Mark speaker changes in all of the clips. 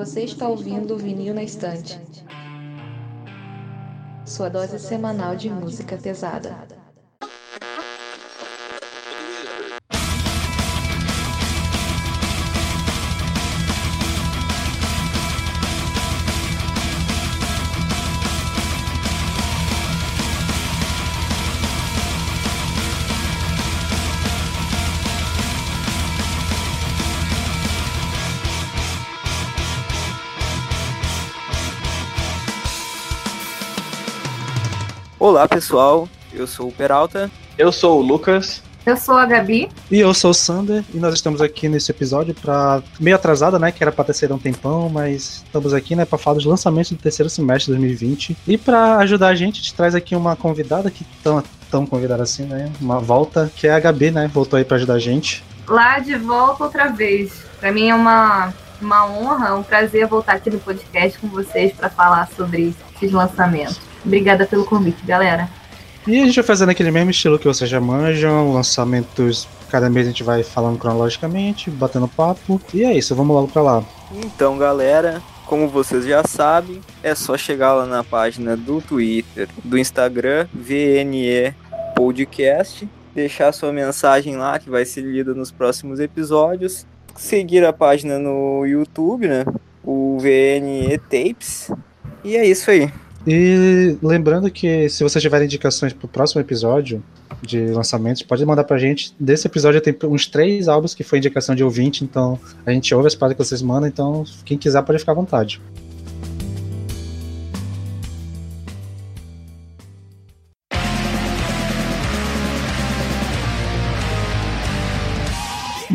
Speaker 1: Você está ouvindo o Vinil na Estante. Sua dose semanal de música pesada.
Speaker 2: Olá pessoal, eu sou o Peralta.
Speaker 3: Eu sou o Lucas.
Speaker 4: Eu sou a Gabi.
Speaker 5: E eu sou o Sander, e nós estamos aqui nesse episódio para meio atrasada, né, que era para ter sido um tempão, mas estamos aqui, né, para falar dos lançamentos do terceiro semestre de 2020. E para ajudar a gente, a gente traz aqui uma convidada que tão, tão convidada assim, né, uma volta, que é a Gabi, né, voltou aí para ajudar a gente.
Speaker 4: Lá de volta outra vez. Para mim é uma uma honra, um prazer voltar aqui no podcast com vocês para falar sobre esses lançamentos. Obrigada pelo convite, galera.
Speaker 5: E a gente vai fazendo aquele mesmo estilo que vocês já manjam, lançamentos, cada mês a gente vai falando cronologicamente, batendo papo. E é isso, vamos logo pra lá.
Speaker 2: Então, galera, como vocês já sabem, é só chegar lá na página do Twitter, do Instagram, VNE Podcast, deixar sua mensagem lá que vai ser lida nos próximos episódios, seguir a página no YouTube, né? O VNE Tapes. E é isso aí.
Speaker 5: E lembrando que se vocês tiverem indicações pro próximo episódio de lançamentos, pode mandar pra gente. Desse episódio tem uns três álbuns que foi indicação de ouvinte, então a gente ouve as paradas que vocês mandam, então quem quiser pode ficar à vontade.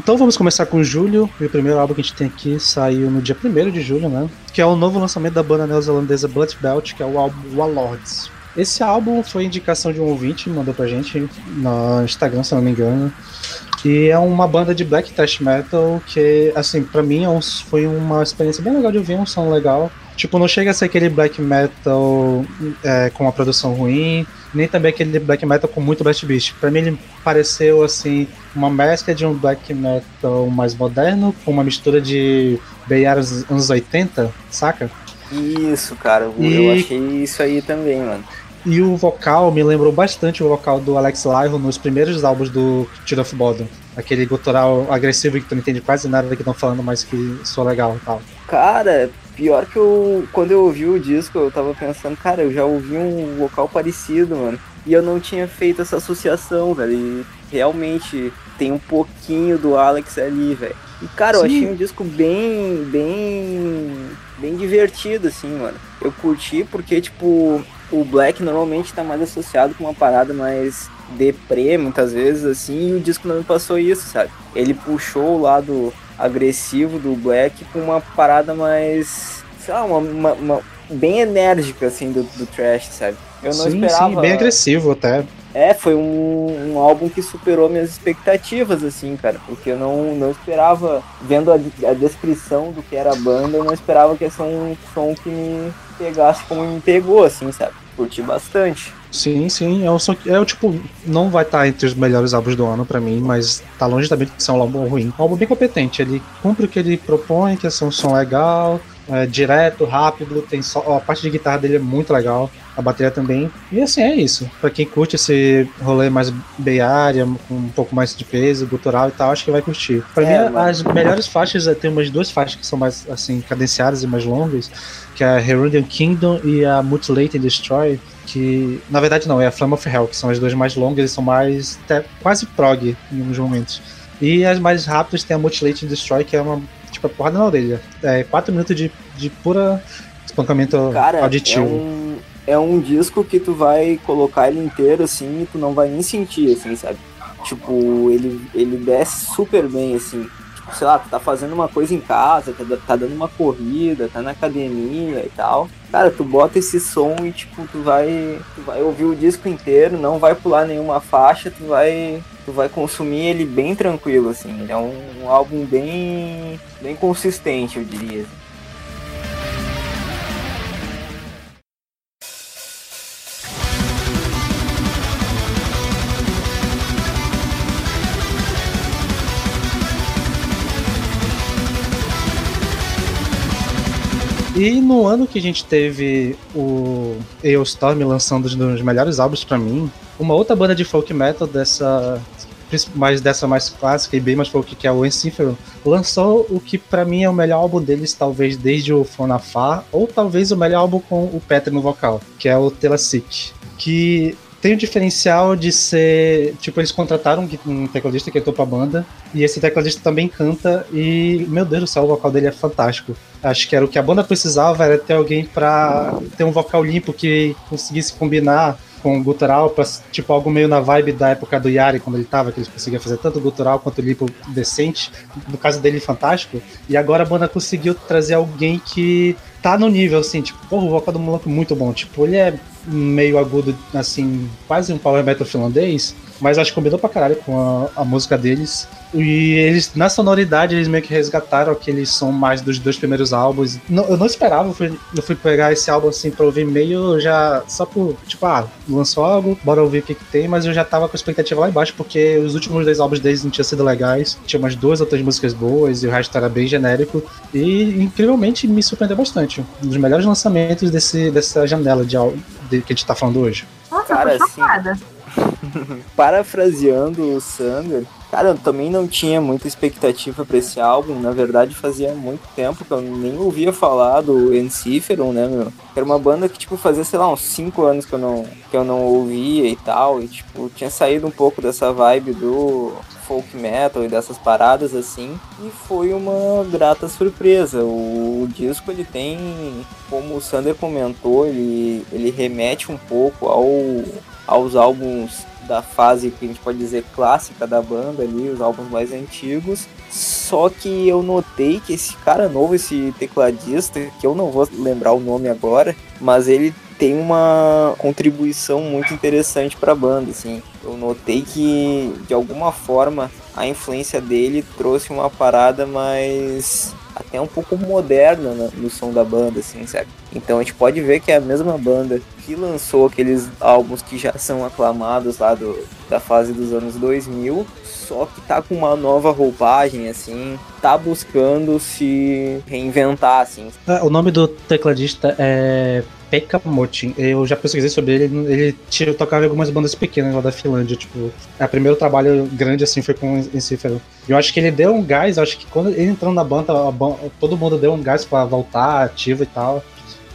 Speaker 5: Então vamos começar com julho. E o primeiro álbum que a gente tem aqui saiu no dia 1 de julho, né? Que é o novo lançamento da banda neozelandesa Blood Belt, que é o álbum Warlords. Esse álbum foi indicação de um ouvinte, mandou pra gente no Instagram, se não me engano. E é uma banda de black thrash metal que, assim, pra mim é foi uma experiência bem legal de ouvir, um som legal. Tipo, não chega a ser aquele black metal é, com uma produção ruim, nem também aquele black metal com muito blast beat. Pra mim ele pareceu, assim, uma mescla de um black metal mais moderno com uma mistura de Area dos anos 80, saca?
Speaker 2: Isso, cara, eu-
Speaker 5: E-
Speaker 2: eu achei isso aí também, mano.
Speaker 5: E o vocal me lembrou bastante o vocal do Alex Lyro nos primeiros álbuns do Tear of Bottom. Aquele gutural agressivo que tu não entende quase nada que estão falando, mas que soa legal e tal.
Speaker 2: Cara, pior que eu. Quando eu ouvi o disco, eu tava pensando, cara, eu já ouvi um vocal parecido, mano. E eu não tinha feito essa associação, velho. E realmente tem um pouquinho do Alex ali, velho. E, cara, eu
Speaker 5: Sim.
Speaker 2: achei um disco bem. bem. bem divertido, assim, mano. Eu curti porque, tipo, o Black normalmente tá mais associado com uma parada mais deprê, muitas vezes, assim, e o disco não me passou isso, sabe? Ele puxou o lado agressivo do Black com uma parada mais. sei lá, uma, uma- uma- bem enérgica, assim, do, do trash, sabe? Eu não
Speaker 5: sim,
Speaker 2: esperava.
Speaker 5: sim, bem agressivo até.
Speaker 2: É, foi um, um álbum que superou minhas expectativas, assim, cara. Porque eu não, não esperava, vendo a, a descrição do que era a banda, eu não esperava que ia ser um som que me pegasse como me pegou, assim, sabe? Curti bastante.
Speaker 5: Sim, sim. É o, som que- é tipo, não vai estar entre os melhores álbuns do ano pra mim, mas tá longe também de ser um álbum ruim. Um álbum bem competente. Ele cumpre o que ele propõe, que é um som legal, é, direto, rápido. Tem só, a parte de guitarra dele é muito legal, a bateria também. E assim, é isso. Pra quem curte esse rolê mais Bay Area, com um pouco mais de peso, gutural e tal, acho que vai curtir. Pra
Speaker 2: É,
Speaker 5: mim, as melhores faixas, é, tem umas duas faixas que são mais, assim, cadenciadas e mais longas, que é a Herundian Kingdom e a Mutilate and Destroy, que na verdade não, é a Flame of Hell, que são as duas mais longas e são mais até quase prog em alguns momentos. E as mais rápidas tem a Mutilate and Destroy, que é uma tipo a porrada na orelha. É 4 minutos de, de pura espancamento
Speaker 2: Cara, é
Speaker 5: auditivo.
Speaker 2: um, é um disco que tu vai colocar ele inteiro, assim, e tu não vai nem sentir, assim, sabe? Tipo, ele, ele desce super bem, assim. Tipo, sei lá, tu tá fazendo uma coisa em casa, tá, tá dando uma corrida, tá na academia e tal. Cara, tu bota esse som e, tipo, tu vai, tu vai ouvir o disco inteiro, não vai pular nenhuma faixa, tu vai, tu vai consumir ele bem tranquilo, assim. Ele é um, um álbum bem, bem consistente, eu diria. assim.
Speaker 5: E no ano que a gente teve o Aeostorm lançando um dos melhores álbuns para mim, uma outra banda de folk metal dessa mais dessa mais clássica e bem mais folk que é o Encífero, lançou o que para mim é o melhor álbum deles, talvez desde o Fonafar, ou talvez o melhor álbum com o Petri no vocal, que é o Telasic, que tem o diferencial de ser. Tipo, eles contrataram um tecladista que entrou pra banda. E esse tecladista também canta. E, meu Deus do céu, o vocal dele é fantástico. Acho que era o que a banda precisava, era ter alguém pra ter um vocal limpo que conseguisse combinar com gutural, pra, tipo algo meio na vibe da época do Yari, quando ele tava, que ele conseguia fazer tanto gutural quanto limpo decente. No caso dele, fantástico. E agora a banda conseguiu trazer alguém que tá no nível, assim, tipo, porra, o vocal do moleque é muito bom. Tipo, ele é meio agudo, assim, quase um power metal finlandês, mas acho que combinou pra caralho com a, a música deles. E eles, na sonoridade, eles meio que resgataram aqueles som mais dos dois primeiros álbuns. Não, eu não esperava, eu fui, eu fui pegar esse álbum assim pra ouvir meio já. Só por, tipo, ah, lançou algo, bora ouvir o que, que tem, mas eu já tava com a expectativa lá embaixo, porque os últimos dois álbuns deles não tinham sido legais. Tinha umas duas outras músicas boas e o resto era bem genérico. E incrivelmente me surpreendeu bastante. Um dos melhores lançamentos desse, dessa janela de, de que a gente tá falando hoje.
Speaker 4: Nossa, Cara, eu tô chocada. Assim,
Speaker 2: Parafraseando o Sander, cara, eu também não tinha muita expectativa para esse álbum. Na verdade, fazia muito tempo que eu nem ouvia falar do Enciferum, né, meu? Era uma banda que, tipo, fazia, sei lá, uns 5 anos que eu, não, que eu não ouvia e tal. E, tipo, tinha saído um pouco dessa vibe do folk metal e dessas paradas assim, e foi uma grata surpresa. O, disco ele tem, como o Sander comentou, ele, ele remete um pouco ao aos álbuns da fase que a gente pode dizer clássica da banda ali, os álbuns mais antigos. Só que eu notei que esse cara novo, esse tecladista, que eu não vou lembrar o nome agora, mas ele tem uma contribuição muito interessante para a banda, assim. Eu notei que de alguma forma a influência dele trouxe uma parada mais até um pouco moderna no, no som da banda, assim, sabe? Então a gente pode ver que é a mesma banda que lançou aqueles álbuns que já são aclamados lá do, da fase dos anos 2000, só que tá com uma nova roupagem, assim, tá buscando se reinventar, assim.
Speaker 5: É, o nome do tecladista é Pekka Motin. Eu já pesquisei sobre ele, ele tinha, tocava em algumas bandas pequenas lá da Finlândia, tipo, o primeiro trabalho grande, assim, foi com Encífero. Eu acho que ele deu um gás, acho que quando ele entrou na banda, banda todo mundo deu um gás para voltar ativo e tal.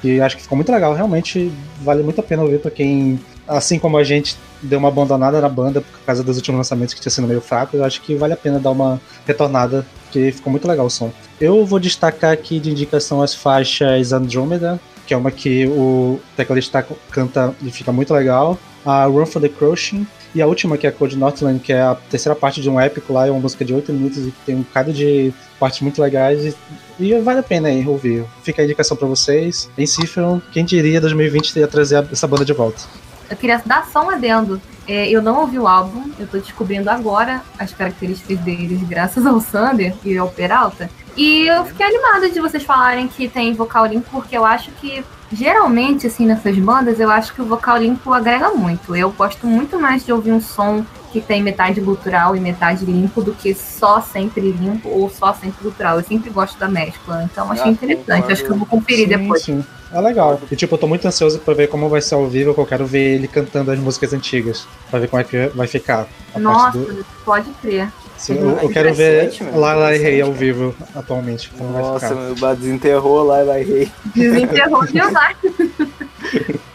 Speaker 5: E acho que ficou muito legal, realmente vale muito a pena ouvir para quem, assim como a gente deu uma abandonada na banda por causa dos últimos lançamentos que tinha sido meio fraco, eu acho que vale a pena dar uma retornada, porque ficou muito legal o som. Eu vou destacar aqui de indicação as faixas Andromeda, que é uma que o tecladista canta e fica muito legal, a Run for the Crushing, e a última, que é a Code Northland, que é a terceira parte de um épico lá, é uma música de 8 minutos e tem um cara de partes muito legais. E, e vale a pena aí ouvir. Fica a indicação para vocês. Em Cifron, quem diria 2020 ia trazer essa banda de volta.
Speaker 4: Eu queria dar só um adendo. É, eu não ouvi o álbum, eu tô descobrindo agora as características deles, graças ao Sander e ao Peralta. E eu fiquei animada de vocês falarem que tem vocal limpo, porque eu acho que geralmente, assim, nessas bandas, eu acho que o vocal limpo agrega muito. Eu gosto muito mais de ouvir um som que tem metade gutural e metade limpo do que só sempre limpo ou só sempre gutural. Eu sempre gosto da mescla, então achei ah, interessante. Acho que eu vou conferir sim, depois. Sim.
Speaker 5: É legal. E tipo, eu tô muito ansioso pra ver como vai ser ao vivo, que eu quero ver ele cantando as músicas antigas. Pra ver como é que vai ficar.
Speaker 4: Nossa, do... pode crer.
Speaker 5: Sim, eu, eu quero ver Lala e Rei ao vivo atualmente.
Speaker 2: Nossa, meu, desenterrou Lala e Rei.
Speaker 4: Desenterrou demais.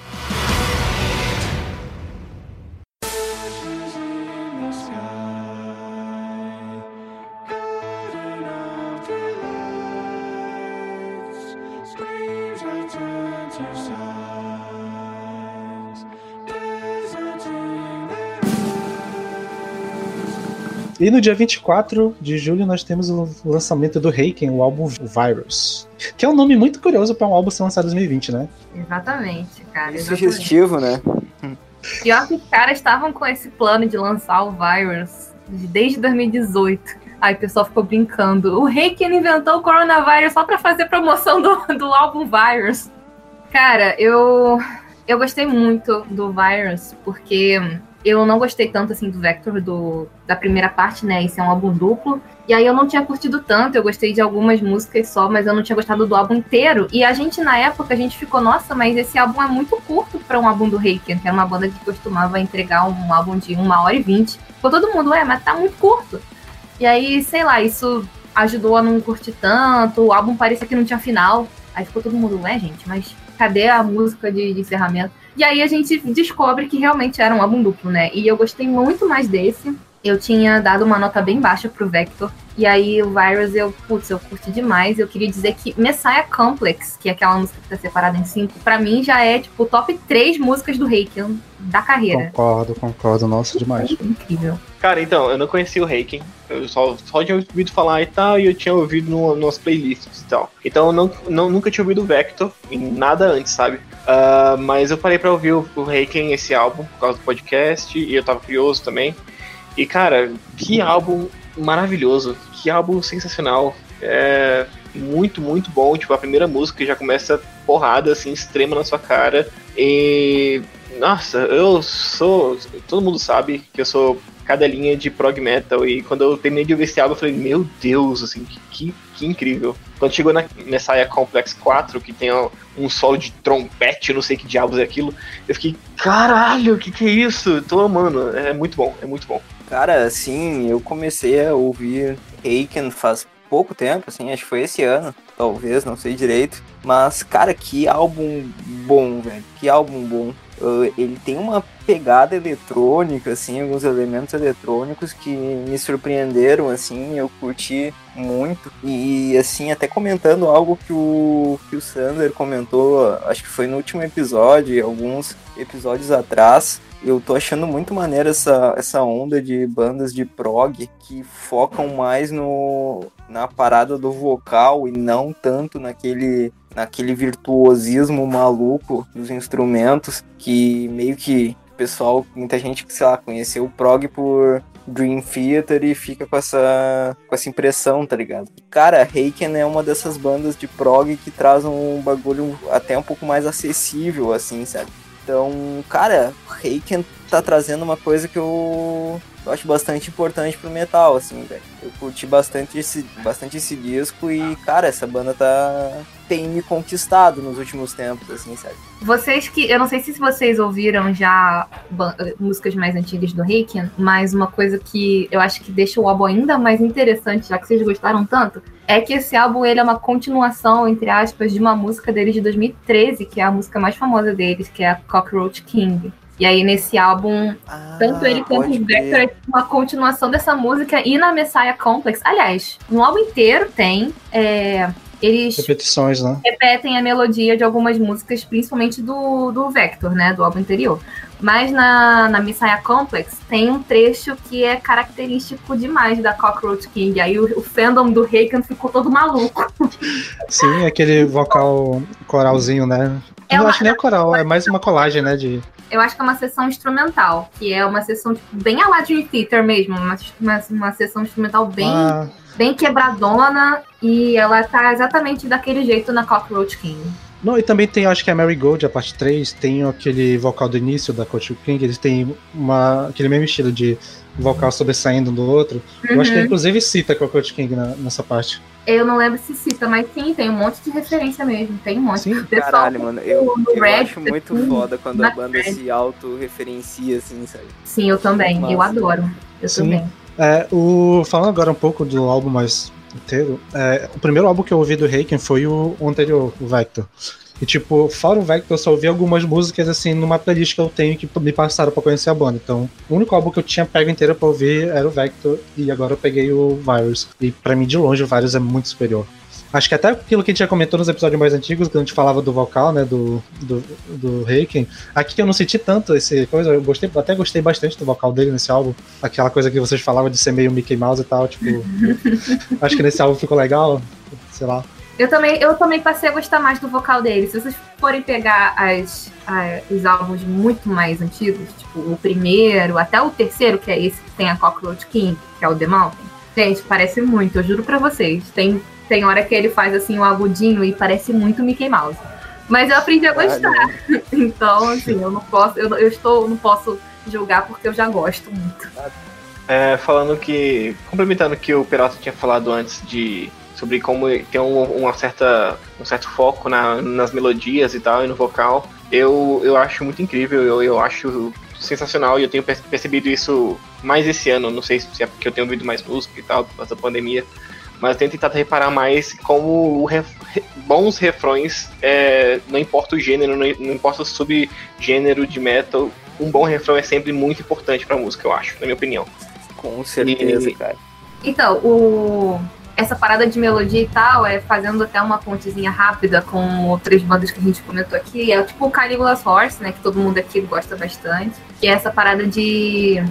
Speaker 5: E no dia 24 de julho nós temos o lançamento do Reiken, o álbum Virus. Que é um nome muito curioso para um álbum ser lançado em 2020, né?
Speaker 4: Exatamente, cara.
Speaker 2: Sugestivo, né?
Speaker 4: Pior que os caras estavam com esse plano de lançar o Virus desde 2018. Aí o pessoal ficou brincando. O Reiken inventou o coronavírus só para fazer promoção do, do álbum Virus. Cara, eu, eu gostei muito do Virus, porque eu não gostei tanto assim do Vector do, da primeira parte, né? Esse é um álbum duplo. E aí eu não tinha curtido tanto, eu gostei de algumas músicas só, mas eu não tinha gostado do álbum inteiro. E a gente, na época, a gente ficou, nossa, mas esse álbum é muito curto para um álbum do Reiken, que era uma banda que costumava entregar um álbum de uma hora e vinte. Ficou todo mundo, é, mas tá muito curto. E aí, sei lá, isso ajudou a não curtir tanto, o álbum parecia que não tinha final. Aí ficou todo mundo, ué, gente, mas cadê a música de, de encerramento? E aí a gente descobre que realmente era um álbum duplo, né? E eu gostei muito mais desse. Eu tinha dado uma nota bem baixa pro Vector. E aí o Virus, eu, putz, eu curti demais. Eu queria dizer que Messiah Complex, que é aquela música que tá separada em cinco, pra mim já é, tipo, top três músicas do Reiken da carreira.
Speaker 5: Concordo, concordo. Nossa, demais.
Speaker 4: Incrível.
Speaker 3: Cara, então, eu não conhecia o Reiken. Eu só, só tinha ouvido falar e tal, e eu tinha ouvido no, nas playlists e tal. Então eu não, não, nunca tinha ouvido o Vector, em nada antes, sabe? Uh, mas eu parei pra ouvir o, o Reiken, esse álbum, por causa do podcast, e eu tava curioso também. E, cara, que álbum maravilhoso, que álbum sensacional. É muito, muito bom. Tipo, a primeira música já começa porrada, assim, extrema na sua cara. E. Nossa, eu sou. Todo mundo sabe que eu sou cadelinha de prog metal. E quando eu terminei de ouvir esse álbum, eu falei, meu Deus, assim, que, que incrível. Quando chegou na Messiah Complex 4, que tem um solo de trompete, não sei que diabos é aquilo, eu fiquei, caralho, o que, que é isso? Tô amando, é muito bom, é muito bom.
Speaker 2: Cara, assim, eu comecei a ouvir Reiken faz pouco tempo, assim, acho que foi esse ano, talvez, não sei direito. Mas, cara, que álbum bom, velho. Que álbum bom. Uh, ele tem uma pegada eletrônica, assim, alguns elementos eletrônicos que me surpreenderam, assim, eu curti muito. E, assim, até comentando algo que o, que o Sander comentou, acho que foi no último episódio, alguns episódios atrás, eu tô achando muito maneira essa, essa onda de bandas de prog que focam mais no, na parada do vocal e não tanto naquele naquele virtuosismo maluco dos instrumentos que meio que pessoal, muita gente, sei lá, conheceu o prog por Dream Theater e fica com essa, com essa impressão, tá ligado? Cara, Reiken é uma dessas bandas de prog que traz um bagulho até um pouco mais acessível, assim, sabe? Então, cara, Reiken tá trazendo uma coisa que eu, eu acho bastante importante pro metal, assim, velho. Eu curti bastante esse, bastante esse disco e, cara, essa banda tá tem me conquistado nos últimos tempos, assim, sabe?
Speaker 4: Vocês que. Eu não sei se vocês ouviram já músicas mais antigas do Reiken, mas uma coisa que eu acho que deixa o álbum ainda mais interessante, já que vocês gostaram tanto, é que esse álbum ele é uma continuação, entre aspas, de uma música deles de 2013, que é a música mais famosa deles, que é a Cockroach King. E aí, nesse álbum, ah, tanto ele quanto o Vector é uma continuação dessa música e na Messiah Complex. Aliás, no álbum inteiro tem. É, eles
Speaker 5: repetições, né?
Speaker 4: repetem a melodia de algumas músicas, principalmente do, do Vector, né? Do álbum anterior. Mas na, na Messiah Complex tem um trecho que é característico demais da Cockroach King. Aí o, o fandom do Reiken ficou todo maluco.
Speaker 5: Sim, aquele vocal coralzinho, né? É uma, eu acho nem é coral, é mais uma colagem, né? De...
Speaker 4: Eu acho que é uma sessão instrumental, que é uma sessão tipo, bem a de Theater mesmo, uma, uma, uma sessão instrumental bem, ah. bem quebradona, e ela tá exatamente daquele jeito na Cockroach King.
Speaker 5: Não, e também tem, acho que a Mary Gold, a parte 3, tem aquele vocal do início da Coach King, eles têm uma, aquele mesmo estilo de vocal sobressaindo um do outro. Uhum. Eu acho que uhum. inclusive cita a Coach King na, nessa parte.
Speaker 4: Eu não lembro se cita, mas sim, tem um monte de referência mesmo. Tem um monte.
Speaker 2: Sim, pessoal, caralho, mano. Eu, eu Red, acho muito assim, foda quando a banda Red. se auto-referencia, assim, sabe?
Speaker 4: Sim, eu também. Massa. Eu adoro. Eu sim. também.
Speaker 5: É, o, falando agora um pouco do álbum mais inteiro, é, o primeiro álbum que eu ouvi do Reiken foi o, o anterior, o Vector. E, tipo, fora o Vector, eu só ouvi algumas músicas, assim, numa playlist que eu tenho que me passaram pra conhecer a banda. Então, o único álbum que eu tinha pego inteiro pra ouvir era o Vector, e agora eu peguei o Virus. E pra mim, de longe, o Virus é muito superior. Acho que até aquilo que a gente já comentou nos episódios mais antigos, quando a gente falava do vocal, né, do, do, do Reiken. Aqui eu não senti tanto esse coisa, eu gostei, até gostei bastante do vocal dele nesse álbum. Aquela coisa que vocês falavam de ser meio Mickey Mouse e tal, tipo. acho que nesse álbum ficou legal, sei lá.
Speaker 4: Eu também, eu também passei a gostar mais do vocal dele. Se vocês forem pegar as, as, os álbuns muito mais antigos, tipo o primeiro, até o terceiro, que é esse que tem a Cockroach King, que é o The Mountain, gente, parece muito, eu juro pra vocês. Tem, tem hora que ele faz assim um agudinho e parece muito Mickey Mouse. Mas eu aprendi a gostar. então, assim, eu não posso, eu, eu estou, não posso julgar porque eu já gosto muito.
Speaker 3: É, falando que. Complementando o que o Peralta tinha falado antes de. Sobre como tem um, uma certa, um certo foco na, nas melodias e tal, e no vocal. Eu, eu acho muito incrível, eu, eu acho sensacional e eu tenho percebido isso mais esse ano. Não sei se é porque eu tenho ouvido mais música e tal, por causa da pandemia. Mas eu tenho tentado reparar mais como ref, bons refrões, é, não importa o gênero, não, não importa o subgênero de metal, um bom refrão é sempre muito importante pra música, eu acho, na minha opinião.
Speaker 2: Com certeza,
Speaker 3: E-
Speaker 2: cara.
Speaker 4: Então, o... essa parada de melodia e tal, é fazendo até uma pontezinha rápida com outras bandas que a gente comentou aqui, é tipo o Caligula's Horse, né, que todo mundo aqui gosta bastante, que é essa parada de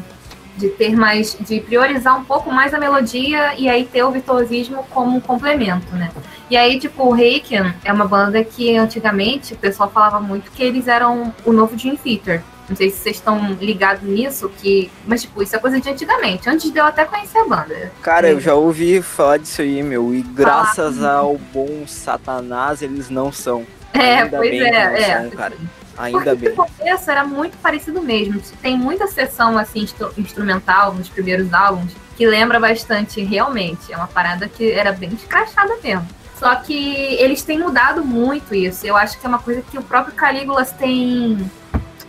Speaker 4: de ter mais, de priorizar um pouco mais a melodia e aí ter o virtuosismo como um complemento, né? E aí, tipo, o Reiken é uma banda que antigamente o pessoal falava muito que eles eram o novo Dream Theater. Não sei se vocês estão ligados nisso, que. Mas, tipo, isso é coisa de antigamente, antes de eu até conhecer a banda.
Speaker 2: Cara, eu já ouvi falar disso aí, meu. E graças ao bom Satanás, eles não são.
Speaker 4: É,
Speaker 2: Ainda
Speaker 4: pois
Speaker 2: bem
Speaker 4: é, é.
Speaker 2: são, cara.
Speaker 4: Porque
Speaker 2: Ainda bem.
Speaker 4: no começo era muito parecido mesmo. Tem muita sessão assim instru- instrumental nos primeiros álbuns que lembra bastante realmente. É uma parada que era bem escrachada mesmo. Só que eles têm mudado muito isso. Eu acho que é uma coisa que o próprio Calígulas tem,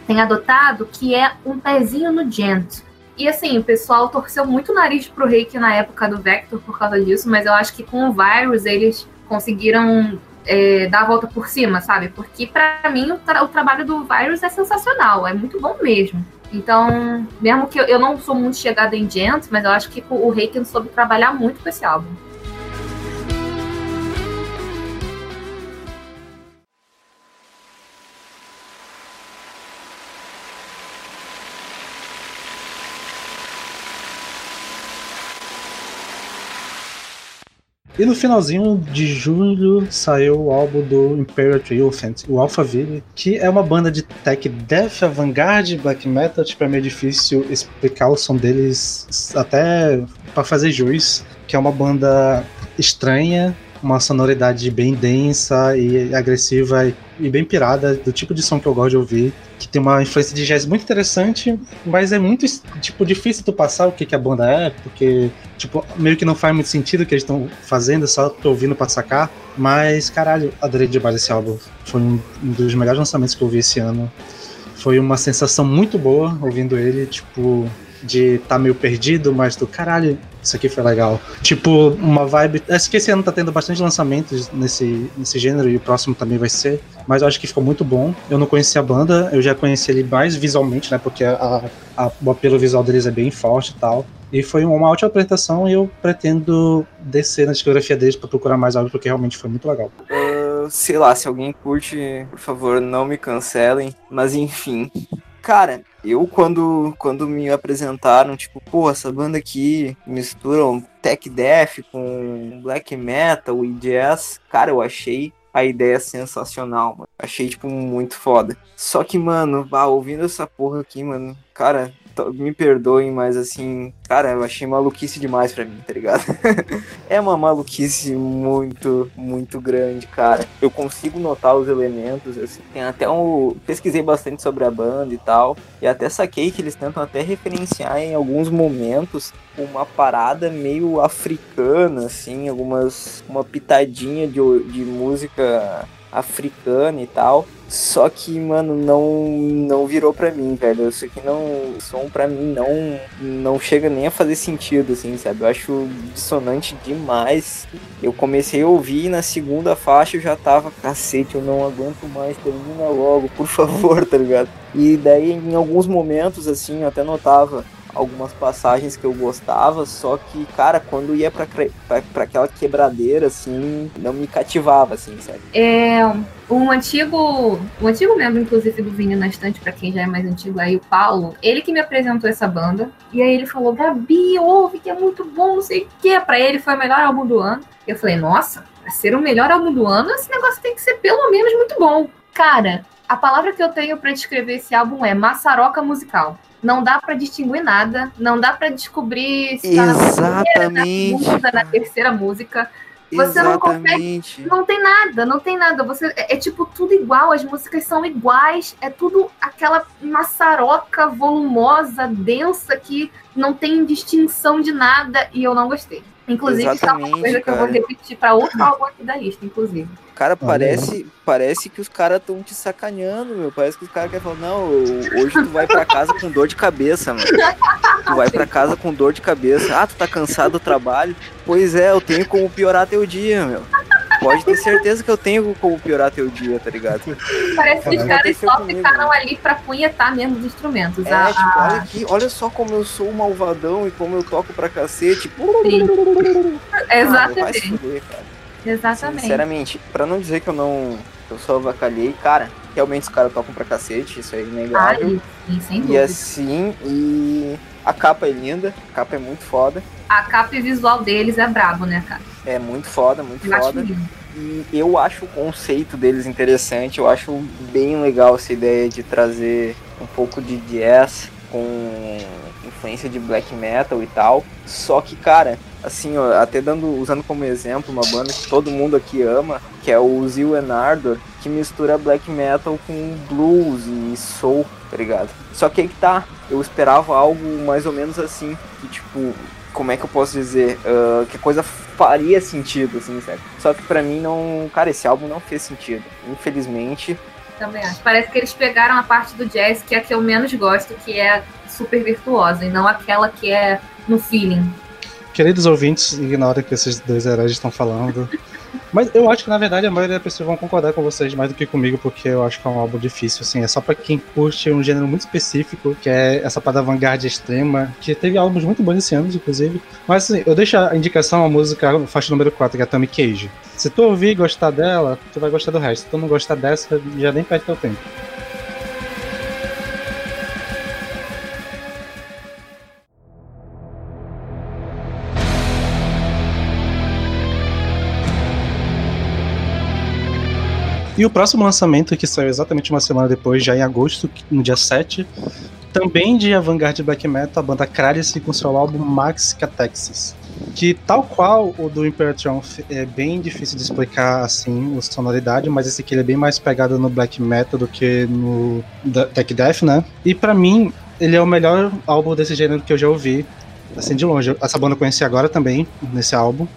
Speaker 4: tem adotado, que é um pezinho no gent. E assim, o pessoal torceu muito o nariz pro Reiki na época do Vector por causa disso, mas eu acho que com o Virus eles conseguiram é, dar a volta por cima, sabe? Porque pra mim o, tra- o trabalho do Virus é sensacional, é muito bom mesmo. Então, mesmo que eu, eu não sou muito chegada em Gent, mas eu acho que o Reiken soube trabalhar muito com esse álbum.
Speaker 5: E no finalzinho de julho saiu o álbum do Imperial Triumphant, o Alphaville, que é uma banda de tech death, avant-garde, black metal. Tipo, é meio difícil explicar o som deles até pra fazer jus, que é uma banda estranha, uma sonoridade bem densa e agressiva e- e bem pirada, do tipo de som que eu gosto de ouvir, que tem uma influência de jazz muito interessante, mas é muito tipo difícil tu passar o que, que a banda é, porque tipo, meio que não faz muito sentido o que eles estão fazendo, só tô ouvindo pra sacar. Mas, caralho, adorei demais esse álbum. Foi um dos melhores lançamentos que eu vi esse ano. Foi uma sensação muito boa ouvindo ele, tipo, de tá meio perdido, mas do caralho, isso aqui foi legal. Tipo, uma vibe. Acho que esse ano tá tendo bastante lançamentos nesse, nesse gênero e o próximo também vai ser. Mas eu acho que ficou muito bom. Eu não conhecia a banda, eu já conheci ele mais visualmente, né? Porque a, a- o apelo visual deles é bem forte e tal. E foi uma ótima apresentação e eu pretendo descer na discografia deles pra procurar mais algo, porque realmente foi muito legal.
Speaker 2: Ah, sei lá, se alguém curte, por favor, não me cancelem. Mas enfim. Cara, eu quando, quando me apresentaram, tipo, pô, essa banda aqui misturam tech death com black metal e jazz, cara, eu achei a ideia sensacional, mano. Achei, tipo, muito foda. Só que, mano, bah, ouvindo essa porra aqui, mano, cara, me perdoem, mas assim, cara, eu achei maluquice demais pra mim, tá ligado? é uma maluquice muito, muito grande, cara. Eu consigo notar os elementos, assim, tem até um... Pesquisei bastante sobre a banda e tal, e até saquei que eles tentam até referenciar em alguns momentos uma parada meio africana, assim, algumas... uma pitadinha de, de música africana e tal. Só que, mano, não não virou pra mim, velho. Isso aqui não. Som pra mim não não chega nem a fazer sentido, assim, sabe? Eu acho dissonante demais. Eu comecei a ouvir e na segunda faixa eu já tava, cacete, eu não aguento mais, termina logo, por favor, tá ligado? E daí, em alguns momentos, assim, eu até notava algumas passagens que eu gostava, só que, cara, quando ia pra, pra, pra aquela quebradeira, assim, não me cativava, assim, sabe?
Speaker 4: É, um antigo, um antigo membro, inclusive, do Vini na Estante, pra quem já é mais antigo aí, o Paulo, ele que me apresentou essa banda. E aí ele falou, Gabi, ouve, que é muito bom, não sei o quê. Pra ele foi o melhor álbum do ano. Eu falei, nossa, pra ser o melhor álbum do ano, esse negócio tem que ser pelo menos muito bom. Cara, a palavra que eu tenho pra descrever esse álbum é maçaroca musical. Não dá pra distinguir nada, não dá pra descobrir se tá na primeira, na
Speaker 2: Exatamente.
Speaker 4: segunda, na terceira música. Você não consegue.
Speaker 2: Exatamente.
Speaker 4: Não tem nada, não tem nada. Você é, é tipo tudo igual, as músicas são iguais, é tudo aquela maçaroca volumosa, densa que não tem distinção de nada e eu não gostei. Inclusive, isso é uma
Speaker 2: Exatamente,
Speaker 4: coisa que eu vou
Speaker 2: cara.
Speaker 4: repetir pra outro álbum aqui da lista, inclusive.
Speaker 2: Cara, parece, parece que os caras estão te sacaneando, meu. Parece que os caras querem falar, não, hoje tu vai pra casa com dor de cabeça, mano. Tu vai pra casa com dor de cabeça. Ah, tu tá cansado do trabalho? Pois é, eu tenho como piorar teu dia, meu. Pode ter certeza que eu tenho como piorar teu dia, tá ligado?
Speaker 4: Parece que os caras só
Speaker 2: comigo,
Speaker 4: ficaram
Speaker 2: né?
Speaker 4: ali pra punhetar mesmo os instrumentos.
Speaker 2: É,
Speaker 4: A-
Speaker 2: tipo, olha aqui, olha só como eu sou malvadão e como eu toco pra cacete. Ah,
Speaker 4: Exatamente.
Speaker 2: fuder.
Speaker 4: Exatamente.
Speaker 2: Sinceramente, pra não dizer que eu não. eu só avacalhei, cara, realmente os caras tocam pra cacete, isso é inegável.
Speaker 4: Ai, sim, sem
Speaker 2: E
Speaker 4: dúvida.
Speaker 2: assim, e a capa é linda, a capa é muito foda.
Speaker 4: A capa e visual deles é brabo, né, cara?
Speaker 2: É muito foda, muito
Speaker 4: Eu
Speaker 2: foda. E eu acho o conceito deles interessante, eu acho bem legal essa ideia de trazer um pouco de jazz com influência de black metal e tal. Só que, cara, assim, ó, até dando, usando como exemplo uma banda que todo mundo aqui ama, que é o Zil and Ardor, que mistura black metal com blues e soul, tá ligado? Só que aí que tá, eu esperava algo mais ou menos assim, que tipo, como é que eu posso dizer, ah, que a coisa faria sentido, assim, sabe? Só que pra mim não, cara, esse álbum não fez sentido, infelizmente.
Speaker 4: Também acho. Parece que eles pegaram a parte do jazz que é a que eu menos gosto, que é super virtuosa, e não aquela que é no feeling.
Speaker 5: Queridos ouvintes, ignorem o que esses dois heróis estão falando. Mas eu acho que, na verdade, a maioria das pessoas vão concordar com vocês mais do que comigo, porque eu acho que é um álbum difícil, assim. É só pra quem curte um gênero muito específico, que é essa parada vanguarda extrema, que teve álbuns muito bons esse ano, inclusive. Mas, assim, eu deixo a indicação a música, faixa número 4, que é Tommy Cage. Se tu ouvir e gostar dela, tu vai gostar do resto. Se tu não gostar dessa, já nem perde teu tempo. E o próximo lançamento, que saiu exatamente uma semana depois, já em agosto, no dia 7, também de avant-garde black metal, a banda Cralice com seu álbum Max Catexis. Que, tal qual o do Imperial Triumph, é bem difícil de explicar assim a sonoridade, mas esse aqui ele é bem mais pegado no black metal do que no tech death, né? E pra mim, ele é o melhor álbum desse gênero que eu já ouvi, assim de longe. Essa banda eu conheci agora também, nesse álbum.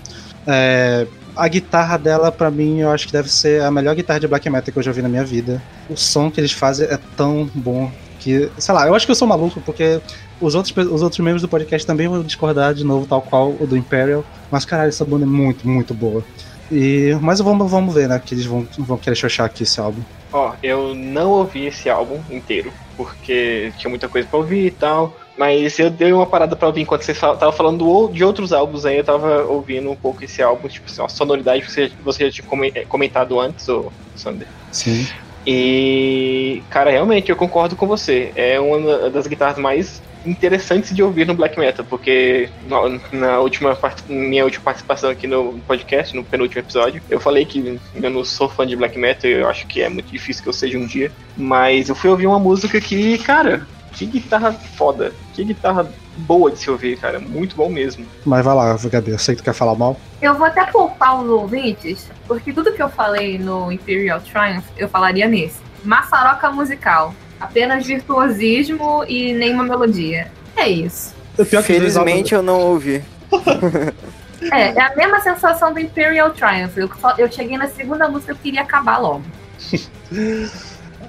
Speaker 5: É, a guitarra dela, pra mim, eu acho que deve ser a melhor guitarra de black metal que eu já ouvi na minha vida. O som que eles fazem é tão bom que, sei lá, eu acho que eu sou maluco porque os outros, os outros membros do podcast também vão discordar de novo, tal qual o do Imperial. Mas, caralho, essa banda é muito, muito boa. E, mas vamos, vamos ver, né? Que eles vão, vão querer xoxar aqui esse álbum.
Speaker 3: Ó, eu não ouvi esse álbum inteiro, porque tinha muita coisa pra ouvir e tal. Mas eu dei uma parada pra ouvir enquanto você tava falando do- de outros álbuns aí, eu tava ouvindo um pouco esse álbum, tipo assim, a sonoridade que você, você já tinha eh, comentado antes, ô Sander.
Speaker 5: Sim.
Speaker 3: E, cara, realmente eu concordo com você. É uma das guitarras mais interessantes de ouvir no black metal, porque na, na última part- minha última participação aqui no podcast, no penúltimo episódio, eu falei que eu não sou fã de black metal, eu acho que é muito difícil que eu seja um dia, mas eu fui ouvir uma música que, cara, que guitarra foda, que guitarra boa de se ouvir, cara, muito bom mesmo.
Speaker 5: Mas vai lá, Gabi, eu sei que tu quer falar mal.
Speaker 4: Eu vou até poupar os ouvintes, porque tudo que eu falei no Imperial Triumph, eu falaria nesse. Maçaroca musical. Apenas virtuosismo e nenhuma melodia. É isso.
Speaker 5: Dois
Speaker 2: Felizmente eu não ouvi.
Speaker 4: É, é a mesma sensação do Imperial Triumph. Eu, só- eu cheguei na segunda música e eu queria acabar logo.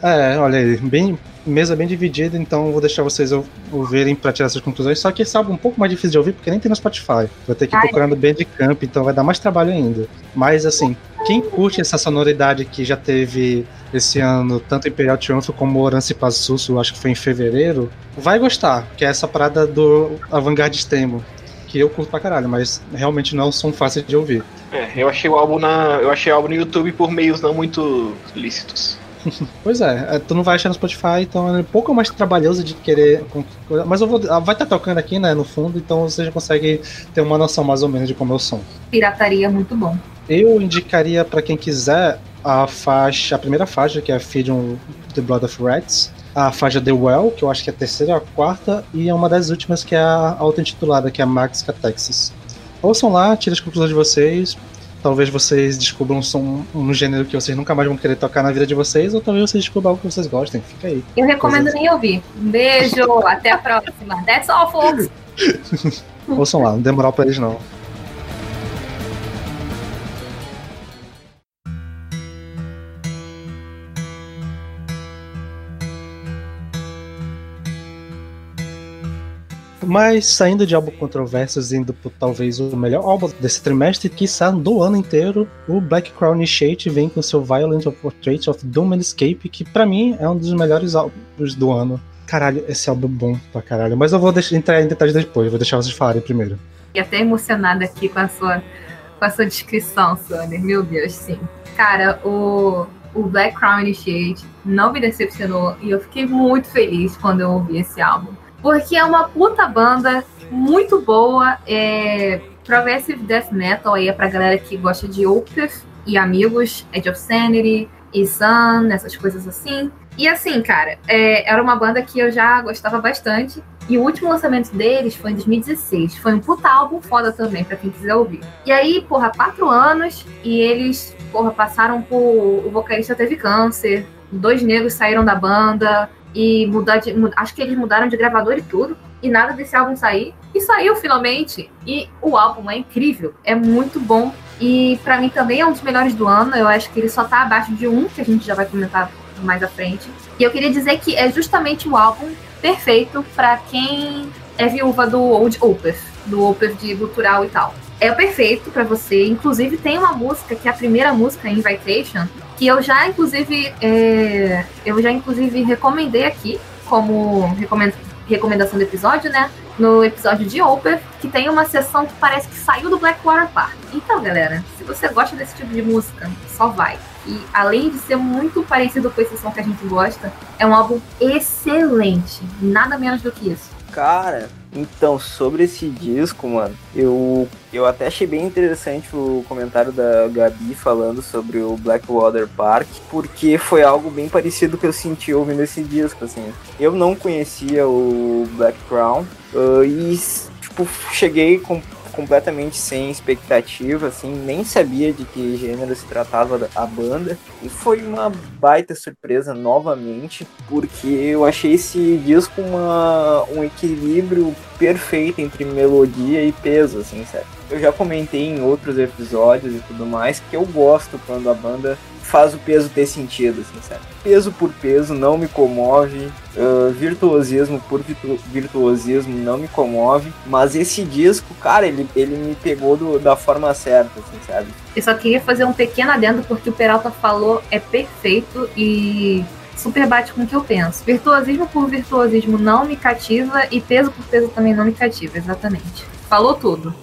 Speaker 5: É, olha aí, bem, mesa bem dividida, então vou deixar vocês ou- ouvirem pra tirar essas conclusões. Só que esse álbum é um pouco mais difícil de ouvir, porque nem tem no Spotify. Vai ter que ir procurando Bandcamp, então vai dar mais trabalho ainda. Mas assim, quem curte essa sonoridade que já teve esse ano, tanto Imperial Triumph como Orance Passusso, acho que foi em fevereiro, vai gostar, que é essa parada do avant-garde extremo. Que eu curto pra caralho, mas realmente não é um som fácil de ouvir.
Speaker 3: É, eu achei o álbum na. Eu achei o álbum no YouTube por meios não muito lícitos.
Speaker 5: Pois é, é, tu não vai achar no Spotify, então é um pouco mais trabalhoso de querer. Mas eu vou. ah, Vai estar tocando aqui, né, no fundo, então você já consegue ter uma noção mais ou menos de como é o som.
Speaker 4: Pirataria é muito bom.
Speaker 5: Eu indicaria pra quem quiser a faixa, a primeira faixa, que é Feed on the Blood of Rats, a faixa The Well, que eu acho que é a terceira ou a quarta, e é uma das últimas que é a auto-intitulada, que é a Max Catexis. Ouçam lá, tirem as conclusões de vocês. Talvez vocês descubram um som, um gênero que vocês nunca mais vão querer tocar na vida de vocês, ou talvez vocês descubram algo que vocês gostem. Fica aí.
Speaker 4: Eu recomendo nem ouvir. Um beijo, até a próxima. That's all, folks.
Speaker 5: Ouçam lá, não demorar pra eles não. Mas saindo de álbum controversos, indo por talvez o melhor álbum desse trimestre, que está do ano inteiro, o Black Crown Initiate vem com seu Violent Portrait of Doom and Escape, que pra mim é um dos melhores álbuns do ano. Caralho, esse álbum é bom pra caralho. Mas eu vou deixar, entrar em detalhes depois, vou deixar vocês falarem primeiro.
Speaker 4: Fiquei até emocionada aqui com a sua, com a sua descrição, Sonny. Meu Deus, sim. Cara, o, o Black Crown Initiate não me decepcionou e eu fiquei muito feliz quando eu ouvi esse álbum. Porque é uma puta banda muito boa. É Progressive Death Metal aí é pra galera que gosta de Opeth e amigos, Edge of Sanity e Sun, essas coisas assim. E assim, cara, é, era uma banda que eu já gostava bastante. E o último lançamento deles foi em 2016. Foi um puta álbum foda também, pra quem quiser ouvir. E aí, porra, quatro anos e eles, porra, passaram por. O vocalista teve câncer, dois negros saíram da banda e mudar de. Acho que eles mudaram de gravador e tudo. E nada desse álbum sair. E saiu finalmente. E o álbum é incrível. É muito bom. E para mim também é um dos melhores do ano. Eu acho que ele só tá abaixo de um, que a gente já vai comentar mais à frente. E eu queria dizer que é justamente o álbum perfeito para quem é viúva do Old Opeth, do Opeth de gutural e tal. É o perfeito para você. Inclusive tem uma música que é a primeira música, Invitation, que eu já inclusive é, eu já inclusive recomendei aqui como recomend, recomendação do episódio, né? No episódio de Opeth, que tem uma sessão que parece que saiu do Blackwater Park. Então, galera, se você gosta desse tipo de música, só vai. E além de ser muito parecido com a sessão que a gente gosta, é um álbum excelente. Nada menos do que isso.
Speaker 2: Cara, então, sobre esse disco, mano, eu, eu até achei bem interessante o comentário da Gabi falando sobre o Blackwater Park, porque foi algo bem parecido que eu senti ouvindo esse disco, assim. Eu não conhecia o Black Crown uh, e, tipo, cheguei com completamente sem expectativa, assim, nem sabia de que gênero se tratava a banda. E foi uma baita surpresa novamente, porque eu achei esse disco uma, um equilíbrio perfeito entre melodia e peso, assim, sério. Eu já comentei em outros episódios e tudo mais que eu gosto quando a banda faz o peso ter sentido, assim, sabe? Peso por peso não me comove, uh, virtuosismo por virtu virtuosismo não me comove, mas esse disco, cara, ele, ele me pegou do, da forma certa, assim, sabe?
Speaker 4: Eu só queria fazer um pequeno adendo, porque o Peralta falou é perfeito e super bate com o que eu penso. Virtuosismo por virtuosismo não me cativa e peso por peso também não me cativa, exatamente. Falou tudo.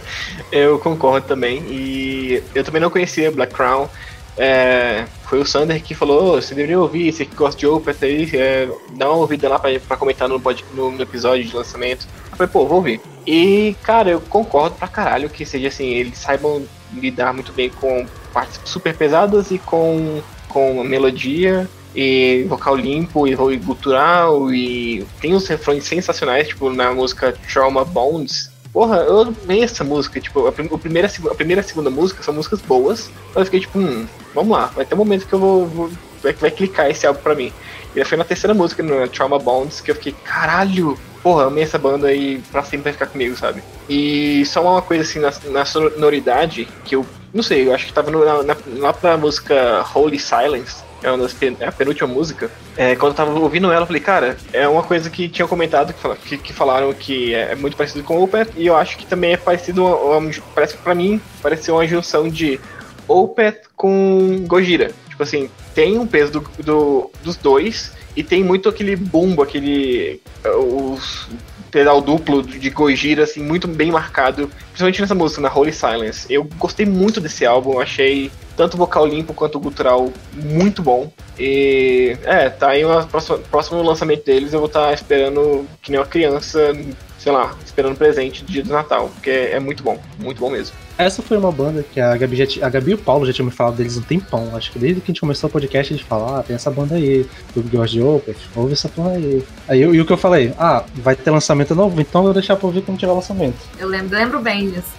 Speaker 3: eu concordo também. E eu também não conhecia Black Crown. É, foi o Sander que falou: oh, você deveria ouvir, você que gosta de Opeth aí, é, dá uma ouvida lá pra, pra comentar no, no, no, episódio de lançamento. Eu falei, pô, vou ouvir. E, cara, eu concordo pra caralho que seja assim, eles saibam lidar muito bem com partes super pesadas e com, com melodia e vocal limpo e, e gutural e tem uns refrões sensacionais, tipo na música Trauma Bones, Porra, eu amei essa música. Tipo, a, a, primeira, a primeira e a segunda música são músicas boas. Eu fiquei tipo, hum, vamos lá, vai ter um momento que eu vou. vou vai, vai clicar esse álbum pra mim. E foi na terceira música, no Trauma Bonds, que eu fiquei, caralho, porra, amei essa banda e pra sempre vai ficar comigo, sabe? E só uma coisa assim, na, na sonoridade, que eu não sei, eu acho que tava no, na, lá pra música Holy Silence, é, uma das pen, é a penúltima música. É, quando eu tava ouvindo ela, eu falei, cara, é uma coisa que tinham comentado, que, que, que falaram que é, é, muito parecido com Opeth, e eu acho que também é parecido, uma, parece que pra mim, pareceu uma junção de Opeth com Gojira. Tipo assim, tem um peso do, do, dos dois, e tem muito aquele bumbo, aquele. Os, pedal duplo de Gojira, assim, muito bem marcado, principalmente nessa música, na Holy Silence. Eu gostei muito desse álbum, achei tanto o vocal limpo quanto o gutural muito bom. E é, tá aí o próximo, próximo lançamento deles, eu vou estar tá esperando que nem uma criança, sei lá, esperando presente do dia do Natal, porque é, é muito bom, muito bom mesmo.
Speaker 5: Essa foi uma banda que a Gabi, já, a Gabi e o Paulo já tinham me falado deles um tempão. Acho que desde que a gente começou o podcast, eles falaram, ah, tem essa banda aí, do George de Opeth, ouve essa porra aí. Aí eu, e o que eu falei, ah, vai ter lançamento novo, então eu vou deixar pra ouvir quando tiver lançamento.
Speaker 4: Eu lembro, lembro bem disso.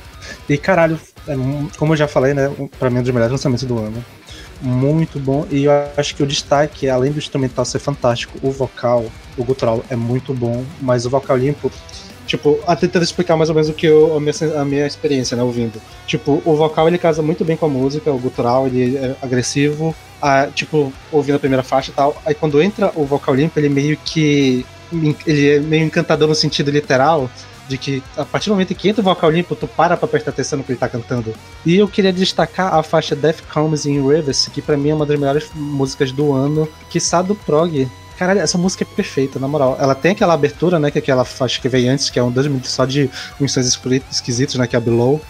Speaker 5: E caralho, é, como eu já falei, né? Pra mim é um dos melhores lançamentos do ano. Muito bom. E eu acho que o destaque, além do instrumental ser fantástico, o vocal, o gutural é muito bom, mas o vocal limpo Tipo, tentando explicar mais ou menos o que eu, a, minha, a minha experiência, né, ouvindo. Tipo, o vocal ele casa muito bem com a música, o gutural ele é agressivo, a, tipo, ouvindo a primeira faixa e tal. Aí quando entra o vocal limpo, ele meio que. Ele é meio encantador no sentido literal, de que a partir do momento que entra o vocal limpo, tu para pra prestar atenção no que ele tá cantando. E eu queria destacar a faixa Death Comes in Rivers, que para mim é uma das melhores músicas do ano, que do prog. Caralho, essa música é perfeita, na moral. Ela tem aquela abertura, né? Que é aquela faixa que veio antes, que é um dois minutos só de sons esquisitos, né? Que é Below.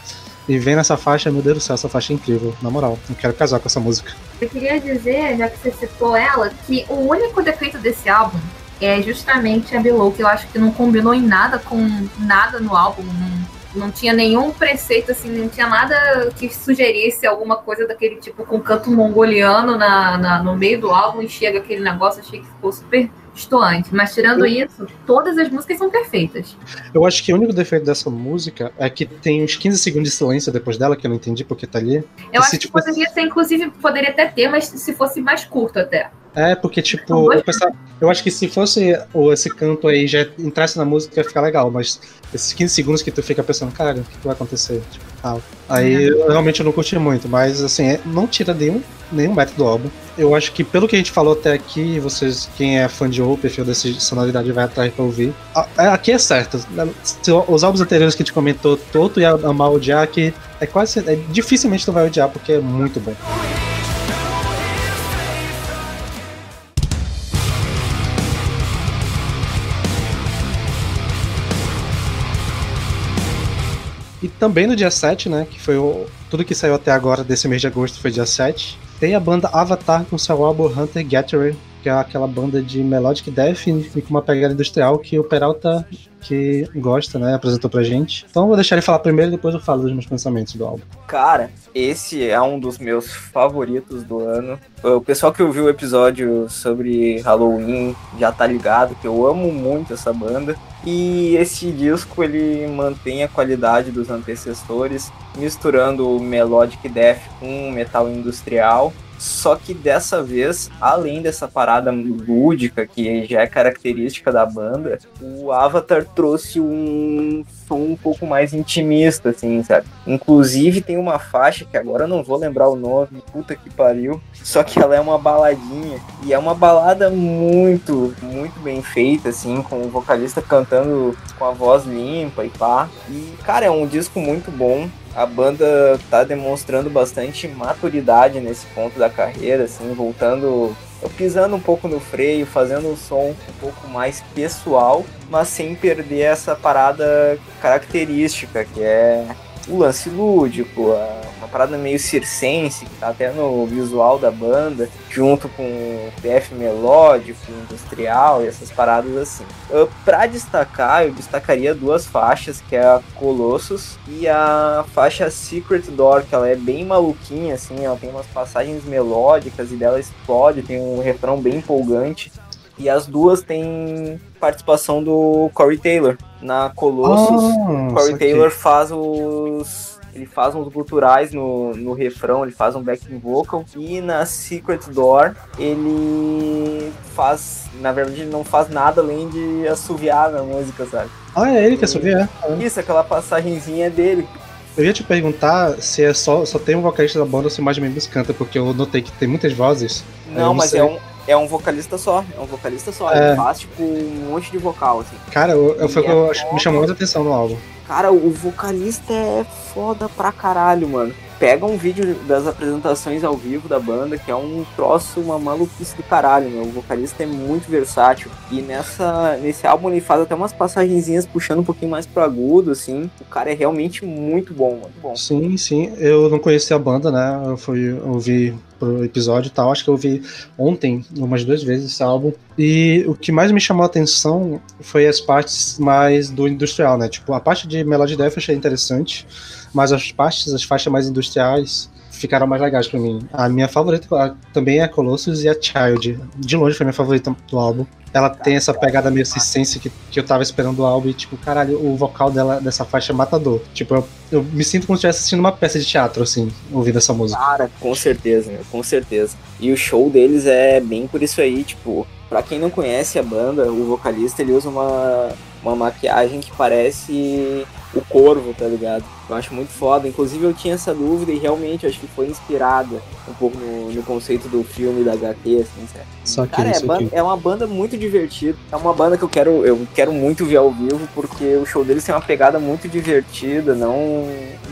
Speaker 5: E vem nessa faixa, meu Deus do céu, essa faixa é incrível, na moral. Eu quero casar com essa música.
Speaker 4: Eu queria dizer, já que você citou ela, que o único defeito desse álbum é justamente a Below, que eu acho que não combinou em nada com nada no álbum. Não não tinha nenhum preceito, assim, não tinha nada que sugerisse alguma coisa daquele tipo com canto mongoliano na, na no meio do álbum e chega aquele negócio, achei que ficou super estoante. Mas tirando isso, todas as músicas são perfeitas.
Speaker 5: Eu acho que o único defeito dessa música é que tem uns 15 segundos de silêncio depois dela, que eu não entendi porque tá ali.
Speaker 4: Eu acho que tipo... poderia ser, inclusive, poderia até ter, mas se fosse mais curto até.
Speaker 5: É, porque, tipo, eu, pensava, eu, acho que se fosse ou esse canto aí já entrasse na música ia ficar legal, mas esses 15 segundos que tu fica pensando, cara, o que, vai acontecer? Tipo, tal. Aí é. eu realmente não curti muito, mas assim, é, não tira nenhum, nenhum método do álbum. Eu acho que pelo que a gente falou até aqui, vocês, quem é fã de ou perfil dessa sonoridade vai atrás pra ouvir. É, aqui é certo. Os álbuns anteriores que a gente comentou, todo ia amar odiar, que é quase. É, dificilmente tu vai odiar, porque é muito bom. Também no dia 7, né? Que foi o, tudo que saiu até agora desse mês de agosto foi dia 7. Tem a banda Avatar com seu álbum Hunter Gatherer, que é aquela banda de melodic death e com uma pegada industrial que o Peralta que gosta, né, apresentou pra gente. Então vou deixar ele falar primeiro e depois eu falo dos meus pensamentos do álbum.
Speaker 2: Cara, esse é um dos meus favoritos do ano. O pessoal que ouviu o episódio sobre Halloween já tá ligado que eu amo muito essa banda. E esse disco ele mantém a qualidade dos antecessores, misturando o melodic death com metal industrial só que dessa vez, além dessa parada lúdica, que já é característica da banda, o Avatar trouxe um som um pouco mais intimista, assim, sabe? Inclusive tem uma faixa que agora eu não vou lembrar o nome, puta que pariu. Só que ela é uma baladinha. E é uma balada muito, muito bem feita, assim, com o vocalista cantando com a voz limpa e pá. E, cara, é um disco muito bom a banda tá demonstrando bastante maturidade nesse ponto da carreira, assim, voltando, pisando um pouco no freio, fazendo um som um pouco mais pessoal, mas sem perder essa parada característica que é o lance lúdico, uma parada meio circense, que tá até no visual da banda, junto com o PF melódico, industrial e essas paradas assim. Uh, pra destacar, eu destacaria duas faixas, que é a Colossus e a faixa Secret Door, que ela é bem maluquinha, assim, ela tem umas passagens melódicas e dela explode, tem um refrão bem empolgante. E as duas têm participação do Corey Taylor. Na Colossus, oh, Corey Taylor faz os. Ele faz uns guturais no, no refrão, ele faz um backing vocal. E na Secret Door, ele faz. Na verdade, ele não faz nada além de assoviar na música, sabe?
Speaker 5: Ah, é ele que assovia?
Speaker 2: Isso, aquela passagenzinha é dele.
Speaker 5: Eu ia te perguntar se é só, só tem um vocalista da banda ou se mais membros canta, porque eu notei que tem muitas vozes.
Speaker 2: Não, não mas é um, é um vocalista só. É um vocalista só. É. Ele faz, tipo, um monte de vocal, assim.
Speaker 5: Cara, eu, eu foi o que é me chamou mais atenção no álbum.
Speaker 2: Cara, o vocalista é foda pra caralho, mano pega um vídeo das apresentações ao vivo da banda, que é um troço, uma maluquice do caralho, meu. O vocalista é muito versátil. E nessa, nesse álbum ele faz até umas passagenzinhas puxando um pouquinho mais pro agudo, assim. O cara é realmente muito bom, muito bom.
Speaker 5: Sim, sim. Eu não conhecia a banda, né? Eu fui ouvir pro episódio e tal. Acho que eu ouvi ontem, umas duas vezes, esse álbum. E o que mais me chamou a atenção foi as partes mais do industrial, né? Tipo, a parte de Melody Death eu achei interessante mas as partes, as faixas mais industriais ficaram mais legais pra mim. A minha favorita também é a Colossus e a Child. De longe foi a minha favorita do álbum. Ela tem essa pegada meio circense que, que eu tava esperando do álbum e, tipo, caralho, o vocal dela dessa faixa é matador. Tipo, eu, eu me sinto como se estivesse assistindo uma peça de teatro, assim, ouvindo essa música.
Speaker 2: Cara, com certeza, meu, com certeza. E o show deles é bem por isso aí, tipo, pra quem não conhece a banda, o vocalista ele usa uma, uma maquiagem que parece o corvo, tá ligado? Eu acho muito foda. Inclusive eu tinha essa dúvida e realmente acho que foi inspirada um pouco no, no conceito do filme da HQ, assim, certo?
Speaker 5: Só que
Speaker 2: Cara, é, é uma banda muito divertida. É uma banda que eu quero, eu quero muito ver ao vivo, porque o show deles tem uma pegada muito divertida, não,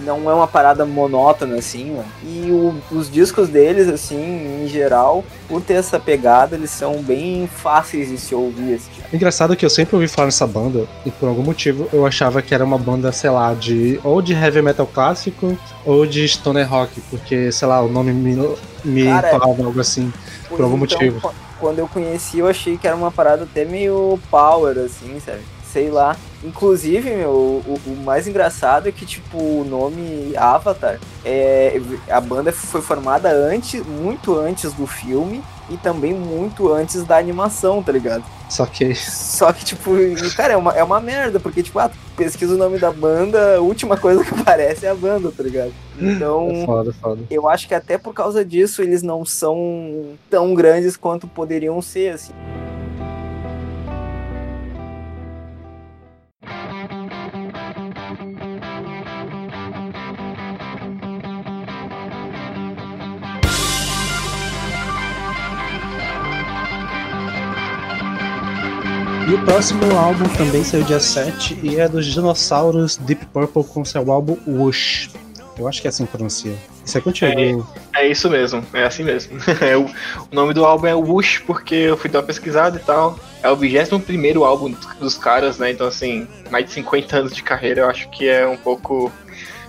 Speaker 2: não é uma parada monótona, assim, mano. E o- os discos deles, assim, em geral, por ter essa pegada, eles são bem fáceis de se ouvir, assim.
Speaker 5: Engraçado que eu sempre ouvi falar nessa banda e por algum motivo eu achava que era uma banda, sei lá, de ou de heavy metal clássico ou de stoner rock, porque, sei lá, o nome me, me
Speaker 2: Cara,
Speaker 5: falava algo assim. Por algum motivo.
Speaker 2: qu- Quando eu conheci, eu achei que era uma parada até meio power, assim, sabe? Sei lá. Inclusive, meu, o, o mais engraçado é que, tipo, o nome Avatar, é, a banda foi formada antes, muito antes do filme e também muito antes da animação, tá ligado?
Speaker 5: Só que
Speaker 2: Só que, tipo, cara, é uma, é uma merda, porque, tipo, ah, pesquisa o nome da banda, a última coisa que aparece é a banda, tá ligado? Então,
Speaker 5: é foda, foda.
Speaker 2: eu acho que até por causa disso eles não são tão grandes quanto poderiam ser, assim.
Speaker 5: E o próximo álbum também saiu dia 7 e é dos dinossauros Deep Purple com seu álbum Whoosh. Eu acho que é assim que pronuncia. Isso é contigo.
Speaker 3: É isso mesmo, é assim mesmo. É o, nome do álbum é Whoosh, porque eu fui dar uma pesquisada e tal. É o 21 álbum dos caras, né? Então, assim, mais de 50 anos de carreira, eu acho que é um pouco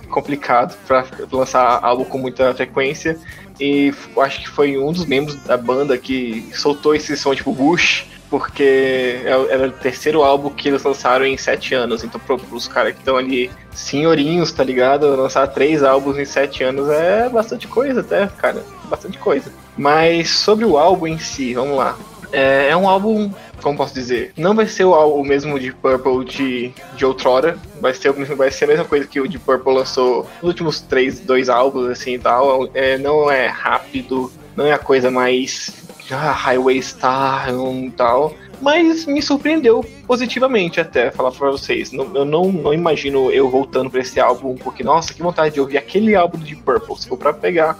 Speaker 3: complicado pra lançar álbum com muita frequência. E acho que foi um dos membros da banda que soltou esse som tipo Whoosh, porque é- era o terceiro álbum que eles lançaram em sete anos. Então, pros caras que estão ali senhorinhos, tá ligado? Lançar três álbuns em sete anos é bastante coisa, até, cara. Bastante coisa. Mas sobre o álbum em si, vamos lá. É, é um álbum, como posso dizer, não vai ser o, mesmo de Purple de, de outrora. Vai ser, vai ser a mesma coisa que o de Purple lançou nos últimos três, dois álbuns, assim e tal. É, não é rápido, não é a coisa mais ah, Highway Star e tal. Mas me surpreendeu positivamente até, falar pra vocês. Não- eu não, não imagino eu voltando pra esse álbum, porque, nossa, que vontade de ouvir aquele álbum de Purple. Se for pra pegar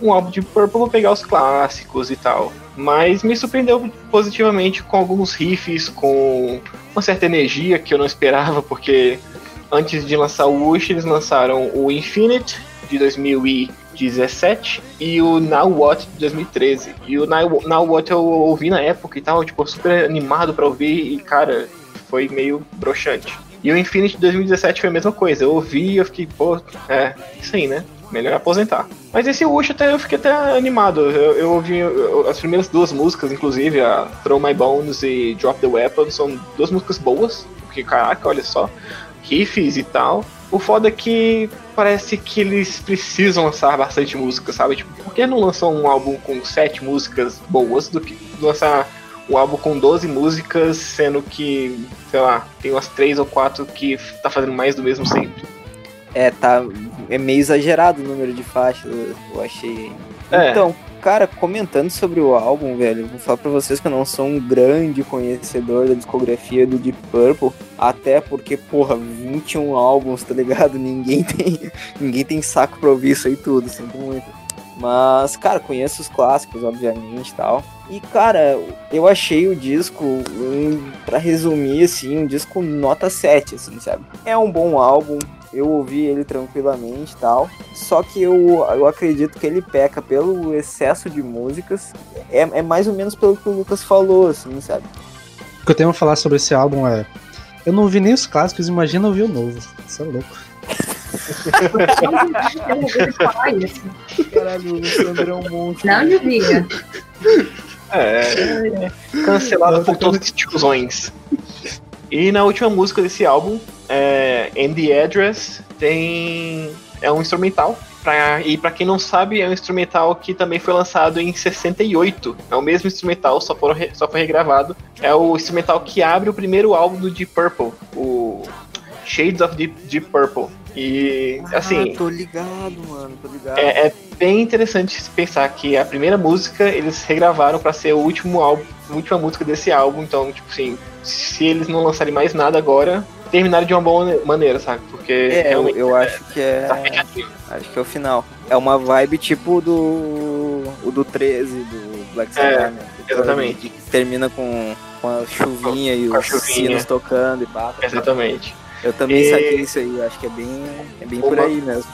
Speaker 3: um álbum de Purple, vou pegar os clássicos e tal. Mas me surpreendeu positivamente com alguns riffs, com uma certa energia que eu não esperava, porque antes de lançar o Wish, eles lançaram o Infinite de 2017 e o Now What de 2013. E o Now, Now What eu ouvi na época e tal, tipo, super animado pra ouvir e, cara, foi meio broxante. E o Infinite de 2017 foi a mesma coisa. Eu ouvi e eu fiquei, pô, é, isso aí, né? Melhor aposentar. Mas esse Wish até eu fiquei até animado. Eu, eu ouvi eu- as primeiras duas músicas, inclusive, a Throw My Bones e Drop the Weapon, são duas músicas boas. Porque, caraca, olha só. Riffs e tal. O foda é que parece que eles precisam lançar bastante música, sabe? Tipo, por que não lançam um álbum com sete músicas boas do que lançar um álbum com 12 músicas, sendo que, sei lá, tem umas três ou quatro que tá fazendo mais do mesmo sempre.
Speaker 2: É, tá. É meio exagerado o número de faixas, eu eu achei.
Speaker 3: É.
Speaker 2: Então, cara, comentando sobre o álbum, velho, vou falar pra vocês que eu não sou um grande conhecedor da discografia do Deep Purple. Até porque, porra, 21 álbuns, tá ligado? Ninguém tem, ninguém tem saco pra ouvir isso aí tudo, sinto muito. Mas, cara, conheço os clássicos, obviamente e tal. E, cara, eu achei o disco, um, pra resumir, assim, um disco nota 7, assim, sabe? É um bom álbum, eu ouvi ele tranquilamente e tal. Só que eu, eu acredito que ele peca pelo excesso de músicas. É, é mais ou menos pelo que o Lucas falou, assim, sabe?
Speaker 5: O que eu tenho a falar sobre esse álbum é. Eu não ouvi nem os clássicos, imagina ouvir o novo. Isso é louco.
Speaker 4: Falar isso.
Speaker 2: Caralho, o Sandro é um monstro.
Speaker 4: Não devia.
Speaker 3: É, cancelado por todos os tiozões. E na última música desse álbum, é, In The Address, tem é um instrumental. Pra, e para quem não sabe, é um instrumental que também foi lançado em 68. É o mesmo instrumental, só foi, só foi regravado. É o instrumental que abre o primeiro álbum do Deep Purple, o Shades of Deep, Deep Purple. E assim.
Speaker 2: Ah, tô ligado, mano, tô ligado.
Speaker 3: É, é, bem interessante pensar que a primeira música eles regravaram para ser o último álbum, a última música desse álbum. Então, tipo assim, se eles não lançarem mais nada agora, terminaram de uma boa maneira, sabe? Porque
Speaker 2: é, eu, eu acho que é.
Speaker 3: Tá
Speaker 2: acho que é o final. É uma vibe tipo do. O do 13, do Black Sabbath,
Speaker 3: É,
Speaker 2: né?
Speaker 3: exatamente.
Speaker 2: Que termina com, com a chuvinha e
Speaker 3: Com
Speaker 2: os sinos tocando e pá.
Speaker 3: Exatamente.
Speaker 2: Eu também
Speaker 3: E-
Speaker 2: saquei isso aí, acho que é bem, é bem por
Speaker 3: Uma-
Speaker 2: aí mesmo.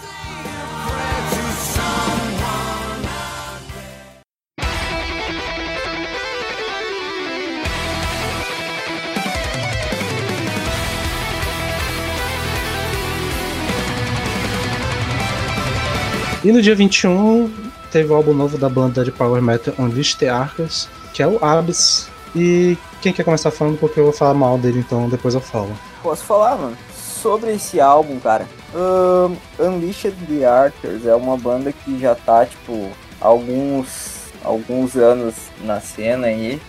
Speaker 5: E no dia 21 teve o álbum novo da banda de Power Metal Unleashed the Arcas, que é o Abyss. E quem quer começar falando, porque eu vou falar mal dele, então depois eu falo.
Speaker 2: Posso falar, mano? Sobre esse álbum, cara. Ahn, Unleashed the Archers é uma banda que já tá, tipo, alguns, alguns anos na cena aí.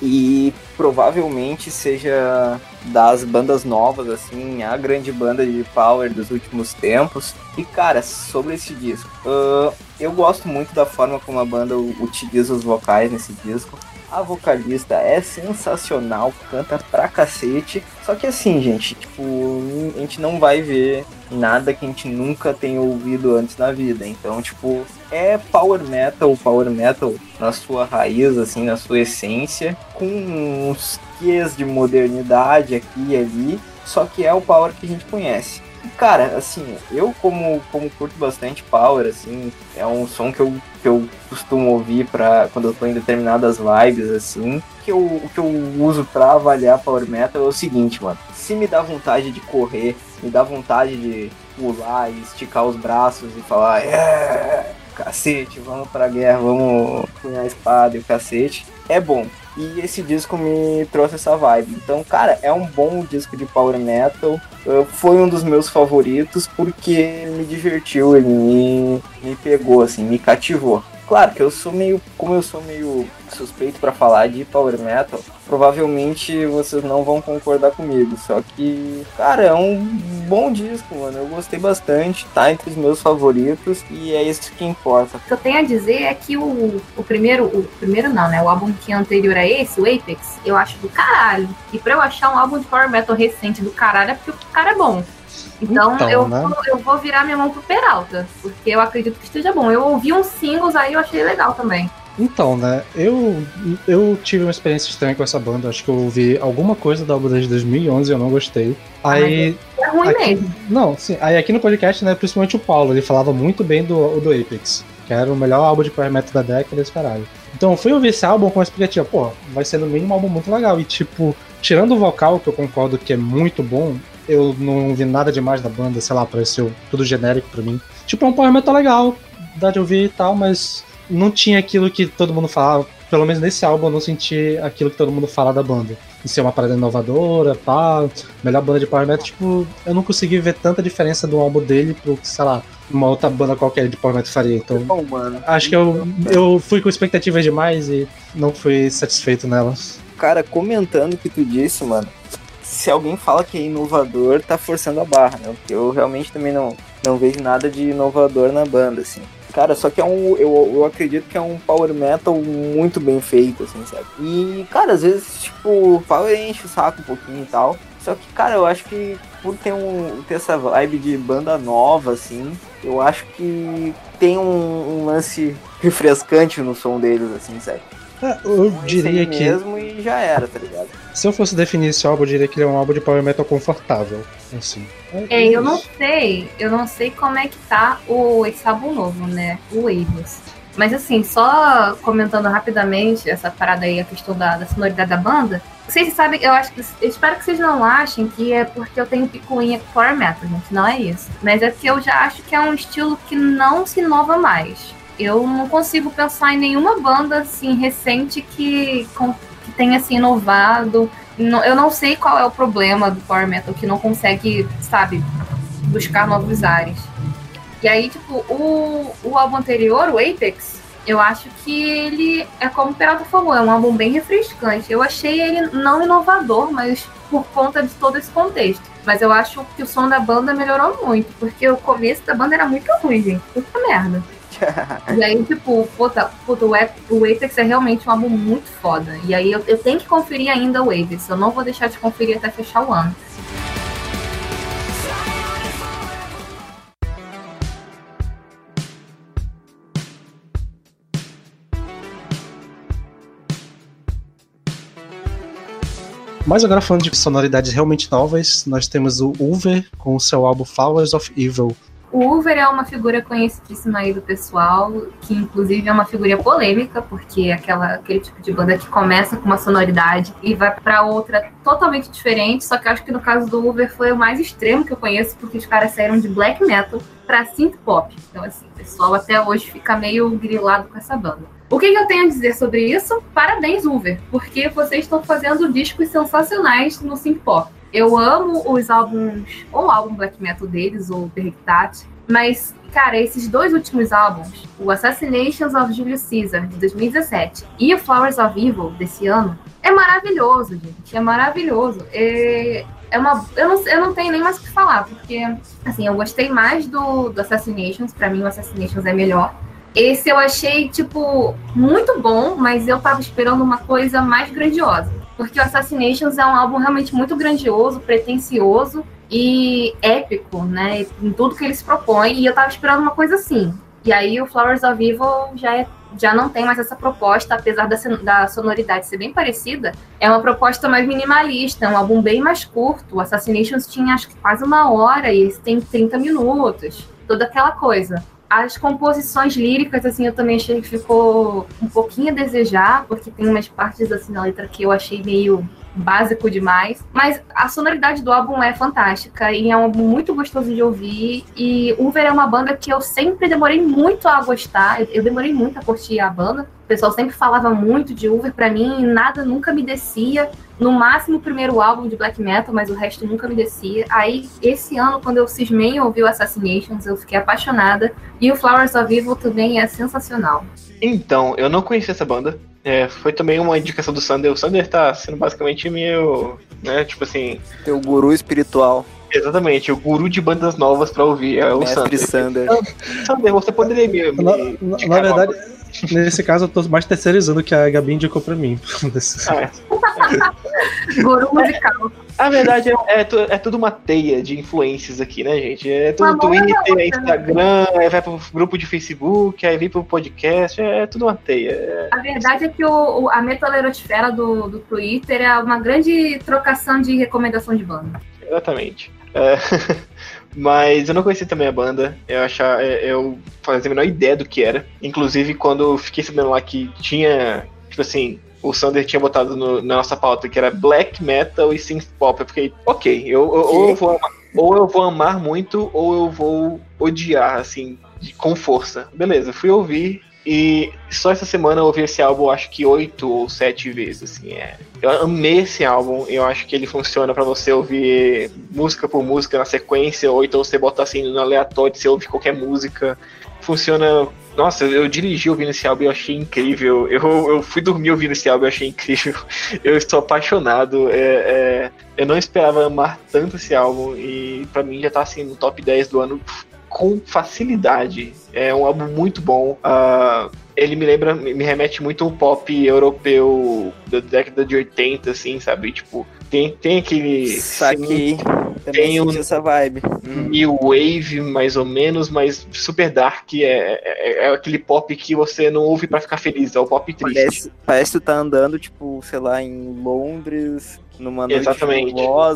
Speaker 2: E provavelmente seja das bandas novas, assim, a grande banda de power dos últimos tempos. E, cara, sobre esse disco, ahn, eu gosto muito da forma como a banda utiliza os vocais nesse disco. A vocalista é sensacional, canta pra cacete. Só que assim, gente, tipo, a gente não vai ver nada que a gente nunca tenha ouvido antes na vida. Então, tipo, é power metal, power metal na sua raiz, assim, na sua essência, com uns quês de modernidade aqui e ali. Só que é o power que a gente conhece. E, cara, assim, eu como, como curto bastante power, assim, é um som que eu, que eu costumo ouvir pra, quando eu tô em determinadas vibes, assim. Que eu, o que eu uso pra avaliar power metal é o seguinte, mano. Se me dá vontade de correr, me dá vontade de pular e esticar os braços e falar, é, cacete, vamos pra guerra, vamos punhar a espada e o cacete, é bom. E esse disco me trouxe essa vibe. Então, cara, é um bom disco de power metal. Uh, Foi um dos meus favoritos porque me divertiu, ele me, me pegou, assim, me cativou. Claro que eu sou meio, como eu sou meio suspeito pra falar de power metal, provavelmente vocês não vão concordar comigo. Só que, cara, é um bom disco, mano. Eu gostei bastante, tá entre os meus favoritos e é isso que importa.
Speaker 4: O que eu tenho a dizer é que o, o primeiro, o primeiro não, né? O álbum que é anterior a esse, o Apex, eu acho do caralho. E pra eu achar um álbum de Power Metal recente do caralho é porque o cara é bom. Então,
Speaker 5: Então,
Speaker 4: eu,
Speaker 5: né?
Speaker 4: vou, eu vou virar minha mão pro Peralta, porque eu acredito que esteja bom. Eu ouvi uns singles aí eu achei legal também.
Speaker 5: Então, né, eu, eu tive uma experiência estranha com essa banda. Acho que eu ouvi alguma coisa da álbum desde 2011 e eu não gostei. Aí,
Speaker 4: É ruim
Speaker 5: Aqui-
Speaker 4: mesmo.
Speaker 5: não, sim, aí aqui no podcast, né, principalmente o Paulo, ele falava muito bem do, do Apex, que era o melhor álbum de power metal da década, esse caralho. Então eu fui ouvir esse álbum com a expectativa, pô, vai ser no mínimo um álbum muito legal. E tipo, tirando o vocal, que eu concordo que é muito bom, eu não vi nada demais da banda, sei lá, pareceu tudo genérico pra mim. Tipo, é um power metal legal, dá de ouvir e tal, mas não tinha aquilo que todo mundo falava. Pelo menos nesse álbum eu não senti aquilo que todo mundo fala da banda. De ser uma parada inovadora, pá, melhor banda de power metal. Tipo, eu não consegui ver tanta diferença do álbum dele pro sei lá, uma outra banda qualquer de power metal faria. Então,
Speaker 2: Bom, mano.
Speaker 5: acho que eu, eu fui com expectativas demais e não fui satisfeito nelas.
Speaker 2: Cara, comentando o que tu disse, mano. Se alguém fala que é inovador, tá forçando a barra, né? Porque eu realmente também não, não vejo nada de inovador na banda, assim. Cara, só que é um. Eu, eu acredito que é um power metal muito bem feito, assim, sabe? E, cara, às vezes, tipo, power enche o saco um pouquinho e tal. Só que, cara, eu acho que por ter, um, ter essa vibe de banda nova, assim, eu acho que tem um, um lance refrescante no som deles, assim, sabe?
Speaker 5: É, eu diria que,
Speaker 2: mesmo e já era, tá ligado?
Speaker 5: se eu fosse definir esse álbum, eu diria que ele é um álbum de power metal confortável. Assim.
Speaker 4: É, eu não sei, eu não sei como é que tá o, esse álbum novo, né? O Waves. Mas assim, só comentando rapidamente essa parada aí, a questão da, da sonoridade da banda. Vocês sabem, eu acho que. Eu espero que vocês não achem que é porque eu tenho picuinha com Power Metal, gente. Não é isso. Mas é porque eu já acho que é um estilo que não se inova mais. Eu não consigo pensar em nenhuma banda assim recente que, que tenha se inovado. Não- eu não sei qual é o problema do Power Metal que não consegue, sabe, buscar novos ares. E aí, tipo, o, o álbum anterior, o Apex, eu acho que ele é como o Peralta falou, é um álbum bem refrescante. Eu achei ele não inovador, mas por conta de todo esse contexto. Mas eu acho que o som da banda melhorou muito, porque o começo da banda era muito ruim, gente. Puta merda. e aí, tipo, puta, puta o, o Apex é realmente um álbum muito foda. E aí eu, eu tenho que conferir ainda o Apex. Eu não vou deixar de conferir até fechar o ano.
Speaker 5: Mas agora falando de sonoridades realmente novas, nós temos o Uver com o seu álbum Flowers of Evil.
Speaker 4: O Uver é uma figura conhecidíssima aí do pessoal, que inclusive é uma figura polêmica, porque é aquela, aquele tipo de banda que começa com uma sonoridade e vai para outra totalmente diferente, só que eu acho que no caso do Uver foi o mais extremo que eu conheço, porque os caras saíram de black metal para synth pop. Então assim, o pessoal até hoje fica meio grilado com essa banda. O que, que, eu tenho a dizer sobre isso? Parabéns, Uber, porque vocês estão fazendo discos sensacionais no synth pop. Eu amo os álbuns, ou o álbum black metal deles, ou Berritat, mas, cara, esses dois últimos álbuns, o Assassinations of Julius Caesar, de 2017, e o Flowers of Evil, desse ano, é maravilhoso, gente, é maravilhoso. É, é uma, eu, não, eu não tenho nem mais o que falar, porque, assim, eu gostei mais do, do Assassinations, pra mim o Assassinations é melhor, esse eu achei, tipo, muito bom, mas eu tava esperando uma coisa mais grandiosa. Porque o Assassinations é um álbum realmente muito grandioso, pretencioso e épico, né? Em tudo que ele se propõe. E eu tava esperando uma coisa assim. E aí o Flowers of Evil já, é, já não tem mais essa proposta, apesar da, da sonoridade ser bem parecida. É uma proposta mais minimalista, é um álbum bem mais curto. O Assassinations tinha acho que quase uma hora e esse tem 30 minutos. Toda aquela coisa. As composições líricas, assim, eu também achei que ficou um pouquinho a desejar, porque tem umas partes assim na letra que eu achei meio básico demais. Mas a sonoridade do álbum é fantástica e é um álbum muito gostoso de ouvir. E Uber é uma banda que eu sempre demorei muito a gostar. Eu demorei muito a curtir a banda. O pessoal sempre falava muito de Uber para mim nada nunca me descia. No máximo o primeiro álbum de black metal, mas o resto nunca me descia. Aí, esse ano, quando eu cismei e ouvi o Assassinations, eu fiquei apaixonada. E o Flowers of Evil também é sensacional.
Speaker 3: Então, eu não conhecia essa banda. É, foi também uma indicação do Sander. O Sander tá sendo basicamente meu, né, tipo assim...
Speaker 2: Teu guru espiritual.
Speaker 3: Exatamente, o guru de bandas novas pra ouvir é o Mestre
Speaker 2: Sander.
Speaker 3: Sander. Sander, você poderia me... me
Speaker 5: na, na, na verdade... Nesse caso, eu tô mais terceirizando que a Gabi indicou pra mim.
Speaker 4: É. Guru musical.
Speaker 3: A verdade é, é, é, tudo uma teia de influências aqui, né, gente? É tudo Amor, Twitter, é Instagram, aí vai pro grupo de Facebook, aí vem pro podcast, é, é tudo uma teia. É...
Speaker 4: A verdade é que o, o, a metalerosfera do, do Twitter é uma grande trocação de recomendação de banda.
Speaker 3: Exatamente. É, mas eu não conhecia também a banda. Eu achava, é, eu fazia a menor ideia do que era. Inclusive, quando eu fiquei sabendo lá que tinha, tipo assim, o Sander tinha botado no, na nossa pauta que era black metal e synth pop. Eu fiquei, ok, eu, eu ou, eu vou amar, ou eu vou amar muito, ou eu vou odiar, assim, de, com força. Beleza, fui ouvir. E só essa semana eu ouvi esse álbum, acho que oito ou sete vezes, assim, é. Eu amei esse álbum, eu acho que ele funciona para você ouvir música por música na sequência, ou então você botar assim no aleatório, você ouve qualquer música. Funciona nossa, eu, dirigi ouvindo esse álbum e achei incrível. Eu, eu fui dormir ouvindo esse álbum e achei incrível. Eu estou apaixonado. É, é, eu não esperava amar tanto esse álbum e para mim já tá assim no top 10 do ano com facilidade. É um álbum muito bom. Uh, ele me lembra, me remete muito ao pop europeu da década de 80, assim, sabe? Tipo, tem, tem aquele.
Speaker 2: Saquei. Tem um, essa vibe.
Speaker 3: Hum. New Wave, mais ou menos, mas super dark. É, é, é, aquele pop que você não ouve para ficar feliz, é o pop triste.
Speaker 2: Parece, parece que tu tá andando, tipo, sei lá, em Londres, numa noite Exatamente.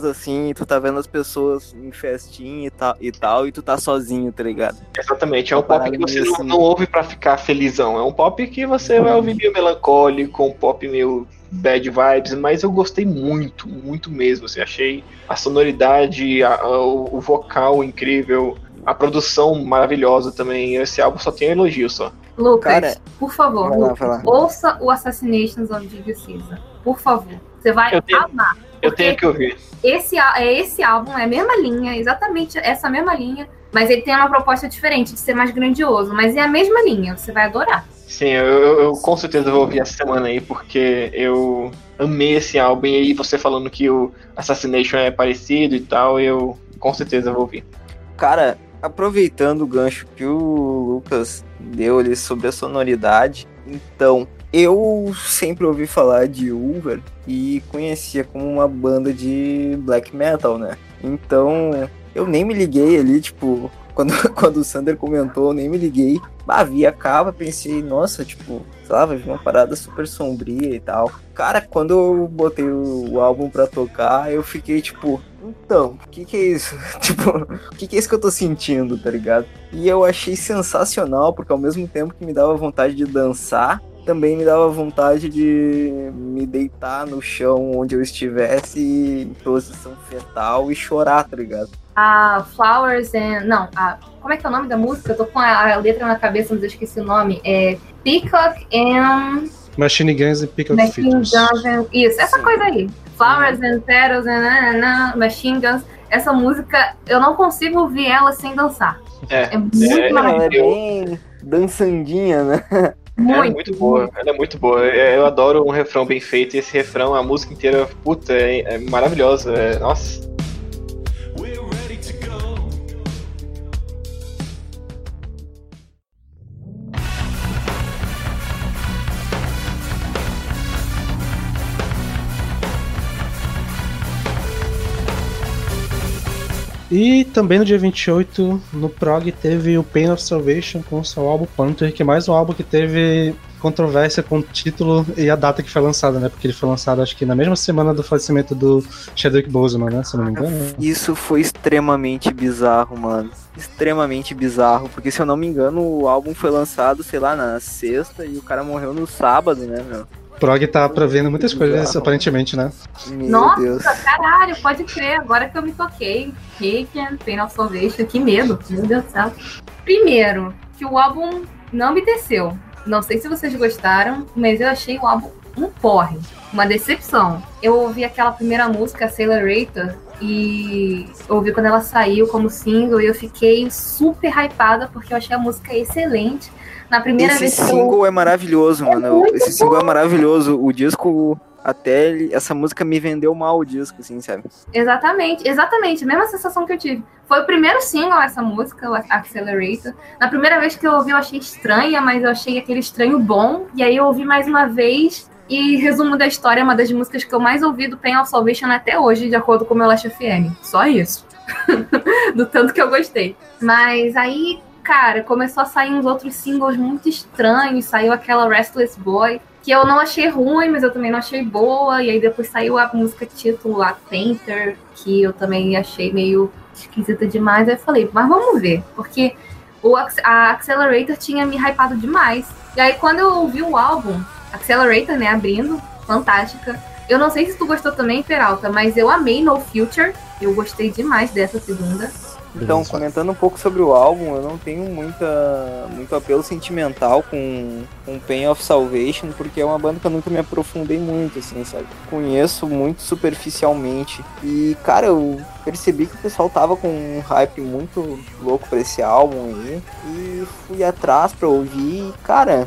Speaker 2: assim, e tu tá vendo as pessoas em festinha e tal, e tal, e tu tá sozinho, tá ligado?
Speaker 3: Exatamente, é um pop que você não, assim. não ouve para ficar felizão, é um pop que você vai ouvir meio melancólico, um pop meio bad vibes, mas eu gostei muito, muito mesmo. Assim, achei a sonoridade, a, a, o, vocal incrível, a produção maravilhosa também. Esse álbum só tem elogio só.
Speaker 4: Lucas, Cara, por favor, lá, Lucas, ouça o Assassinations of Julius Caesar. Por favor. Você vai
Speaker 3: eu tenho,
Speaker 4: amar.
Speaker 3: Eu tenho que ouvir.
Speaker 4: Esse, é esse álbum, é a mesma linha, exatamente essa mesma linha Mas ele tem uma proposta diferente, de ser mais grandioso. Mas é a mesma linha, você vai adorar.
Speaker 3: Sim, eu, eu, eu com certeza vou ouvir essa semana aí, porque eu amei esse álbum. E aí você falando que o Assassination é parecido e tal, eu com certeza vou ouvir.
Speaker 2: Cara, aproveitando o gancho que o Lucas deu ali sobre a sonoridade, então, eu sempre ouvi falar de Ulver e conhecia como uma banda de black metal, né? Então, eu nem me liguei ali, tipo, quando, quando o Sander comentou, eu nem me liguei. Ah, vi a capa, pensei, nossa, tipo, sei lá, vai vir uma parada super sombria e tal. Cara, quando eu botei o, o álbum pra tocar, eu fiquei tipo, então, o que que é isso? tipo, o que que é isso que eu tô sentindo, tá ligado? E eu achei sensacional, porque ao mesmo tempo que me dava vontade de dançar, também me dava vontade de me deitar no chão onde eu estivesse em posição fetal e chorar, tá ligado?
Speaker 4: A Flowers and. Não, a, como é que é o nome da música? Eu tô com a, a letra na cabeça, mas eu esqueci o nome. É Peacock and.
Speaker 5: Machine Guns e Peacock
Speaker 4: Machine. Guns and. Isso, essa
Speaker 2: Sim.
Speaker 4: coisa aí. Flowers and Petals and na, na, na, Machine Guns. Essa música, eu não consigo ouvir ela sem dançar.
Speaker 3: É,
Speaker 4: É muito
Speaker 3: É,
Speaker 2: Ela é
Speaker 4: maravilhoso.
Speaker 2: bem dançandinha, né?
Speaker 3: ela é
Speaker 4: Muito,
Speaker 3: muito boa, ela é muito boa. É, Eu adoro um refrão bem feito, e esse refrão, a música inteira, puta, é, é maravilhosa. é- nossa.
Speaker 5: E também no dia 28, no prog, teve o Pain of Salvation com o seu álbum Panther, que é mais um álbum que teve controvérsia com o título e a data que foi lançado, né? Porque ele foi lançado acho que na mesma semana do falecimento do Chadwick Boseman, né? Se não me engano.
Speaker 2: Isso foi extremamente bizarro, mano. Extremamente bizarro, porque se eu não me engano, o álbum foi lançado, sei lá, na sexta e o cara morreu no sábado, né, meu?
Speaker 5: O prog tá prevendo muitas coisas,
Speaker 2: Bizarro.
Speaker 5: aparentemente, né?
Speaker 2: Meu
Speaker 4: Nossa,
Speaker 2: Deus.
Speaker 4: caralho, pode crer, agora que eu me toquei. Reiki, Pain of Salvation, que medo, meu Deus do céu. Primeiro, que o álbum não me desceu. Não sei se vocês gostaram, mas eu achei o álbum um porre, uma decepção. Eu ouvi aquela primeira música, Accelerator, e ouvi quando ela saiu como single e eu fiquei super hypada porque eu achei a música excelente. Na primeira
Speaker 2: Esse
Speaker 4: vez que eu
Speaker 2: single é maravilhoso,
Speaker 4: É
Speaker 2: mano. Esse single é maravilhoso. O disco, até essa música me vendeu mal o disco, assim, sabe?
Speaker 4: Exatamente, exatamente, a mesma sensação que eu tive. Foi o primeiro single essa música, o Accelerator. Na primeira vez que eu ouvi, eu achei estranha, mas eu achei aquele estranho bom. E aí eu ouvi mais uma vez. E resumo da história, é uma das músicas que eu mais ouvi do Pain of Salvation até hoje, de acordo com o meu Last FM. Só isso. do tanto que eu gostei. Mas aí, cara, começou a sair uns outros singles muito estranhos. Saiu aquela Restless Boy, que eu não achei ruim, mas eu também não achei boa. E aí depois saiu a música título, a Painter, que eu também achei meio esquisita demais. Aí eu falei, mas vamos ver, porque o, a Accelerator tinha me hypado demais. E aí quando eu ouvi o álbum, Accelerator, né, abrindo, fantástica. Eu não sei se tu gostou também, Peralta, mas eu amei No Future. Eu gostei demais dessa segunda.
Speaker 2: Então, comentando um pouco sobre o álbum, eu não tenho muita, muito apelo sentimental com, com Pain of Salvation, porque é uma banda que eu nunca me aprofundei muito, assim, sabe? Conheço muito superficialmente. E, cara, eu percebi que o pessoal tava com um hype muito louco pra esse álbum aí. E fui atrás pra ouvir. E, cara,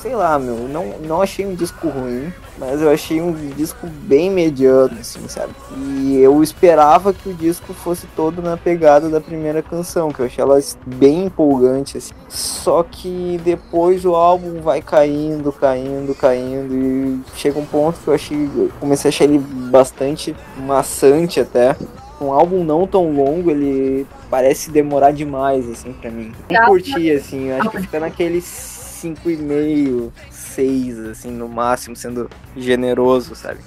Speaker 2: sei lá, meu, não, não achei um disco ruim. Mas eu achei um disco bem mediano, assim, sabe? E eu esperava que o disco fosse todo na pegada da primeira canção, que eu achei ela bem empolgante, assim. Só que depois o álbum vai caindo, caindo, caindo, e chega um ponto que eu achei. Eu comecei a achar ele bastante maçante até. Um álbum não tão longo, ele parece demorar demais, assim, pra mim. Não curti, assim, eu acho que fica naquele 5,5, 6, assim, no máximo, sendo generoso, sabe?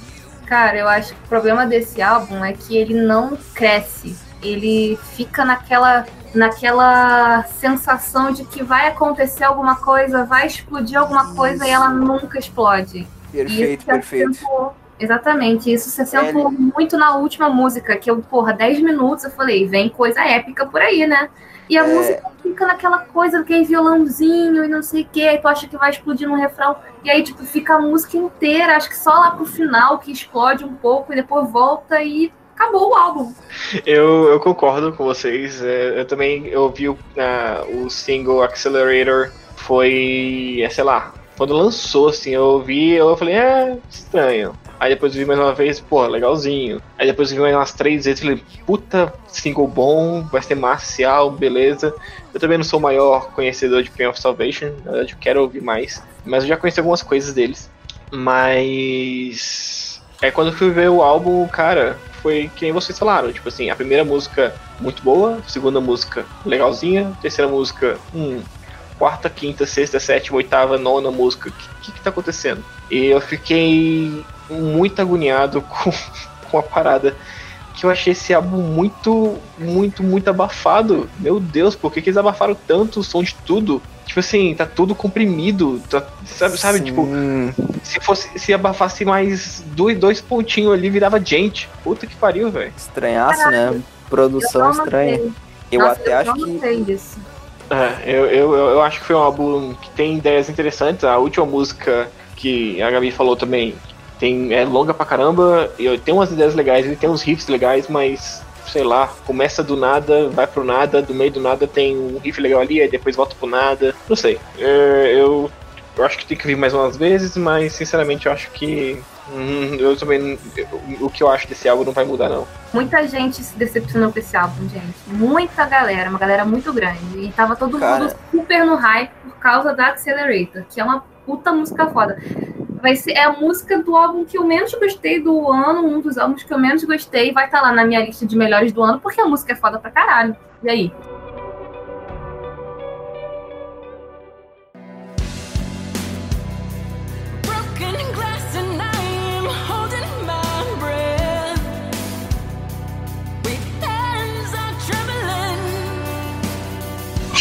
Speaker 4: Cara, eu acho que o problema desse álbum é que ele não cresce. Ele fica naquela, naquela sensação de que vai acontecer alguma coisa, vai explodir alguma coisa e ela nunca explode.
Speaker 2: Perfeito,
Speaker 4: isso se
Speaker 2: perfeito.
Speaker 4: acentuou- Exatamente, isso se acentuou
Speaker 2: Ele-
Speaker 4: muito na última música, que eu, porra, 10 minutos eu falei, vem coisa épica por aí, né? E a
Speaker 2: É.
Speaker 4: música fica naquela coisa, aquele violãozinho e não sei o que, aí tu acha que vai explodir no refrão, e aí, tipo, fica a música inteira, acho que só lá pro final que explode um pouco e depois volta e acabou o álbum.
Speaker 3: Eu, eu concordo com vocês. É, eu também eu vi o, uh, o single Accelerator foi, é, sei lá, quando lançou, assim, eu ouvi, eu falei, é, estranho. Aí depois vi mais uma vez, pô, legalzinho. Aí depois vi mais umas três vezes, falei, puta, single bom, vai ser marcial, beleza. Eu também não sou o maior conhecedor de Pain of Salvation, na verdade eu quero ouvir mais. Mas eu já conheci algumas coisas deles. Mas. É quando eu fui ver o álbum, cara, foi que nem vocês falaram. Tipo assim, a primeira música muito boa, segunda música legalzinha, terceira música, hum, quarta, quinta, sexta, sétima, oitava, nona música. O que, que, que tá acontecendo? E eu fiquei muito agoniado com, com a parada. Que eu achei esse álbum muito, muito, muito abafado. Meu Deus, por que, que eles abafaram tanto o som de tudo? Tipo assim, tá tudo comprimido. Tá, sabe, sabe tipo, se fosse se abafasse mais dois, dois pontinhos ali, virava gente. Puta que pariu, velho.
Speaker 2: Estranhaço, né? Produção estranha. Eu
Speaker 4: Nossa,
Speaker 2: até
Speaker 4: eu
Speaker 2: acho
Speaker 4: não
Speaker 2: que.
Speaker 4: sei disso.
Speaker 3: É, eu, eu, eu acho que foi um álbum que tem ideias interessantes. A última música que a Gabi falou também tem, é longa pra caramba, e tem umas ideias legais, ele tem uns riffs legais, mas sei lá, começa do nada, vai pro nada, do meio do nada tem um riff legal ali, aí depois volta pro nada. Não sei. É, eu, eu acho que tem que vir mais umas vezes, mas sinceramente eu acho que. hum, eu também. O que eu acho desse álbum não vai mudar, não.
Speaker 4: Muita gente se decepcionou com esse álbum, gente. Muita galera, uma galera muito grande. E tava todo
Speaker 2: Cara.
Speaker 4: mundo super no hype por causa da Accelerator, que é uma puta música foda. Vai ser, é a música do álbum que eu menos gostei do ano, um dos álbuns que eu menos gostei, vai estar lá na minha lista de melhores do ano, porque a música é foda pra caralho. E aí?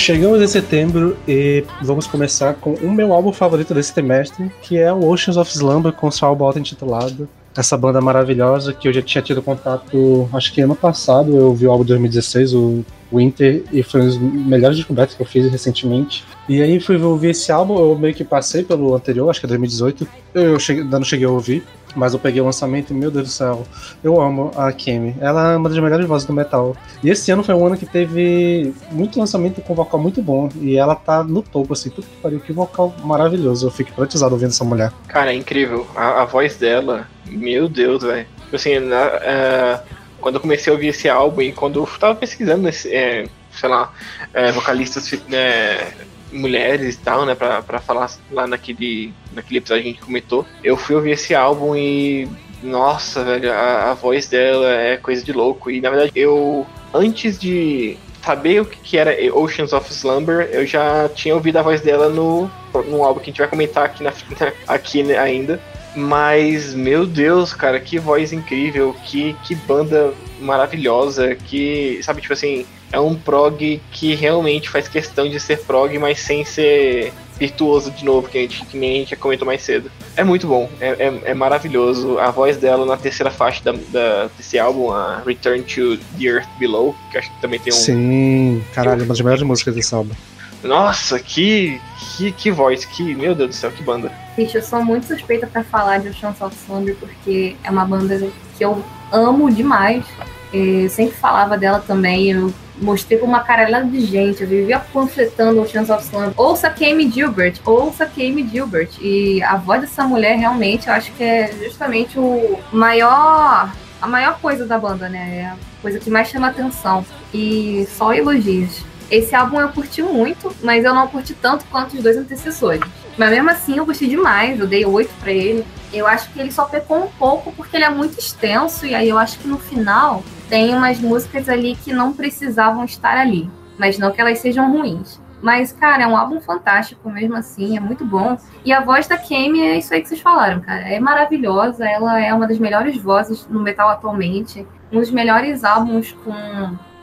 Speaker 5: Chegamos em setembro e vamos começar com o meu álbum favorito desse trimestre, que é o Oceans of Slumber, com seu álbum auto-intitulado. Essa banda maravilhosa que eu já tinha tido contato, acho que ano passado, eu vi o álbum de 2016, o Winter, e foi uma das melhores descobertas que eu fiz recentemente. E aí fui ouvir esse álbum, eu meio que passei pelo anterior, acho que é 2018, eu cheguei, ainda não cheguei a ouvir, mas eu peguei o lançamento e, meu Deus do céu, eu amo a Kemi. Ela é uma das melhores vozes do metal. E esse ano foi um ano que teve muito lançamento com vocal muito bom. E ela tá no topo, assim, tudo que pariu, que vocal maravilhoso. Eu fico hipnotizado ouvindo essa mulher.
Speaker 3: Cara, é incrível. A, a voz dela, meu Deus, velho. Assim, na- é, quando eu comecei a ouvir esse álbum e quando eu tava pesquisando, esse, é, sei lá, é, vocalistas é, mulheres e tal, né, pra, pra falar lá naquele, naquele episódio que a gente comentou, eu fui ouvir esse álbum e. Nossa, velho, a, a voz dela é coisa de louco. E na verdade, eu, antes de saber o que era Oceans of Slumber, eu já tinha ouvido a voz dela no, no álbum que a gente vai comentar aqui, na, aqui ainda. Mas, meu Deus, cara, que voz incrível, que, que banda maravilhosa, que, sabe, tipo assim, é um prog que realmente faz questão de ser prog, mas sem ser virtuoso de novo, que, a gente, que nem a gente já comentou mais cedo. É muito bom, é, é, é maravilhoso. A voz dela na terceira faixa da, da- desse álbum, a Return to the Earth Below, que acho que também tem um.
Speaker 5: Sim, caralho, uma das melhores músicas desse álbum.
Speaker 3: Nossa, que, que, que voz, que. Meu Deus do céu, que banda.
Speaker 4: Gente, eu sou muito suspeita pra falar de Ocean of Slumber, porque é uma banda que eu amo demais. Eu sempre falava dela também, eu mostrei pra uma caralhada de gente, eu vivia panfletando Ocean of Slumber. Ouça Kame Gilbert, ouça Kame Gilbert. E a voz dessa mulher, realmente, eu acho que é justamente o maior... A maior coisa da banda, né? É a coisa que mais chama atenção. E só elogios. Esse álbum eu curti muito, mas eu não curti tanto quanto os dois antecessores. Mas mesmo assim eu gostei demais, eu dei oito pra ele. Eu acho que ele só pecou um pouco porque ele é muito extenso, e aí eu acho que no final tem umas músicas ali que não precisavam estar ali. Mas não que elas sejam ruins. Mas, cara, é um álbum fantástico mesmo assim, é muito bom. E a voz da Kemi é isso aí que vocês falaram, cara. É maravilhosa, ela é uma das melhores vozes no metal atualmente. Um dos melhores álbuns com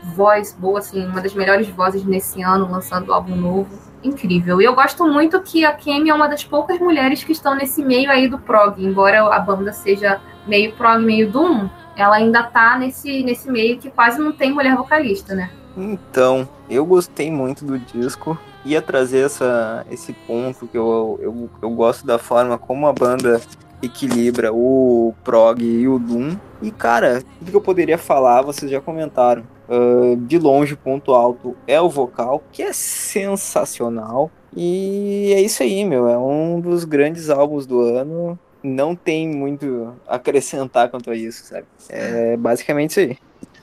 Speaker 4: voz boa, assim, uma das melhores vozes nesse ano, lançando álbum novo. Incrível. E eu gosto muito que a Kemi é uma das poucas mulheres que estão nesse meio aí do prog. Embora a banda seja meio prog, meio doom, ela ainda tá nesse, nesse meio que quase não tem mulher vocalista, né?
Speaker 2: Então, eu gostei muito do disco. Ia trazer essa, esse ponto que eu, eu, eu gosto da forma como a banda equilibra o prog e o doom. E cara, tudo que eu poderia falar, vocês já comentaram. Ah, de longe, ponto alto é o vocal, que é sensacional. E é isso aí, meu. É um dos grandes álbuns do ano. Não tem muito a acrescentar quanto a isso, sabe? É basicamente isso aí.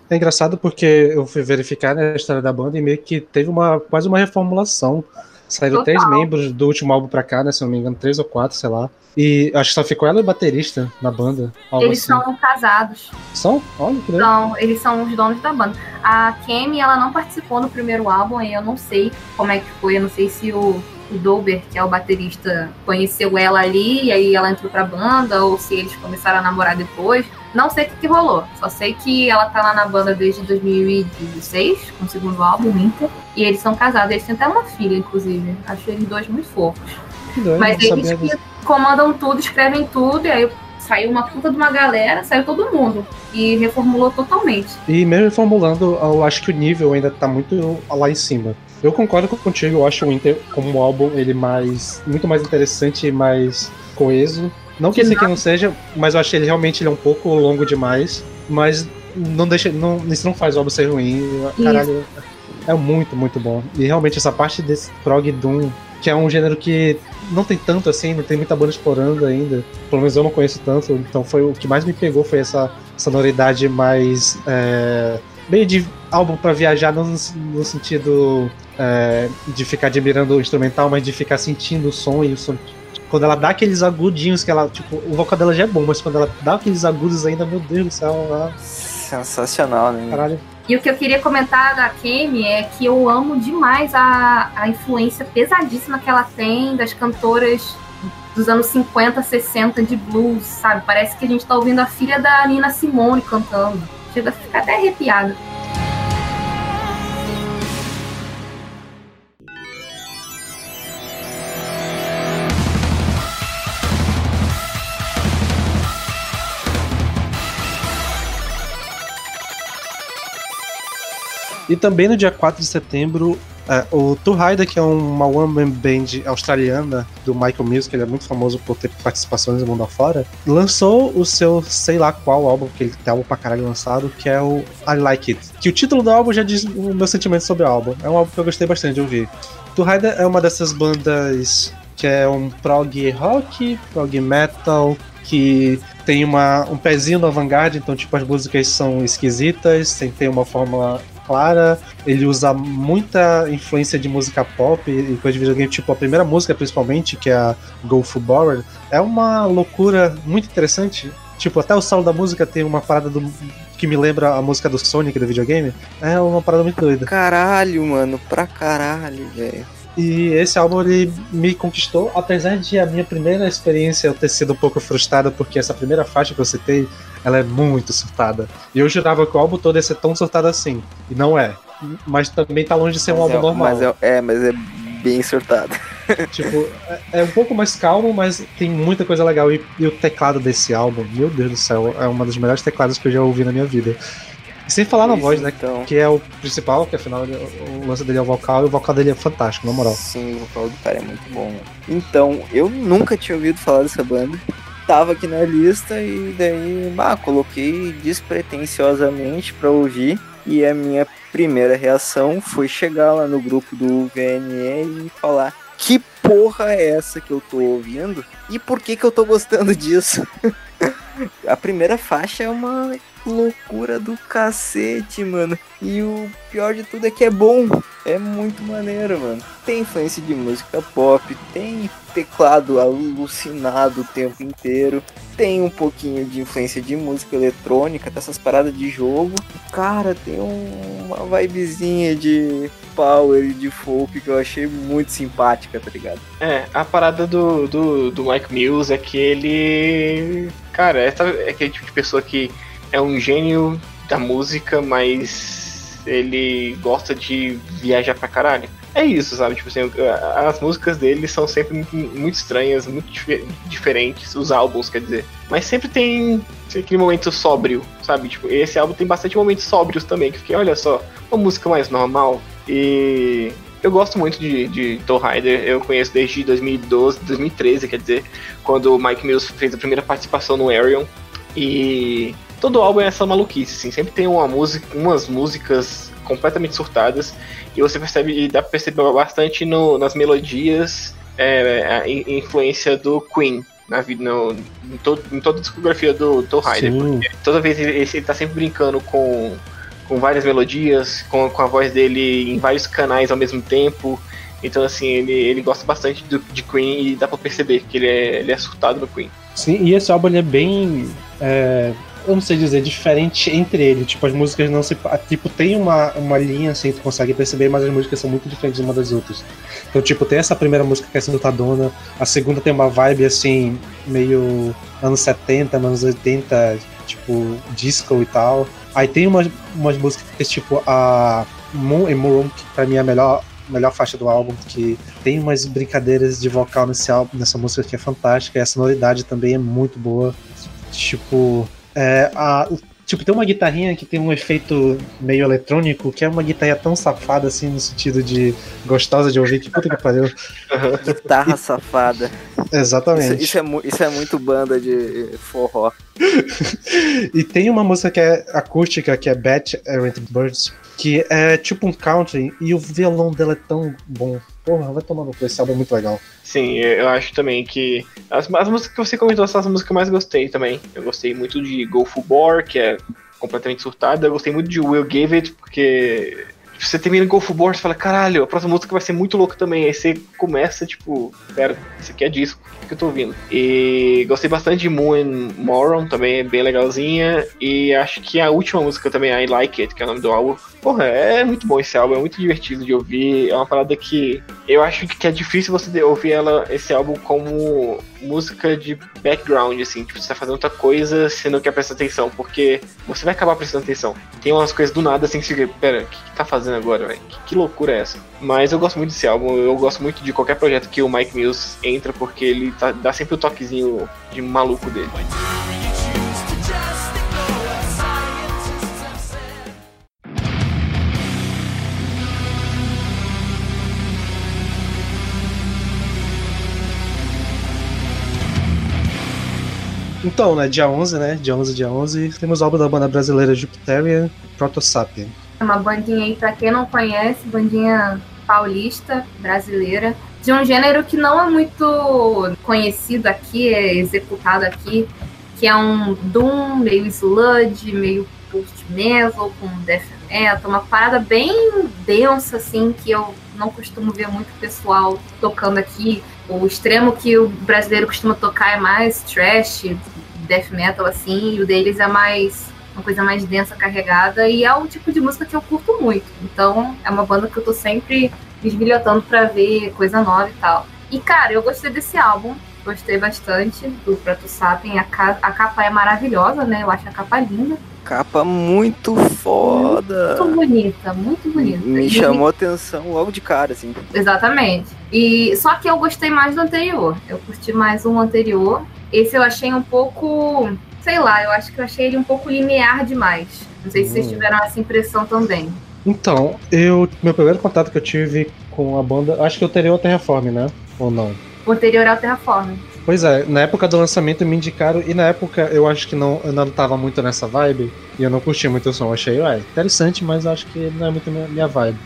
Speaker 5: É engraçado porque eu fui verificar né, a história da banda e meio que teve uma quase uma reformulação. Saíram
Speaker 4: Total.
Speaker 5: três membros do último álbum pra cá, né? Se eu não me engano, três ou quatro, sei lá. E acho que só ficou ela e o baterista na banda.
Speaker 4: Eles
Speaker 5: assim.
Speaker 4: são casados.
Speaker 5: São? Olha que legal.
Speaker 4: São, eles são os donos da banda. A Kemi, ela não participou no primeiro álbum, aí eu não sei como é que foi. Eu não sei se o, o Dober, que é o baterista, conheceu ela ali e aí ela entrou pra banda, ou se eles começaram a namorar depois. Não sei o que, que rolou. Só sei que ela tá lá na banda desde 2016, com o segundo álbum, Winter. E eles são casados. Eles têm até uma filha, inclusive. Acho eles dois muito fofos.
Speaker 5: Que doido,
Speaker 4: Mas eles que comandam tudo, escrevem tudo, e aí saiu uma puta de uma galera, saiu todo mundo. E reformulou totalmente.
Speaker 5: E mesmo formulando, eu acho que o nível ainda tá muito lá em cima. Eu concordo contigo, eu acho o Winter como um álbum ele mais muito mais interessante e mais coeso. Não que esse aqui não seja, mas eu acho ele realmente ele é um pouco longo demais, mas não deixa, não, isso não faz o álbum ser ruim. Caralho, é muito, muito bom. E realmente essa parte desse prog doom, que é um gênero que não tem tanto assim, não tem muita banda explorando ainda. Pelo menos eu não conheço tanto, então foi o que mais me pegou foi essa sonoridade mais é, meio de álbum pra viajar não no, no sentido é, de ficar admirando o instrumental, mas de ficar sentindo o som e o som quando ela dá aqueles agudinhos que ela, tipo, o vocal dela já é bom, mas quando ela dá aqueles agudos ainda, meu Deus do céu, ela,
Speaker 2: Sensacional, né?
Speaker 5: caralho.
Speaker 4: E o que eu queria comentar da Kemi é que eu amo demais a, a influência pesadíssima que ela tem das cantoras dos anos 50, 60 de blues, sabe? Parece que a gente tá ouvindo a filha da Nina Simone cantando. Chega a ficar até arrepiada.
Speaker 5: E também no dia 4 de setembro, é, o Turhaida, que é uma one-man band australiana do Michael Mills, que ele é muito famoso por ter participações no mundo afora, lançou o seu sei lá qual álbum, que ele tem álbum pra caralho lançado, que é o I Like It. Que o título do álbum já diz o meu sentimento sobre o álbum. É um álbum que eu gostei bastante de ouvir. Turhaida é uma dessas bandas que é um prog rock, prog metal, que tem uma, um pezinho no avant-garde, então tipo as músicas são esquisitas, sem ter uma fórmula clara. Ele usa muita influência de música pop e coisa de videogame, tipo a primeira música principalmente, que é a Go Bored, é uma loucura muito interessante. Tipo, até o solo da música tem uma parada do que me lembra a música do Sonic do videogame. É uma parada muito doida.
Speaker 2: Caralho, mano, pra caralho, velho.
Speaker 5: E esse álbum ele me conquistou, apesar de a minha primeira experiência eu ter sido um pouco frustrada, porque essa primeira faixa que eu citei, ela é muito surtada. E eu jurava que o álbum todo ia ser tão surtado assim. E não é. Mas também tá longe de ser um
Speaker 2: Mas
Speaker 5: álbum
Speaker 2: é,
Speaker 5: normal.
Speaker 2: Mas é, é, mas é bem surtado.
Speaker 5: Tipo, é, é um pouco mais calmo, mas tem muita coisa legal. E, e o teclado desse álbum, meu Deus do céu, é uma das melhores teclados que eu já ouvi na minha vida. E sem falar na
Speaker 2: Isso,
Speaker 5: voz, né?
Speaker 2: então.
Speaker 5: Que é o principal, que afinal o lance dele é o vocal, e o vocal dele é fantástico, na moral.
Speaker 2: Sim, o vocal do cara é muito bom. Então, eu nunca tinha ouvido falar dessa banda. Tava aqui na lista e daí, bah, coloquei despretensiosamente pra ouvir. E a minha primeira reação foi chegar lá no grupo do VNE e falar: Que porra é essa que eu tô ouvindo? E por que que eu tô gostando disso? a primeira faixa é uma loucura do cacete, mano. E o pior de tudo é que é bom. É muito maneiro, mano. Tem influência de música pop, tem teclado alucinado o tempo inteiro, tem um pouquinho de influência de música eletrônica, dessas paradas de jogo. Cara, tem um- uma vibezinha de power e de folk que eu achei muito simpática, tá ligado?
Speaker 3: É, a parada do, do, do Mike Mills é que ele. Cara, é, aquele tipo de pessoa que é um gênio da música, mas ele gosta de viajar pra caralho. É isso, sabe? Tipo assim, as músicas dele são sempre muito, muito estranhas, muito dife- diferentes, os álbuns, quer dizer. Mas sempre tem aquele momento sóbrio, sabe? Tipo, esse álbum tem bastante momentos sóbrios também, que fiquei, olha só, uma música mais normal. E Eu gosto muito de, de Tom Rider, eu conheço desde 2012, 2013, quer dizer, quando o Mike Mills fez a primeira participação no Arion. E todo álbum é essa maluquice, assim, sempre tem uma música, umas músicas completamente surtadas e você percebe, e dá pra perceber bastante no, nas melodias é, a in- influência do Queen na vida, no, em, todo, em toda a discografia do Tom Rider. Toda vez ele, ele tá sempre brincando com, com várias melodias, com, com a voz dele em vários canais ao mesmo tempo. Então, assim, ele, ele gosta bastante do, de Queen e dá pra perceber que ele é, ele é surtado no Queen.
Speaker 5: Sim, e esse álbum é bem. é, eu não sei dizer, diferente entre ele. Tipo, as músicas não se. Tipo, tem uma, uma linha assim, tu consegue perceber, mas as músicas são muito diferentes uma das outras. Então, tipo, tem essa primeira música que é Lutadona, a segunda tem uma vibe assim, meio anos 70, anos 80, tipo, disco e tal. Aí tem umas, umas músicas tipo, a Moon and Moon, que pra mim é a melhor, melhor faixa do álbum, que tem umas brincadeiras de vocal nesse álbum, nessa música que é fantástica, e a sonoridade também é muito boa. Tipo, é, a, tipo, tem uma guitarrinha que tem um efeito meio eletrônico, que é uma guitarra tão safada, assim, no sentido de gostosa de ouvir, que puta que pariu.
Speaker 2: Guitarra safada. Isso,
Speaker 5: Exatamente.
Speaker 2: isso é, mu- isso é muito banda de forró.
Speaker 5: E tem uma música que é acústica, que é Bat Errant Birds, que é tipo um country, e o violão dela é tão bom. Porra, vai tomar no cu, esse álbum é muito legal.
Speaker 3: Sim, eu acho também que. As, as músicas que você comentou são as músicas que eu mais gostei também. Eu gostei muito de Go Full Bore, que é completamente surtada. Eu gostei muito de Will Give It, porque. Você termina Go Full Bore e fala, caralho, a próxima música vai ser muito louca também. Aí você começa, tipo, pera, isso aqui é disco, o que que eu tô ouvindo? E gostei bastante de Moon Moron, também é bem legalzinha. E acho que a última música também, I Like It, que é o nome do álbum. Porra, é muito bom esse álbum, é muito divertido de ouvir. É uma parada que eu acho que é difícil você ouvir ela, esse álbum como música de background, assim, tipo, você tá fazendo outra coisa, você não quer prestar atenção, porque você vai acabar prestando atenção. Tem umas coisas do nada assim que você fica, pera, o que, que tá fazendo agora, velho? Que, que loucura é essa? Mas eu gosto muito desse álbum, eu gosto muito de qualquer projeto que o Mike Mills entra, porque ele tá- dá sempre o toquezinho de maluco dele.
Speaker 5: Então, né, dia 11, né, dia 11, dia 11, temos o álbum da banda brasileira Jupiterian, Proto Sapien.
Speaker 4: É uma bandinha aí, pra quem não conhece, bandinha paulista, brasileira, de um gênero que não é muito conhecido aqui, é executado aqui, que é um doom, meio sludge, meio post-metal, com death metal, uma parada bem densa, assim, que eu não costumo ver muito pessoal tocando aqui. O extremo que o brasileiro costuma tocar é mais trash, death metal, assim, e o deles é mais uma coisa mais densa, carregada, e é o tipo de música que eu curto muito. Então, é uma banda que eu tô sempre desbilhotando pra ver coisa nova e tal. E, cara, eu gostei desse álbum, gostei bastante do Proto Sapien. A, ca- a capa é maravilhosa, né? Eu acho a capa linda.
Speaker 2: Capa muito foda.
Speaker 4: Muito bonita, muito bonita.
Speaker 2: Me
Speaker 4: E-
Speaker 2: chamou atenção logo de cara, assim.
Speaker 4: Exatamente. E só que eu gostei mais do anterior. Eu curti mais um anterior. Esse eu achei um pouco, sei lá, eu acho que eu achei ele um pouco linear demais. Não sei se vocês
Speaker 5: Hum.
Speaker 4: tiveram essa impressão também.
Speaker 5: Então, eu, meu primeiro contato que eu tive com a banda, acho que eu teria o Terraform, né? Ou não?
Speaker 4: O anterior é o Terraform.
Speaker 5: Pois é, na época do lançamento me indicaram, e na época eu acho que não, eu não tava muito nessa vibe, e eu não curti muito o som. Eu achei, ué, interessante, mas acho que não é muito minha, minha vibe.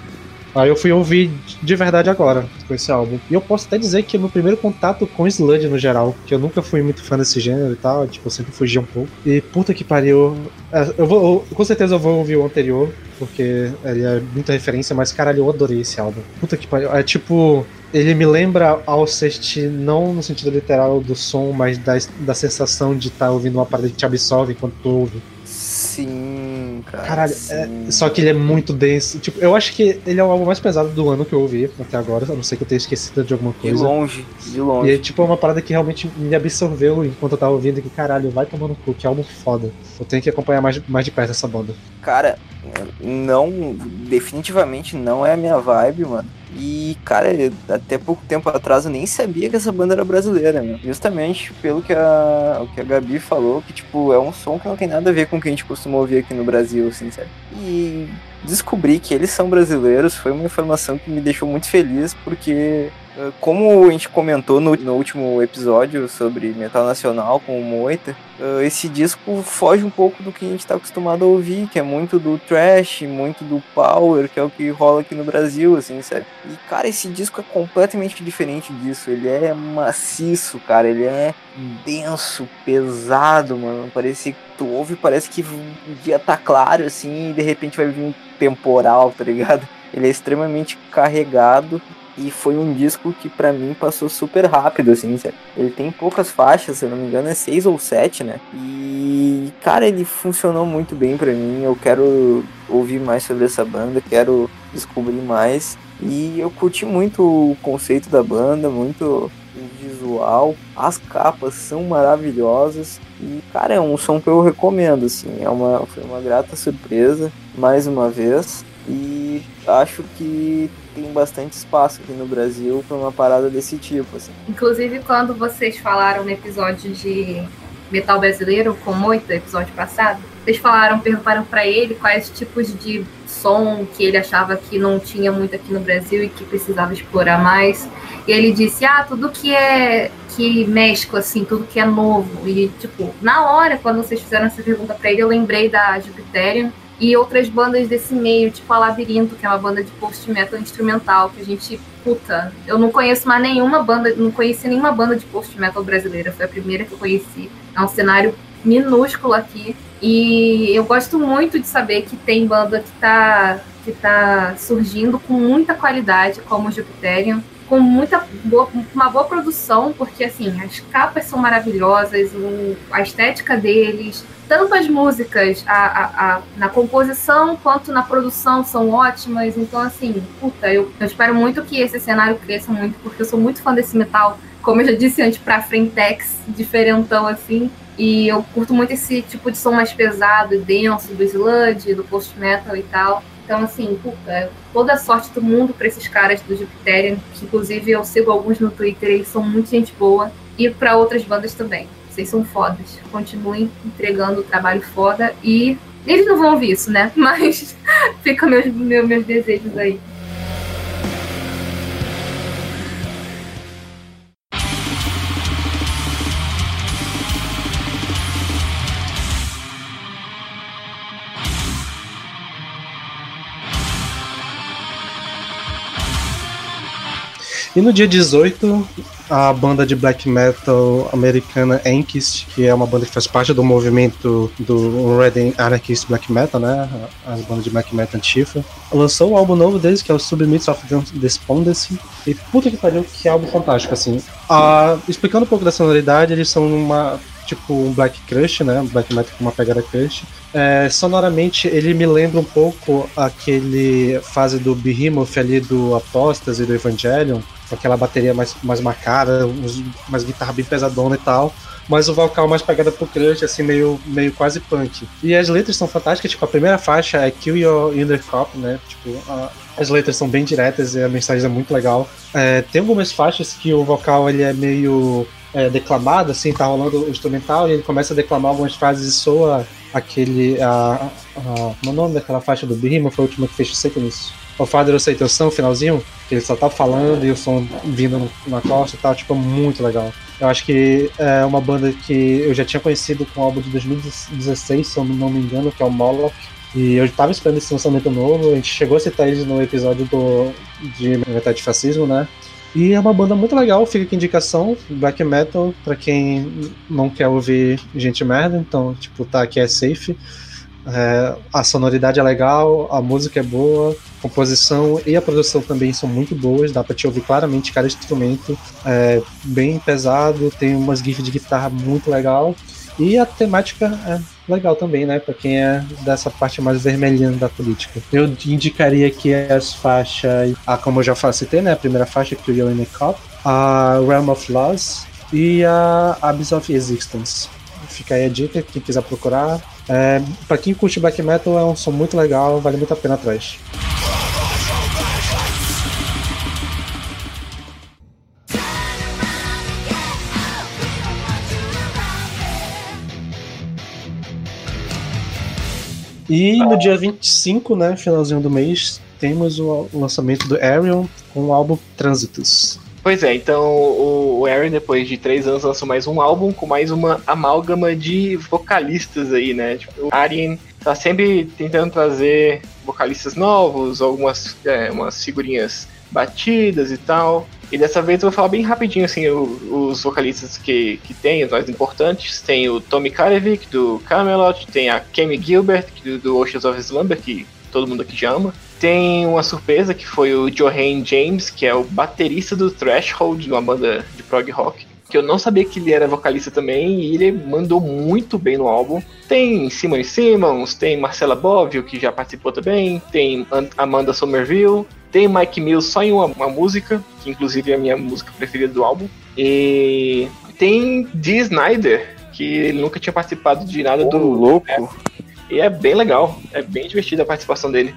Speaker 5: Aí eu fui ouvir de verdade agora com esse álbum. E eu posso até dizer que meu primeiro contato com sludge no geral, que eu nunca fui muito fã desse gênero e tal, tipo, eu sempre fugia um pouco. E puta que pariu. é, Eu vou, eu- com certeza eu vou ouvir o anterior, porque ele é muita referência, mas caralho, eu adorei esse álbum. Puta que pariu. É tipo, ele me lembra Alcest, não no sentido literal do som, mas da, da sensação de estar ouvindo uma parada que te absorve enquanto tu ouve.
Speaker 2: Sim, cara.
Speaker 5: Caralho,
Speaker 2: sim.
Speaker 5: Só que ele é muito denso. Tipo, eu acho que ele é o álbum mais pesado do ano que eu ouvi até agora, a não ser que eu tenha esquecido de alguma
Speaker 2: De
Speaker 5: coisa.
Speaker 2: longe, de
Speaker 5: E
Speaker 2: longe.
Speaker 5: é tipo é uma parada que realmente me absorveu enquanto eu tava ouvindo, que caralho, vai tomando cu, que álbum foda. Eu tenho que acompanhar mais, mais de perto essa banda.
Speaker 2: Cara, não. Definitivamente não é a minha vibe, mano. E, cara, até pouco tempo atrás eu nem sabia que essa banda era brasileira, meu. Justamente pelo que a, o que a Gabi falou, que, tipo, é um som que não tem nada a ver com o que a gente costuma ouvir aqui no Brasil, assim, sabe? E, descobrir que eles são brasileiros foi uma informação que me deixou muito feliz, porque Como a gente comentou no, no último episódio sobre metal nacional com o Moita, uh, esse disco foge um pouco do que a gente está acostumado a ouvir, que é muito do trash, muito do power, que é o que rola aqui no Brasil, assim, sabe? E, cara, esse disco é completamente diferente disso. Ele é maciço, cara, ele é denso, pesado, mano. Parece que tu ouve, parece que o dia tá claro, assim, e de repente vai vir um temporal, tá ligado? Ele é extremamente carregado e foi um disco que para mim passou super rápido, assim? Ele tem poucas faixas, se eu não me engano, é seis ou sete, né? E, cara, ele funcionou muito bem para mim. Eu quero ouvir mais sobre essa banda, quero descobrir mais. E eu curti muito o conceito da banda, muito o visual. As capas são maravilhosas. E, cara, é um som que eu recomendo, assim. É uma, foi uma grata surpresa, mais uma vez. E acho que tem bastante espaço aqui no Brasil para uma parada desse tipo, assim.
Speaker 4: Inclusive, quando vocês falaram no episódio de metal brasileiro, com Moita, episódio passado, vocês falaram, perguntaram para ele quais tipos de som que ele achava que não tinha muito aqui no Brasil e que precisava explorar mais. E ele disse: "Ah, tudo que é que mescla assim, tudo que é novo". E tipo, na hora quando vocês fizeram essa pergunta para ele, eu lembrei da Jupiterium e outras bandas desse meio, tipo a Labirinto, que é uma banda de post metal instrumental, que a gente, puta, eu não conheço mais nenhuma banda, não conheci nenhuma banda de post metal brasileira, foi a primeira que eu conheci. É um cenário minúsculo aqui. E eu gosto muito de saber que tem banda que tá, que tá surgindo com muita qualidade, como o Jupiterium, com muita boa, uma boa produção, porque assim, as capas são maravilhosas, o, a estética deles, tanto as músicas a, a, a, na composição quanto na produção são ótimas. Então, assim, puta, eu, eu espero muito que esse cenário cresça muito, porque eu sou muito fã desse metal, como eu já disse antes, pra Frentex, diferentão assim. E eu curto muito esse tipo de som mais pesado e denso, do sludge, do post-metal e tal. Então, assim, puta, toda a sorte do mundo para esses caras do Jupiterian, que inclusive eu sigo alguns no Twitter, eles são muito gente boa, e para outras bandas também. Vocês são fodas. Continuem entregando o trabalho foda e eles não vão ouvir isso, né? Mas fica meus, meus, meus desejos aí.
Speaker 5: E no dia 18, a banda de black metal americana Ankist, que é uma banda que faz parte do movimento do Red Anarchist Black Metal, né? As bandas de black metal Antifa, lançou um álbum novo deles, que é o Submits of Despondency. E puta que pariu, que álbum fantástico, assim. Ah, explicando um pouco da sonoridade, eles são uma tipo um black crush, né? Um black metal com uma pegada crush. É, sonoramente ele me lembra um pouco aquele fase do Behemoth ali do Apostas e do Evangelion, com aquela bateria mais, mais marcada, uns, umas guitarras bem pesadona e tal. Mas o vocal mais pegada pro crush, assim, meio, meio quase punk. E as letras são fantásticas, tipo, a primeira faixa é Kill Your Inner Cop, né? Tipo, a, as letras são bem diretas e a mensagem é muito legal. É, tem algumas faixas que o vocal ele é meio é, declamado, assim, tá rolando o instrumental e ele começa a declamar algumas frases e soa aquele. A, a, o nome daquela faixa do Behemoth foi a última que fez nisso. O Father Aceitação, finalzinho, que ele só tá falando e o som vindo na costa e tal, tipo, muito legal. Eu acho que é uma banda que eu já tinha conhecido com o álbum de 2016, se eu não me engano, que é o Moloch. E eu tava esperando esse lançamento novo, a gente chegou a citar eles no episódio do, de Metade de Fascismo, né? E é uma banda muito legal, fica aqui indicação, black metal, pra quem não quer ouvir gente merda, então, tipo, tá aqui é safe. É, a sonoridade é legal, a música é boa, a composição e a produção também são muito boas, dá pra te ouvir claramente cada instrumento, é bem pesado, tem umas gifs de guitarra muito legal. E a temática é legal também, né? Pra quem é dessa parte mais vermelhinha da política. Eu indicaria que as faixas, a, como eu já citei, né? A primeira faixa, que é o Yellow Cop, a Realm of Laws e a Abyss of Existence. Fica aí a dica, quem quiser procurar. É, pra quem curte black metal, é um som muito legal, vale muito a pena atrás. E no dia 25, né, finalzinho do mês, temos o lançamento do Arion com o álbum Trânsitos.
Speaker 3: Pois é, então o Aaron, depois de três anos, lançou mais um álbum com mais uma amálgama de vocalistas aí, né? Tipo, o Arien tá sempre tentando trazer vocalistas novos, algumas é, umas figurinhas batidas e tal. E dessa vez eu vou falar bem rapidinho, assim, o- os vocalistas que, que tem, os mais importantes. Tem o Tommy Karevic, do Camelot, tem a Kemi Gilbert, que- do Oceans of Slumber, que todo mundo aqui já ama. Tem uma surpresa que foi o Johann James, que é o baterista do Threshold, uma banda de prog rock. Que eu não sabia que ele era vocalista também, e ele mandou muito bem no álbum. Tem Simon Simmons, tem Marcela Bovio, que já participou também, tem An- Amanda Somerville, tem Mike Mills só em uma, uma música, que inclusive é a minha música preferida do álbum. E tem Dee Snyder, que ele nunca tinha participado de nada
Speaker 2: Ô,
Speaker 3: do.
Speaker 2: louco.
Speaker 3: E é bem legal, é bem divertida a participação dele.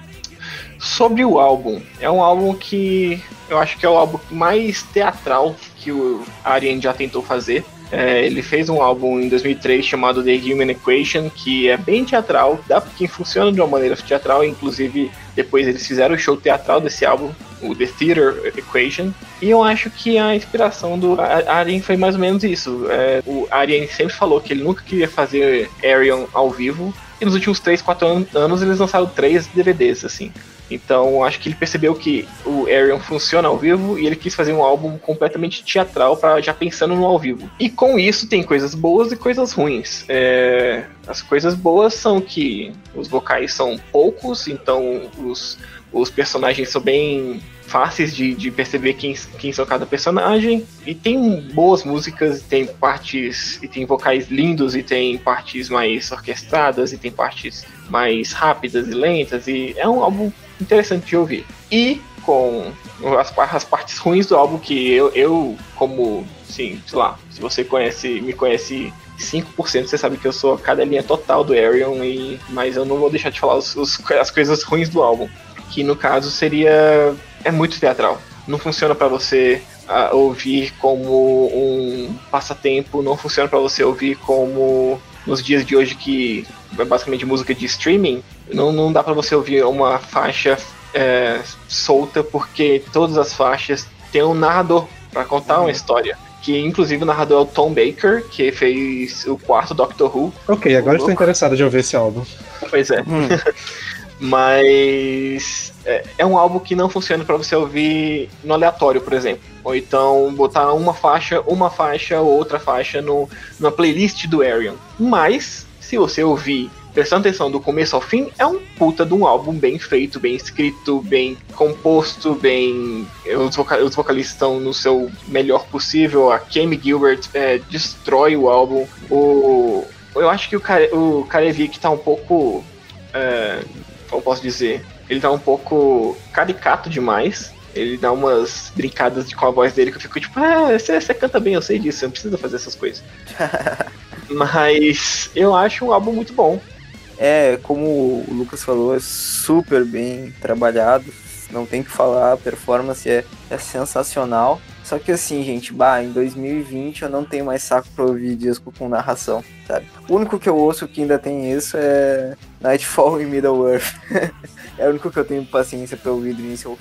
Speaker 3: Sobre o álbum, é um álbum que eu acho que é o álbum mais teatral que o Arien já tentou fazer. É, ele fez um álbum em 2003 chamado The Human Equation, que é bem teatral, dá que funciona de uma maneira teatral, inclusive depois eles fizeram o show teatral desse álbum, o The Theater Equation, e eu acho que a inspiração do Arien foi mais ou menos isso. É, o Arien sempre falou que ele nunca queria fazer Arion ao vivo, e nos últimos 3, 4 an- anos eles lançaram três DVDs, assim. Então acho que ele percebeu que o Arion funciona ao vivo e ele quis fazer um álbum completamente teatral para já pensando no ao vivo. E com isso tem coisas boas e coisas ruins. É, as coisas boas são que os vocais são poucos, então os, os personagens são bem fáceis de, de perceber quem, quem são cada personagem. E tem boas músicas, tem partes e tem vocais lindos e tem partes mais orquestradas e tem partes mais rápidas e lentas e é um álbum interessante de ouvir. E com as, as partes ruins do álbum que eu, eu como, sim, sei lá, se você conhece, me conhece 5%, você sabe que eu sou a cadelinha total do Arion, e, mas eu não vou deixar de falar os- os- as coisas ruins do álbum. Que no caso seria. É muito teatral. Não funciona pra você ah, ouvir como um passatempo, não funciona pra você ouvir como nos dias de hoje que é basicamente música de streaming. Não, não dá pra você ouvir uma faixa é, solta, porque todas as faixas têm um narrador pra contar uma história. Que inclusive o narrador é o Tom Baker, que fez o quarto Doctor Who.
Speaker 5: Ok, agora estou interessado de ouvir esse álbum.
Speaker 3: Pois é.
Speaker 2: Hum.
Speaker 3: Mas é, é um álbum que não funciona pra você ouvir no aleatório, por exemplo. Ou então botar uma faixa, uma faixa ou outra faixa no, na playlist do Arion. Mas, se você ouvir prestando atenção do começo ao fim, é um puta de um álbum bem feito, bem escrito, bem composto, bem. Os, voca- os vocalistas estão no seu melhor possível. A Kemi Gilbert é, destrói o álbum. O, eu acho que o, Kare, o Karevic tá um pouco. é, como posso dizer? Ele tá um pouco caricato demais. Ele dá umas brincadas de- com a voz dele que eu fico tipo, ah, você, você canta bem, eu sei disso, você não precisa fazer essas coisas. Mas eu acho um álbum muito bom.
Speaker 2: É, como o Lucas falou, é super bem trabalhado. Não tem que falar, a performance é, é sensacional. Só que assim, gente, bah, em 2020 eu não tenho mais saco pra ouvir disco com narração, sabe? O único que eu ouço que ainda tem isso é Nightfall e Middle Earth. é o único que eu tenho paciência pra ouvir do início.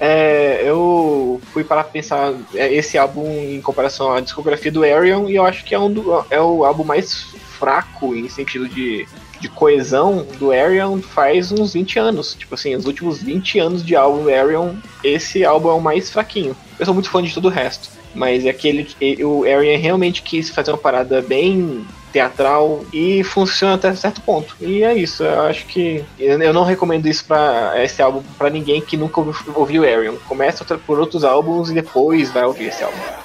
Speaker 3: É, eu fui para pensar é, esse álbum em comparação à discografia do Arion e eu acho que é, um do- é o álbum mais fraco em sentido de, de coesão do Arion faz uns 20 anos. Tipo assim, os últimos 20 anos de álbum do Arion, esse álbum é o mais fraquinho. Eu sou muito fã de todo o resto, mas é aquele que o Arion realmente quis fazer uma parada bem teatral e funciona até certo ponto. E é isso, eu acho que eu não recomendo isso para esse álbum para ninguém que nunca ouviu, ouviu Arion. Começa por outros álbuns e depois vai ouvir esse álbum.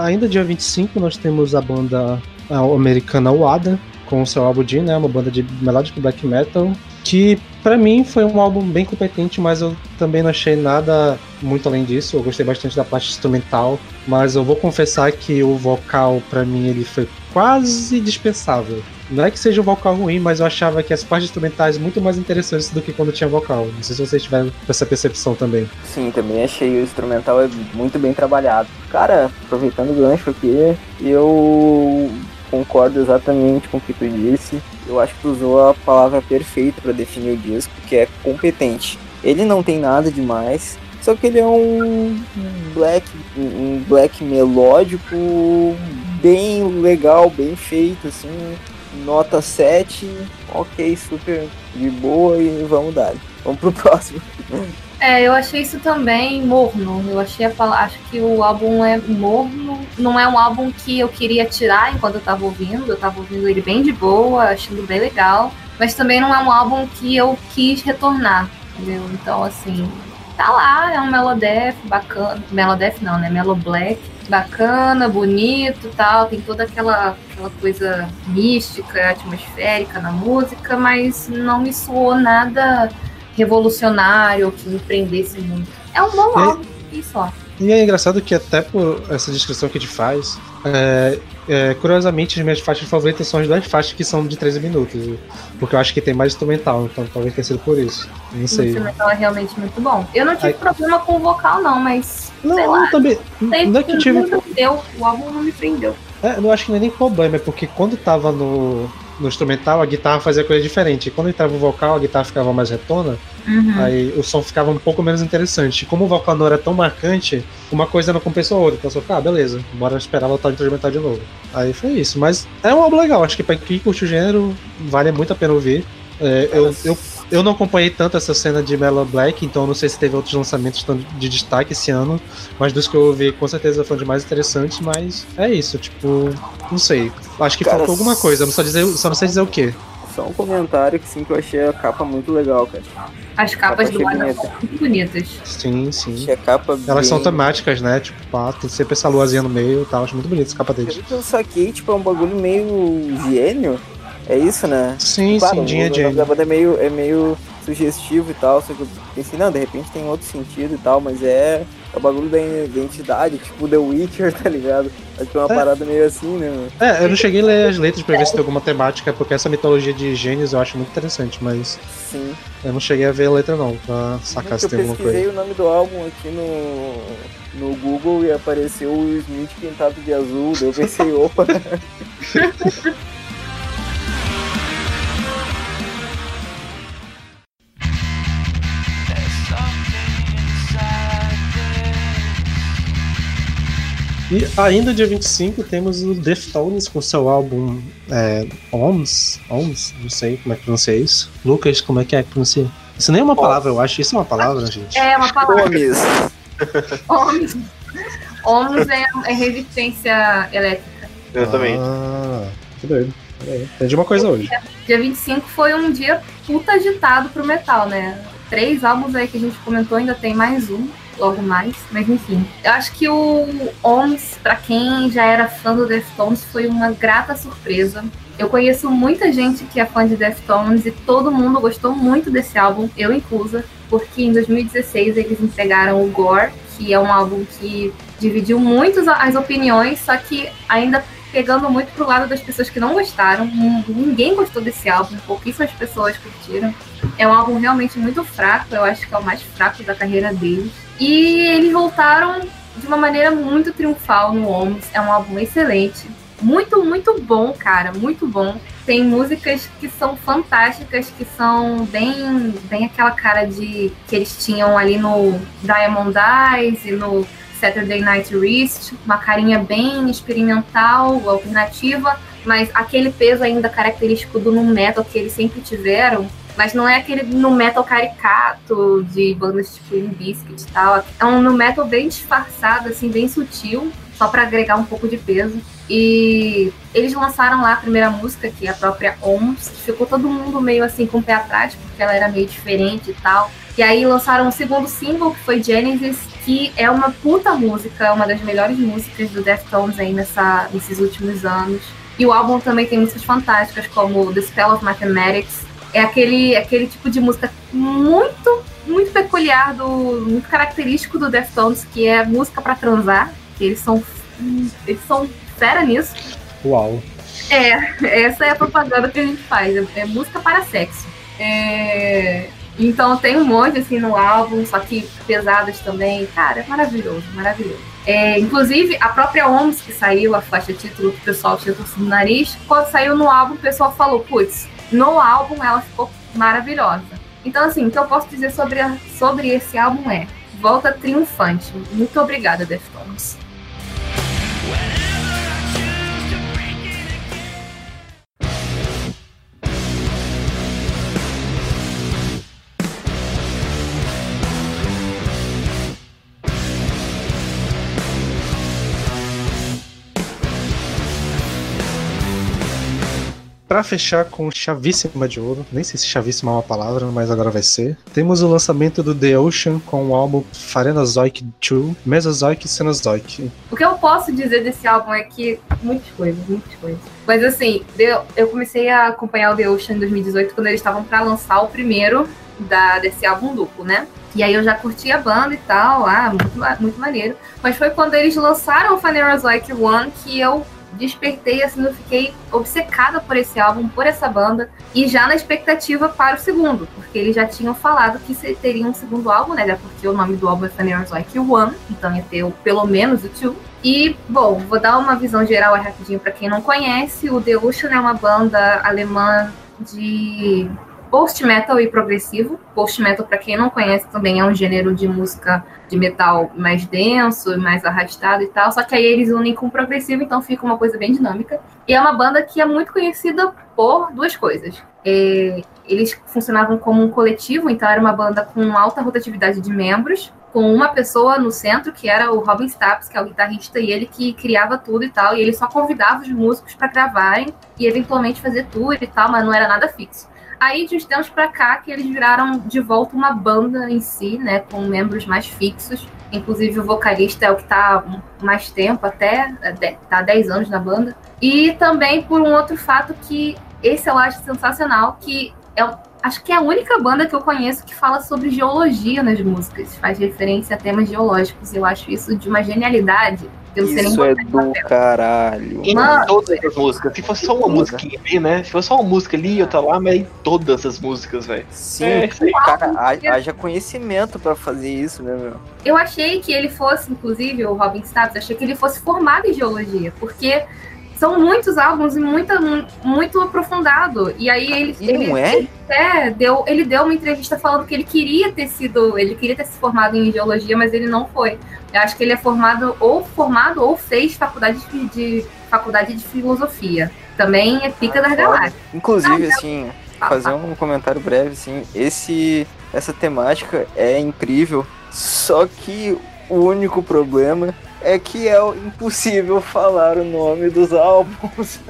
Speaker 5: Ainda dia 25 nós temos a banda americana Wada com o seu álbum de, né, uma banda de melodic black metal, que pra mim foi um álbum bem competente, mas eu também não achei nada muito além disso. Eu gostei bastante da parte instrumental, mas eu vou confessar que o vocal pra mim ele foi quase dispensável. Não é que seja um vocal ruim, mas eu achava que as partes instrumentais muito mais interessantes do que quando tinha vocal. Não sei se vocês tiveram essa percepção também.
Speaker 2: Sim, também achei o instrumental é muito bem trabalhado. Cara, aproveitando o gancho aqui, eu concordo exatamente com o que tu disse. Eu acho que tu usou a palavra perfeita para definir o disco, que é competente. Ele não tem nada demais, só que ele é um black, um black melódico bem legal, bem feito, assim, nota 7, ok, super de boa e vamos dar. Vamos pro próximo.
Speaker 4: É, eu achei isso também morno. Eu achei a acho que o álbum é morno. Não é um álbum que eu queria tirar enquanto eu tava ouvindo. Eu tava ouvindo ele bem de boa, achando bem legal. Mas também não é um álbum que eu quis retornar, entendeu? Então, assim, tá lá, é um Melodef bacana. Melodef não, né? Melo Black. Bacana, bonito e tal. Tem toda aquela, aquela coisa mística, atmosférica na música, mas não me soou nada revolucionário que me prendesse muito. É um bom álbum, e só.
Speaker 5: E é engraçado que até por essa descrição que a gente faz, é, é, curiosamente as minhas faixas favoritas são as duas faixas que são de 13 minutos. Porque eu acho que tem mais instrumental, então talvez tenha sido por isso. Não
Speaker 4: O
Speaker 5: sei.
Speaker 4: instrumental é realmente muito bom. Eu não tive
Speaker 5: Aí-
Speaker 4: problema com o vocal, não, mas sei
Speaker 5: Não,
Speaker 4: lá.
Speaker 5: não, também.
Speaker 4: sei
Speaker 5: Não é que eu tive.
Speaker 4: não prendeu. O álbum não me prendeu.
Speaker 5: É, eu acho que não é nem problema, é porque quando tava no, no instrumental, a guitarra fazia coisa diferente. Quando entrava o vocal, a guitarra ficava mais retona,
Speaker 4: Uhum.
Speaker 5: aí o som ficava um pouco menos interessante. Como o vocal não era tão marcante, uma coisa não compensou a outra. Então eu só, ah, beleza, bora esperar voltar o instrumental de novo. Aí foi isso. Mas é um álbum legal, acho que pra quem curte o gênero, vale muito a pena ouvir. É, eu, eu, eu não acompanhei tanto essa cena de Mellow Black, então não sei se teve outros lançamentos de destaque esse ano, mas dos que eu ouvi, com certeza foi um de mais interessantes, mas é isso, tipo, não sei. Acho que
Speaker 2: Cara,
Speaker 5: faltou alguma coisa, não só, dizer, só não sei dizer o que.
Speaker 2: Só um comentário que sim que eu achei a capa muito legal, cara.
Speaker 4: As capas
Speaker 2: Capa
Speaker 4: do álbum
Speaker 2: bonita.
Speaker 4: são muito bonitas.
Speaker 5: Sim, sim.
Speaker 2: Achei a capa
Speaker 5: Elas são
Speaker 2: bem-
Speaker 5: temáticas, né? Tipo, pá, tem sempre essa luazinha no meio e tal. Acho muito bonito essa capa deles.
Speaker 2: Que eu saquei, tipo, é um bagulho meio gênio. É isso, né?
Speaker 5: Sim,
Speaker 2: Claro,
Speaker 5: sim, Dinha
Speaker 2: o nome
Speaker 5: Jane.
Speaker 2: da banda é meio, é meio sugestivo e tal, só que eu pensei, não, de repente tem outro sentido e tal, mas é, é o bagulho da identidade, tipo The Witcher, tá ligado? Acho que é uma
Speaker 5: É.
Speaker 2: parada meio assim, né? mano?
Speaker 5: É, eu não cheguei a ler as letras pra ver se tem alguma temática, porque essa mitologia de gênios eu acho muito interessante, mas
Speaker 2: Sim.
Speaker 5: eu não cheguei a ver a letra não, pra sacar se
Speaker 2: eu
Speaker 5: tem alguma
Speaker 2: pesquisei
Speaker 5: coisa.
Speaker 2: o nome do álbum aqui no, no Google e apareceu o Smith pintado de azul, daí eu pensei, opa,
Speaker 5: E ainda dia 25 temos o Deftones com seu álbum é, OMS, OMS, não sei como é que pronuncia isso. Lucas, como é que é que pronuncia? Isso nem é uma palavra, eu acho. Isso é uma palavra, gente.
Speaker 4: É uma palavra.
Speaker 2: Gomes.
Speaker 4: Omnis. Omnis é, é resistência elétrica.
Speaker 3: Exatamente.
Speaker 5: Ah, que doido. Entendi uma coisa hoje.
Speaker 4: Dia 25 foi um dia puta agitado pro metal, né? Três álbuns aí que a gente comentou, ainda tem mais um, logo mais, mas enfim. Eu acho que o Omnis, pra quem já era fã do Deftones, foi uma grata surpresa. Eu conheço muita gente que é fã de Deftones e todo mundo gostou muito desse álbum, eu inclusa, porque em 2016 eles entregaram o Gore, que é um álbum que dividiu muito as opiniões, só que ainda pegando muito pro lado das pessoas que não gostaram. Nin- Ninguém gostou desse álbum, pouquíssimas pessoas curtiram. É um álbum realmente muito fraco, eu acho que é o mais fraco da carreira deles. E eles voltaram de uma maneira muito triunfal no Omnis. É um álbum excelente. Muito, muito bom, cara, muito bom. Tem músicas que são fantásticas, que são bem, bem aquela cara de que eles tinham ali no Diamond Eyes e no Saturday Night Wrist, uma carinha bem experimental, alternativa, mas aquele peso ainda característico do nu metal que eles sempre tiveram, mas não é aquele nu metal caricato de bandas tipo Limp Bizkit e tal. É um nu metal bem disfarçado, assim, bem sutil, só para agregar um pouco de peso. E eles lançaram lá a primeira música, que é a própria OMS, ficou todo mundo meio assim com o pé atrás, porque ela era meio diferente e tal. E aí lançaram o segundo single, que foi Genesis, que é uma puta música, uma das melhores músicas do Deftones aí nessa, nesses últimos anos. E o álbum também tem músicas fantásticas, como The Spell of Mathematics. É aquele, aquele tipo de música muito, muito peculiar, do, muito característico do Deftones, que é música pra transar. Eles são, eles são fera nisso.
Speaker 5: Uau.
Speaker 4: É, essa é a propaganda que a gente faz. É, é música para sexo. É, então tem um monte assim no álbum, só que pesadas também. Cara, é maravilhoso, maravilhoso. É, inclusive, a própria OMS que saiu, a faixa título que o pessoal tinha torcido no nariz, quando saiu no álbum, o pessoal falou, putz, no álbum ela ficou maravilhosa. Então, assim, o que eu posso dizer sobre, a- sobre esse álbum é volta triunfante. Muito obrigada, Deftones.
Speaker 5: Pra fechar com chavíssima de ouro, nem sei se chavíssima é uma palavra, mas agora vai ser. Temos o lançamento do The Ocean com o álbum Pharenozoic 2, Mesozoic e Cenozoic.
Speaker 4: O que eu posso dizer desse álbum é que muitas coisas, muitas coisas. Mas assim, eu comecei a acompanhar o The Ocean em 2018 quando eles estavam pra lançar o primeiro da, desse álbum duplo, né? E aí eu já curti a banda e tal, ah, muito, muito maneiro. Mas foi quando eles lançaram o Phanerozoic One que eu despertei, assim, eu fiquei obcecada por esse álbum, por essa banda, e já na expectativa para o segundo, porque eles já tinham falado que teria um segundo álbum, né? Porque o nome do álbum é Phanerozoic One, então ia ter pelo menos o Two. E, bom, vou dar uma visão geral aí rapidinho para quem não conhece. O The Ocean é uma banda alemã de post metal e progressivo. Post metal, para quem não conhece, também é um gênero de música de metal mais denso, mais arrastado e tal. Só que aí eles unem com progressivo, então fica uma coisa bem dinâmica. E é uma banda que é muito conhecida por duas coisas. É, eles funcionavam como um coletivo, então era uma banda com alta rotatividade de membros, com uma pessoa no centro, que era o Robin Stapps, que é o guitarrista, e ele que criava tudo e tal, e ele só convidava os músicos para gravarem e eventualmente fazer tour e tal, mas não era nada fixo. Aí, de uns tempos pra cá, que eles viraram de volta uma banda em si, né, com membros mais fixos. Inclusive, o vocalista é o que tá mais tempo, até, é, tá há 10 anos na banda. E também por um outro fato que esse eu acho sensacional, que é, acho que é a única banda que eu conheço que fala sobre geologia nas músicas, faz referência a temas geológicos. Eu acho isso de uma genialidade. Eu não sei nem
Speaker 2: Isso é
Speaker 4: em
Speaker 2: do
Speaker 4: papel.
Speaker 2: caralho.
Speaker 3: Em
Speaker 4: Mano.
Speaker 3: todas as músicas. Se fosse só uma musiquinha ali, né? Se fosse só uma música ali e outra lá, mas em todas as músicas, velho.
Speaker 2: Sim,
Speaker 3: É,
Speaker 2: cara, ha- haja conhecimento pra fazer isso, né, meu?
Speaker 4: Eu achei que ele fosse, inclusive, o Robin Stabs, achei que ele fosse formado em geologia, porque são muitos álbuns e muita, muito aprofundado. E aí ele,
Speaker 2: E
Speaker 4: ele
Speaker 2: não é?
Speaker 4: deu, ele deu uma entrevista falando que ele queria ter sido, ele queria ter se formado em geologia, mas ele não foi. Eu acho que ele é formado ou formado ou fez faculdade de, de- faculdade de filosofia. Também é pica das
Speaker 2: Foda.
Speaker 4: galáxias.
Speaker 2: Inclusive, assim,
Speaker 4: Fala,
Speaker 2: fazer um comentário breve, assim, esse, essa temática é incrível, só que o único problema é que é impossível falar o nome dos álbuns.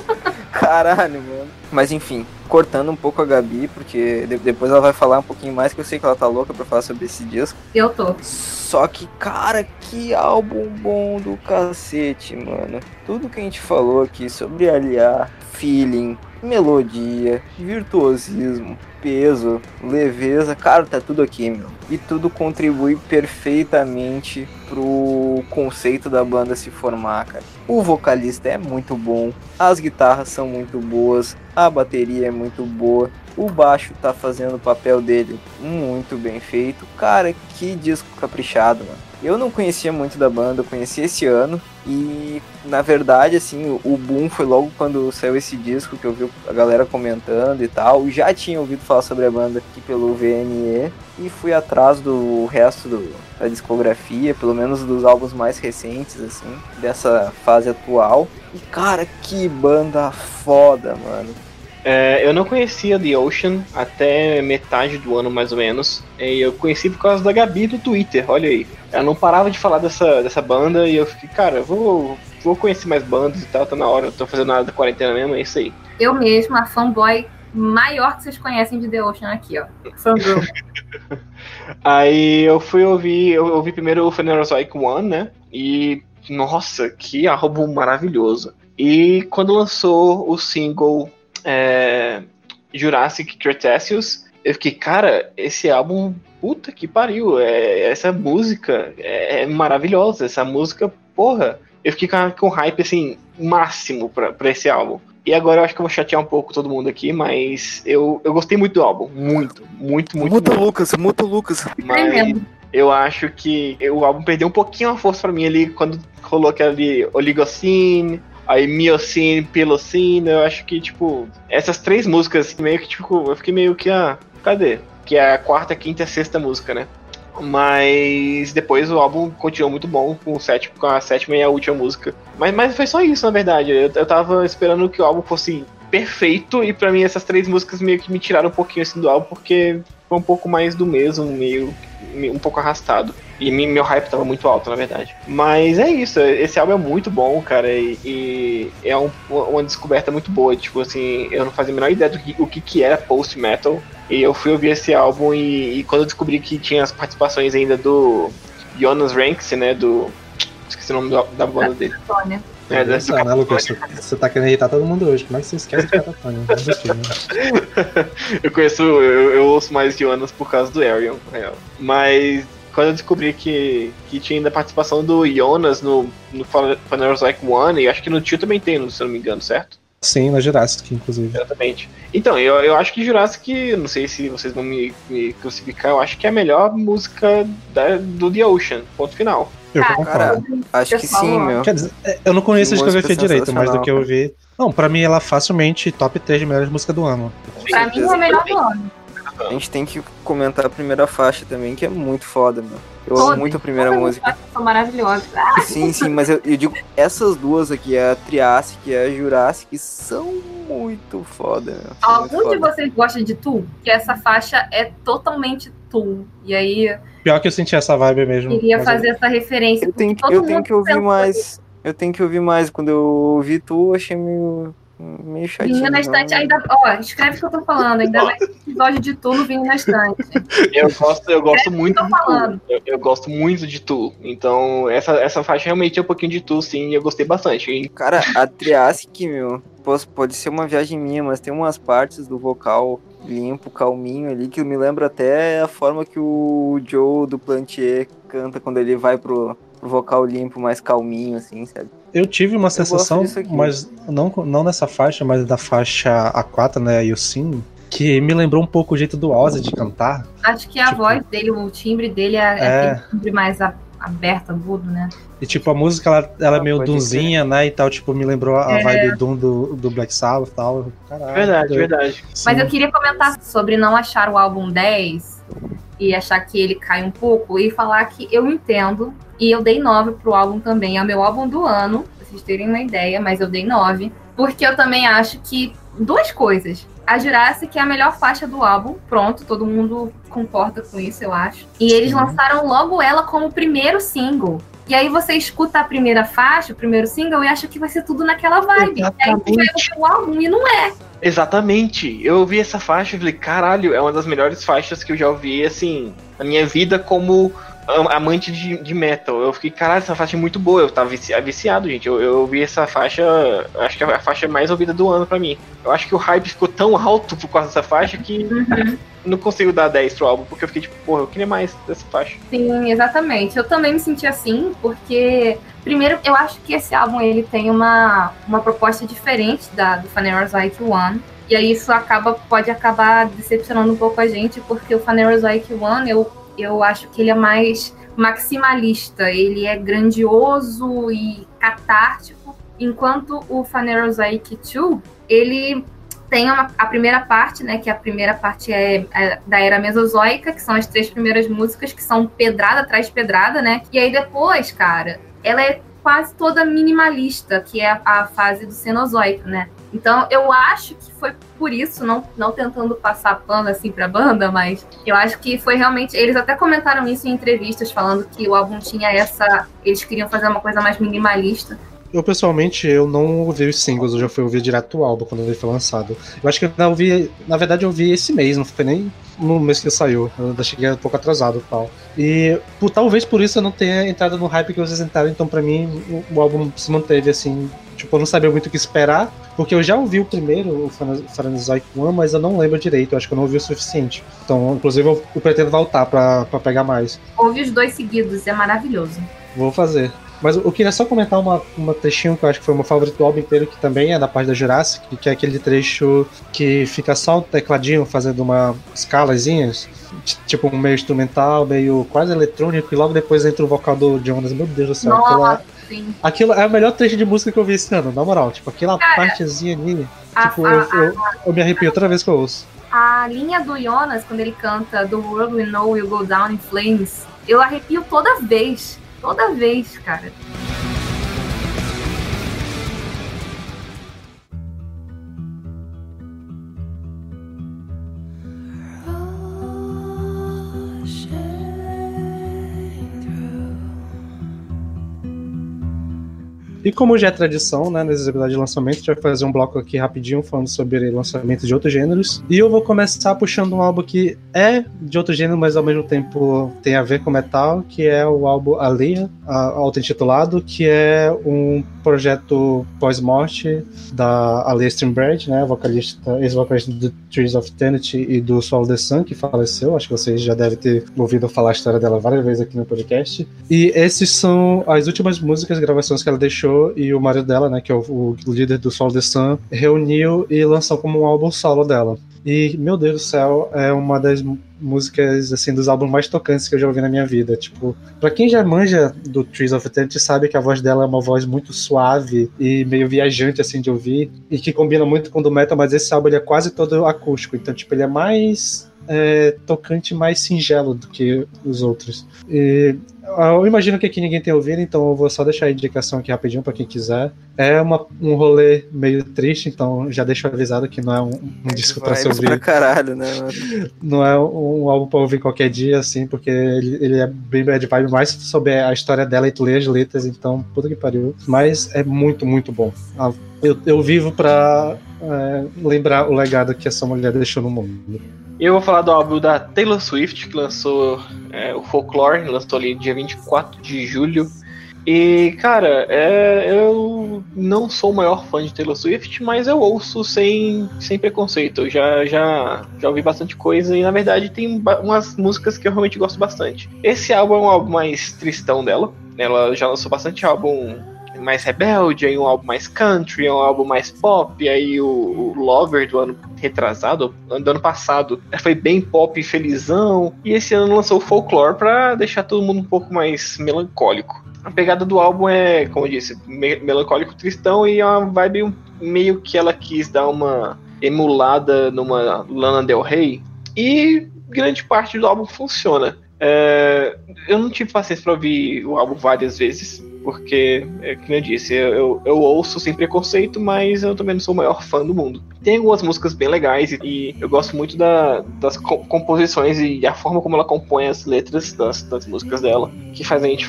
Speaker 2: Caralho, mano. Mas enfim, cortando um pouco a Gabi, porque de- depois ela vai falar um pouquinho mais, que eu sei que ela tá louca pra falar sobre esse disco.
Speaker 4: Eu tô.
Speaker 2: Só que, cara, que álbum bom do cacete, mano. Tudo que a gente falou aqui sobre aliar feeling, melodia, virtuosismo, peso, leveza, cara, tá tudo aqui, meu. E tudo contribui perfeitamente pro conceito da banda se formar, cara. O vocalista é muito bom, as guitarras são muito boas, a bateria é muito boa. O baixo tá fazendo o papel dele muito bem feito. Cara, que disco caprichado, mano. Eu não conhecia muito da banda, eu conheci esse ano. E na verdade, assim, o- boom foi logo quando saiu esse disco que eu vi a galera comentando e tal. Já tinha ouvido falar sobre a banda aqui pelo VNE e fui atrás do resto do- da discografia, pelo menos dos álbuns mais recentes, assim, dessa fase atual. E cara, que banda foda, mano.
Speaker 3: É, eu não conhecia The Ocean até metade do ano, mais ou menos. E eu conheci por causa da Gabi do Twitter, olha aí. Ela não parava de falar dessa, dessa banda e eu fiquei, cara, vou, vou conhecer mais bandas e tal, tá na hora, eu tô fazendo nada da quarentena mesmo, é isso aí.
Speaker 4: Eu mesma, a fanboy maior que vocês conhecem de The Ocean aqui, ó. Fangirl.
Speaker 3: Aí eu fui ouvir, eu ouvi primeiro o Phanerozoic One, né? E nossa, que álbum maravilhoso. E quando lançou o single é, Jurassic Cretaceous, eu fiquei, cara, esse álbum, puta que pariu, é, essa música é, é maravilhosa, essa música, porra. eu fiquei com, com hype, assim, máximo pra, pra esse álbum. E agora eu acho que eu vou chatear um pouco todo mundo aqui, mas eu, eu gostei muito do álbum. Muito, muito, muito. Muito.
Speaker 2: Lucas, muta o Lucas.
Speaker 3: Mas eu acho que o álbum perdeu um pouquinho a força pra mim ali quando rolou aquele Oligocene, aí Miocene, Pilocene. Eu acho que, tipo, essas três músicas meio que, tipo, eu fiquei meio que, ah, cadê? Que é a quarta, quinta e sexta música, né? Mas depois o álbum continuou muito bom com, o sétimo, com a sétima e a última música. Mas, mas foi só isso, na verdade. Eu, eu tava esperando que o álbum fosse perfeito e pra mim essas três músicas meio que me tiraram um pouquinho assim do álbum porque foi um pouco mais do mesmo, meio, um pouco arrastado. E meu hype tava muito alto, na verdade. Mas é isso, esse álbum é muito bom, cara, e, e é um- uma descoberta muito boa. Tipo assim, eu não fazia a menor ideia do que, o que, que era post-metal. E eu fui ouvir esse álbum e, e quando eu descobri que tinha as participações ainda do Jonas Ranks, né, do... Esqueci o nome da, da banda dele. É, do
Speaker 5: Isso, né, Lucas? Você- Você tá querendo irritar todo mundo hoje. Como é que você esquece de Catatônia? É
Speaker 3: eu conheço, eu, eu ouço mais Jonas por causa do Arion, real. Mas quando eu descobri que, que tinha ainda a participação do Jonas no, no Phanerozoic One, e acho que no Tio também tem, se eu não me engano, certo?
Speaker 5: Sim, na Jurassic, inclusive.
Speaker 3: Exatamente. Então, eu, eu acho que Jurassic, não sei se vocês vão me, me crucificar, eu acho que é a melhor música da- do The Ocean, ponto final.
Speaker 5: Eu concordo.
Speaker 2: Cara, acho que sim, meu.
Speaker 5: Quer dizer, é, eu não conheço a discografia direito, mas do que eu vi. Não, pra mim ela é facilmente top 3 de melhores músicas do ano.
Speaker 4: Pra mim é a melhor do ano.
Speaker 2: A gente tem que comentar a primeira faixa também, que é muito foda, meu. Eu
Speaker 4: Todas,
Speaker 2: amo muito a primeira
Speaker 4: Todas as
Speaker 2: música.
Speaker 4: faixas São maravilhosas.
Speaker 2: Sim, sim, mas eu, eu digo, essas duas aqui, a Triassic e a Jurassic, são muito foda, meu. São muito
Speaker 4: Algum de
Speaker 2: foda.
Speaker 4: vocês gosta de Tu? Que essa faixa é totalmente Tu. E aí
Speaker 5: Pior que eu senti essa vibe mesmo.
Speaker 4: queria
Speaker 5: mas eu-
Speaker 4: fazer essa referência.
Speaker 2: Eu tenho, eu tenho
Speaker 4: mundo
Speaker 2: que ouvir mais. Eu tenho que ouvir mais. Quando eu ouvi tu, eu achei meio. Meio chatinho.
Speaker 4: Vinho na
Speaker 2: não.
Speaker 4: estante, ainda. Ó, escreve o que eu tô falando. Ainda mais episódio de Tu no Vinho na estante.
Speaker 3: Eu gosto, eu gosto muito
Speaker 4: tô
Speaker 3: de
Speaker 4: falando.
Speaker 3: Tu. Eu, eu gosto muito de Tu. Então, essa, essa faixa realmente é um pouquinho de Tu, sim, e eu gostei bastante. E
Speaker 2: Cara, a Triassic, meu, posso- pode ser uma viagem minha, mas tem umas partes do vocal limpo, calminho ali, que me lembra até a forma que o Joe do Plantier canta quando ele vai pro vocal limpo, mais calminho, assim, sabe?
Speaker 5: Eu tive uma
Speaker 2: gosto
Speaker 5: sensação, mas não, não nessa faixa, mas da faixa A4, né, e o Sim, que me lembrou um pouco o jeito do Ozzy de cantar.
Speaker 4: Acho que a
Speaker 5: Tipo-
Speaker 4: voz dele, o timbre dele é, é
Speaker 5: É.
Speaker 4: aquele timbre mais a- aberto, agudo, né?
Speaker 5: E tipo, a música ela, ela é
Speaker 2: Ah,
Speaker 5: meio dunzinha, né, e tal, tipo, me lembrou a
Speaker 4: É.
Speaker 5: vibe Doom do, do Black Sabbath e tal. Caralho.
Speaker 3: verdade,
Speaker 5: doido.
Speaker 3: verdade.
Speaker 4: Mas
Speaker 5: Sim.
Speaker 4: eu queria comentar sobre não achar o álbum 10 e achar que ele cai um pouco e falar que eu entendo e eu dei 9 pro álbum também. É o meu álbum do ano, pra vocês terem uma ideia, mas eu dei 9. Porque eu também acho que duas coisas. A Jurassic é a melhor faixa do álbum, pronto, todo mundo concorda com isso, eu acho. E eles
Speaker 5: Sim.
Speaker 4: lançaram logo ela como primeiro single. E aí você escuta a primeira faixa, o primeiro single, e acha que vai ser tudo naquela vibe. E aí você vai ouvir o álbum e não é.
Speaker 3: Exatamente. Eu ouvi essa faixa e falei, caralho, é uma das melhores faixas que eu já ouvi, assim, na minha vida como amante de, de metal. Eu fiquei, caralho, essa faixa é muito boa. Eu tava vici- viciado, gente. Eu, eu ouvi essa faixa, acho que é a faixa mais ouvida do ano pra mim. Eu acho que o hype ficou tão alto por causa dessa faixa que
Speaker 4: Uhum.
Speaker 3: não consigo dar 10 pro álbum, porque eu fiquei tipo, porra, eu queria mais dessa faixa.
Speaker 4: Sim, exatamente. Eu também me senti assim, porque primeiro eu acho que esse álbum ele tem uma, uma proposta diferente da do Phanerozoic One. E aí isso acaba pode acabar decepcionando um pouco a gente, porque o Phanerozoic One eu, eu acho que ele é mais maximalista, ele é grandioso e catártico, enquanto o Phanerozoic 2, ele tem uma- a primeira parte, né? Que a primeira parte é, é da era mesozoica, que são as três primeiras músicas, que são pedrada atrás de pedrada, né? E aí depois, cara, ela é quase toda minimalista, que é a, fase do Cenozoico, né? Então eu acho que foi por isso, não, não tentando passar pano assim pra banda, mas eu acho que foi realmente. Eles até comentaram isso em entrevistas, falando que o álbum tinha essa. Eles queriam fazer uma coisa mais minimalista.
Speaker 5: Eu, pessoalmente, eu não ouvi os singles, eu já fui ouvir direto o álbum quando ele foi lançado. Eu acho que eu ouvi, na verdade, eu ouvi esse mês, não foi nem no mês que saiu. Eu ainda cheguei um pouco atrasado e tal. E por, talvez por isso eu não tenha entrado no hype que vocês entraram, então pra mim o, o álbum se manteve assim. Tipo, eu não sabia muito o que esperar, porque eu já ouvi o primeiro, o Phanerozoic One, mas eu não lembro direito, eu acho que eu não ouvi o suficiente. Então, inclusive, eu, eu pretendo voltar pra, pra pegar mais.
Speaker 4: Ouvi os dois seguidos, é maravilhoso.
Speaker 5: Vou fazer. Mas eu queria só comentar uma, uma trechinho que eu acho que foi o meu favorito do álbum inteiro, que também é da parte da Jurassic, que é aquele trecho que fica só o tecladinho fazendo uma escalazinhas, tipo um meio instrumental, meio quase eletrônico, e logo depois entra o vocal do Jonas. Meu Deus do céu, aquilo,
Speaker 4: Nossa,
Speaker 5: é,
Speaker 4: sim.
Speaker 5: aquilo é o melhor trecho de música que eu vi esse ano, na moral. Tipo, aquela partezinha ali.
Speaker 4: A,
Speaker 5: Tipo,
Speaker 4: a-
Speaker 5: eu, eu, eu me arrepio toda vez que eu ouço.
Speaker 4: a linha do Jonas, quando ele canta The World We Know Will Go Down in Flames, eu arrepio toda vez. Toda vez, cara.
Speaker 5: E como já é tradição, né, nesses episódios de lançamento, a gente vai fazer um bloco aqui rapidinho falando sobre lançamento de outros gêneros. E eu vou começar puxando um álbum que é de outro gênero, mas ao mesmo tempo tem a ver com metal, que é o álbum Aleia, a- auto-intitulado, que é um projeto pós-morte da Aleia Streambread, né, vocalista, ex-vocalista do Trees of Eternity e do Swallow the Sun, que faleceu. Acho que vocês já devem ter ouvido falar a história dela várias vezes aqui no podcast. E esses são as últimas músicas, gravações que ela deixou e o marido dela, né, que é o, o líder do Sol the Sun, reuniu e lançou como um álbum solo dela. E, meu Deus do céu, é uma das músicas, assim, dos álbuns mais tocantes que eu já ouvi na minha vida. Tipo, pra quem já manja do Trees of Eternity, sabe que a voz dela é uma voz muito suave e meio viajante, assim, de ouvir, e que combina muito com o do metal, mas esse álbum ele é quase todo acústico, então, tipo, ele é mais é, tocante, mais singelo do que os outros. E eu imagino que aqui ninguém tem ouvido, então eu vou só deixar a indicação aqui rapidinho pra quem quiser. É uma, um rolê meio triste, então já deixo avisado que não é um, um disco pra se ouvir
Speaker 2: pra caralho, né? mano?
Speaker 5: não é um álbum pra ouvir qualquer dia, assim, porque ele, ele é bem bad vibe, mais sobre a história dela e tu lê as letras, então, puta que pariu. Mas é muito, muito bom. Ah, Eu, eu vivo pra é, lembrar o legado que essa mulher deixou no mundo.
Speaker 3: Eu vou falar do álbum da Taylor Swift, que lançou é, o Folklore, lançou ali dia 24 de julho. E, cara, é, eu não sou o maior fã de Taylor Swift, mas eu ouço sem, sem preconceito. Eu já, já, já ouvi bastante coisa e, na verdade, tem umas músicas que eu realmente gosto bastante. Esse álbum é um álbum mais tristão dela. Ela já lançou bastante álbum mais rebelde, aí um álbum mais country, um álbum mais pop, aí o, o Lover do ano retrasado, do ano passado, foi bem pop e felizão, e esse ano lançou o Folklore pra deixar todo mundo um pouco mais melancólico. A pegada do álbum é, como eu disse, me- melancólico tristão e é uma vibe meio que ela quis dar uma emulada numa Lana Del Rey, e grande parte do álbum funciona. É, eu não tive paciência pra ouvir o álbum várias vezes, porque, é, como eu disse, eu, eu, eu ouço sem preconceito, mas eu também não sou o maior fã do mundo. Tem algumas músicas bem legais e, e eu gosto muito da- das co- composições e a forma como ela compõe as letras das, das músicas dela, que faz a gente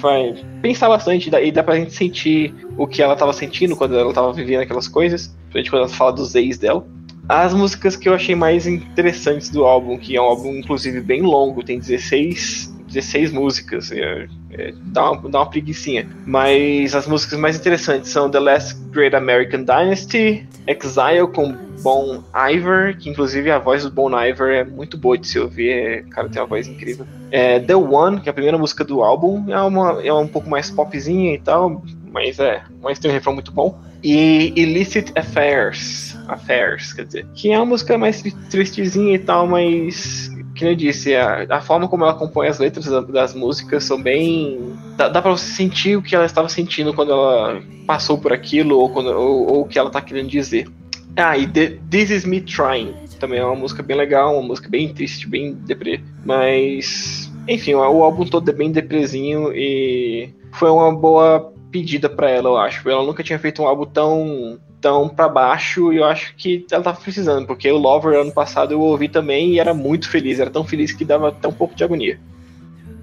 Speaker 3: pensar bastante e dá, e dá pra gente sentir o que ela tava sentindo quando ela tava vivendo aquelas coisas, principalmente quando ela fala dos ex dela. As músicas que eu achei mais interessantes do álbum, que é um álbum inclusive bem longo, tem 16, 16 músicas, é, é, dá, uma, dá uma preguiçinha. Mas as músicas mais interessantes são The Last Great American Dynasty, Exile com Bon Iver, que inclusive a voz do Bon Iver é muito boa de se ouvir, é, cara tem uma voz incrível. É, The One, que é a primeira música do álbum, é, uma, é um pouco mais popzinha e tal, mas é, mas tem um refrão muito bom. E Illicit Affairs, Affairs, quer dizer, que é uma música mais tri- tristezinha e tal, mas que eu disse, a, a forma como ela compõe as letras da- das músicas são bem. Dá, dá pra você sentir o que ela estava sentindo quando ela passou por aquilo ou, quando, ou, ou o que ela tá querendo dizer. Ah, e The- This Is Me Trying também é uma música bem legal, uma música bem triste, bem deprê. Mas, enfim, o álbum todo é bem depresinho e foi uma boa pedida pra ela, eu acho. Ela nunca tinha feito um álbum tão tão para baixo e eu acho que ela tava precisando, porque o Lover ano passado eu ouvi também e era muito feliz, era tão feliz que dava até um pouco de agonia.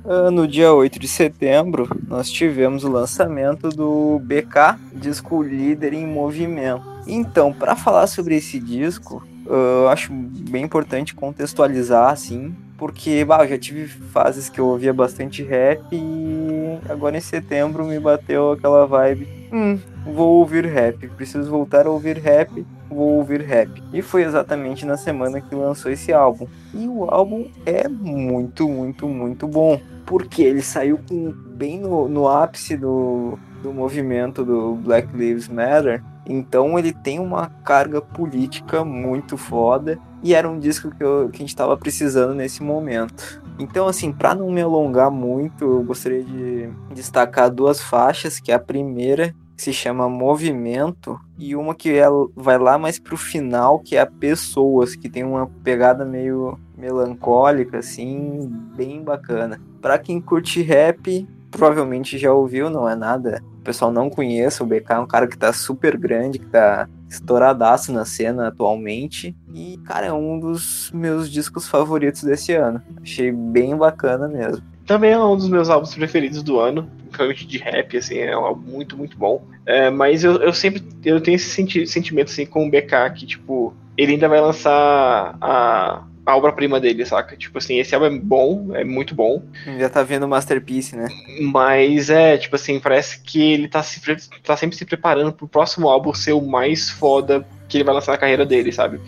Speaker 2: Ah, No dia 8 de setembro, nós tivemos o lançamento do BK, disco líder em movimento. Então, para falar sobre esse disco, ah, eu acho bem importante contextualizar, assim, porque bah, eu já tive fases que eu ouvia bastante rap e agora em setembro me bateu aquela vibe. Hum, vou ouvir rap, preciso voltar a ouvir rap, vou ouvir rap. E foi exatamente na semana que lançou esse álbum. E o álbum é muito, muito, muito bom porque ele saiu com, bem no, no ápice do, do movimento do Black Lives Matter. Então ele tem uma carga política muito foda e era um disco que, eu- que a gente tava precisando nesse momento. Então, assim, pra não me alongar muito, eu gostaria de destacar duas faixas, que é a primeira que se chama Movimento e uma que é, vai lá mais pro final, que é a Pessoas, que tem uma pegada meio melancólica, assim, bem bacana. Pra quem curte rap, provavelmente já ouviu, não é nada. Pessoal não conhece, o BK é um cara que tá super grande, que tá estouradaço na cena atualmente. E, cara, é um dos meus discos favoritos desse ano. Achei bem bacana mesmo.
Speaker 3: Também é um dos meus álbuns preferidos do ano, principalmente de rap, assim, é um álbum muito, muito bom. É, mas eu, eu sempre eu tenho esse senti sentimento assim com o BK que, tipo, ele ainda vai lançar a, a obra-prima dele, saca? Tipo assim, esse álbum é bom, é muito bom,
Speaker 2: Já tá vendo Masterpiece, né?
Speaker 3: mas é, tipo assim, parece que ele tá, se, tá sempre se preparando pro próximo álbum ser o mais foda que ele vai lançar na carreira dele, sabe?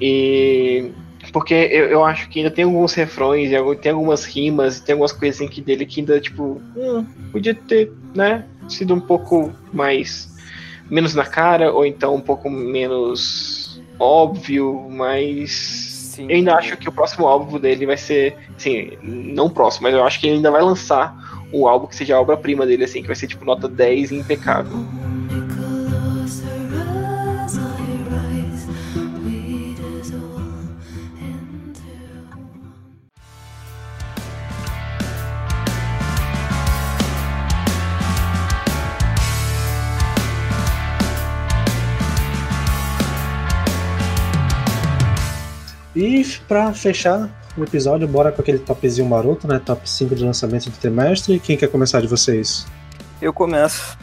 Speaker 3: E. Porque eu, eu acho que ainda tem alguns refrões, e tem algumas rimas, e tem algumas coisas assim que dele que ainda, tipo, hum, podia ter, né, sido um pouco mais. menos na cara, ou então um pouco menos óbvio, mas.
Speaker 2: Sim.
Speaker 3: Eu ainda acho que o próximo álbum dele vai ser, assim, não próximo, mas eu acho que ele ainda vai lançar um álbum que seja a obra-prima dele, assim, que vai ser tipo nota 10 e impecável.
Speaker 5: Pra fechar o episódio, bora com aquele topzinho maroto, né? Top 5 de lançamento do trimestre. Quem quer começar de vocês?
Speaker 2: Eu começo.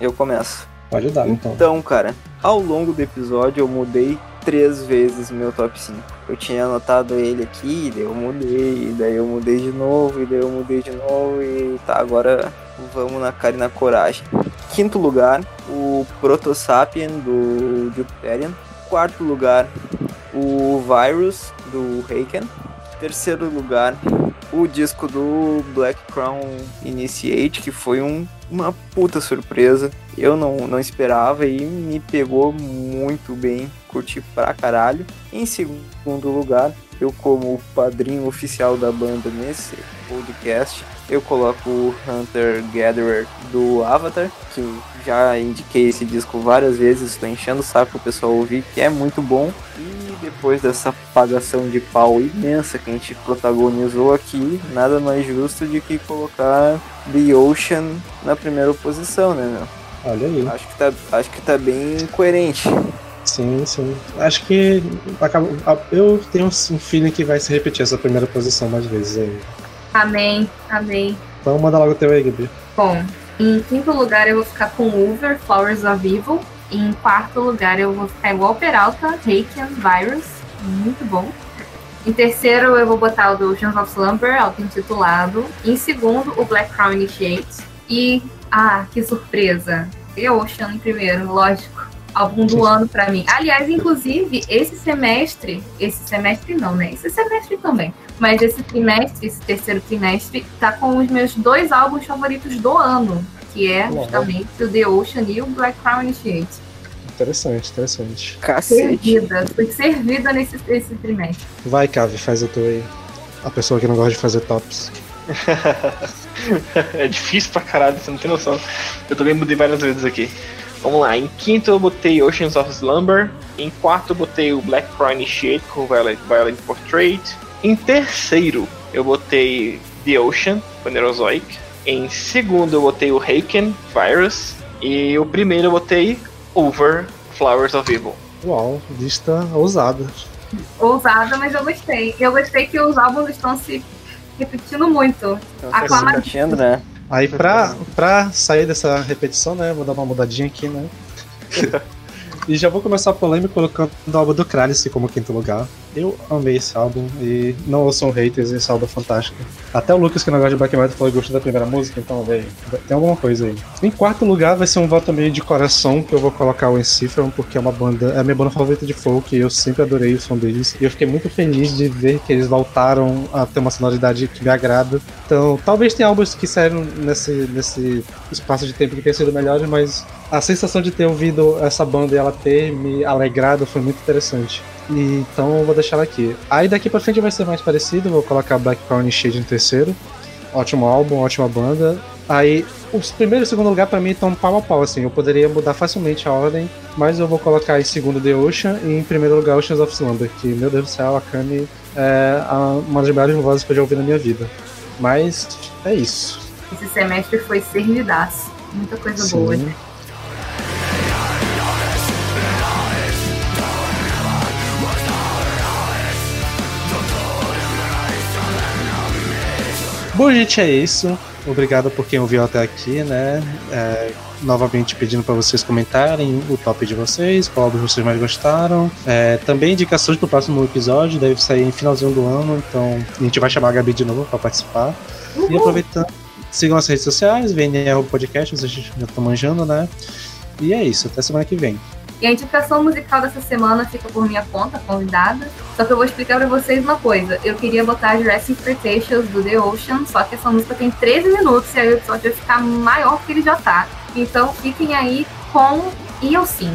Speaker 2: Eu começo.
Speaker 5: Pode dar, então.
Speaker 2: Então, cara, ao longo do episódio eu mudei três vezes meu top 5. Eu tinha anotado ele aqui, daí eu mudei, daí eu mudei de novo, e daí eu mudei de novo, e tá, agora vamos na cara e na coragem. Quinto lugar, o Proto Sapien do Jupiterian. Quarto lugar, o Virus do Heiken. Terceiro lugar, o disco do Black Crown Initiate, que foi um, uma puta surpresa. Eu não, não esperava e me pegou muito bem, curti pra caralho. Em segundo lugar, eu como padrinho oficial da banda nesse podcast, eu coloco o Hunter Gatherer do Avatar, que já indiquei esse disco várias vezes, estou enchendo o saco o pessoal ouvir, que é muito bom. E depois dessa pagação de pau imensa que a gente protagonizou aqui, nada mais justo de que colocar The Ocean na primeira posição, né, meu?
Speaker 5: Olha aí.
Speaker 2: Acho que tá, acho que tá bem coerente.
Speaker 5: Sim, sim. Acho que eu tenho um feeling que vai se repetir essa primeira posição mais vezes aí.
Speaker 4: Amém, amém.
Speaker 5: Então manda logo o teu aí, Gabi.
Speaker 4: Bom, em quinto lugar eu vou ficar com Uber, Flowers of Evil. Em quarto lugar eu vou ficar igual Peralta, Reikian Virus. Muito bom. Em terceiro eu vou botar o do Oceans of Slumber, auto-intitulado. Em segundo, o Black Crown Initiate. E, ah, que surpresa. The Ocean em primeiro, lógico. Álbum do ano pra mim. Aliás, inclusive, esse semestre, esse semestre não, né? Esse semestre também. Mas esse trimestre, esse terceiro trimestre, tá com os meus dois álbuns favoritos do ano, que é
Speaker 5: Uau.
Speaker 4: justamente o The Ocean e o Black Crown Initiate.
Speaker 5: Interessante, interessante.
Speaker 2: Cacete.
Speaker 4: Servida, fui servida nesse, nesse trimestre.
Speaker 5: Vai, Cave, faz o teu aí. A pessoa que não gosta de fazer tops.
Speaker 3: é difícil pra caralho, você não tem noção. Eu também mudei várias vezes aqui. Vamos lá, em quinto eu botei Oceans of Slumber. Em quarto eu botei o Black Crown Initiate com Violent, Violent Portrait. Em terceiro eu botei The Ocean, com Neurozoic. Em segundo eu botei o Heiken Virus. E o primeiro eu botei Over Flowers of Evil.
Speaker 5: Uau, lista ousada.
Speaker 4: Ousada, mas eu gostei. Eu gostei que os álbuns estão se repetindo muito.
Speaker 2: Então, tá repetindo, né?
Speaker 5: Aí pra, pra sair dessa repetição, né? Vou dar uma mudadinha aqui, né? e já vou começar a polêmica colocando o álbum do Kralice como quinto lugar. Eu amei esse álbum e não ouçam haters, esse álbum é fantástico. Até o Lucas, que não gosta de Black Metal, falou que gostou da primeira música, então, velho, tem alguma coisa aí. Em quarto lugar vai ser um voto meio de coração, que eu vou colocar o Encifram, porque é uma banda, é a minha banda favorita de folk, e eu sempre adorei o som deles. E eu fiquei muito feliz de ver que eles voltaram a ter uma sonoridade que me agrada. Então, talvez tenha álbuns que saíram nesse, nesse espaço de tempo que tenham sido melhores, mas a sensação de ter ouvido essa banda e ela ter me alegrado foi muito interessante. Então eu vou deixar ela aqui. Aí daqui pra frente vai ser mais parecido, vou colocar Black Crown e Shade em terceiro. Ótimo álbum, ótima banda. Aí os primeiro e segundo lugar pra mim estão pau a pau, assim. Eu poderia mudar facilmente a ordem, mas eu vou colocar em segundo The Ocean e em primeiro lugar Oceans of Slumber, que, meu Deus do céu, a Kami é uma das melhores vozes que eu já ouvi na minha vida. Mas é isso.
Speaker 4: Esse semestre foi servidaço. Muita coisa boa.
Speaker 5: Sim. Bom, gente, é isso. Obrigado por quem ouviu até aqui, né? É, novamente pedindo para vocês comentarem o top de vocês, qual álbum vocês mais gostaram. É, também indicações pro próximo episódio, deve sair em finalzinho do ano, então a gente vai chamar a Gabi de novo para participar. E aproveitando, sigam as redes sociais, VNR Podcast, vocês já estão manjando, né? E é isso, até semana que vem.
Speaker 4: E a indicação musical dessa semana fica por minha conta, convidada. Só que eu vou explicar pra vocês uma coisa. Eu queria botar Jurassic Cretaceous do The Ocean, só que essa música tem 13 minutos e aí o episódio vai ficar maior que ele já tá. Então fiquem aí com Sim.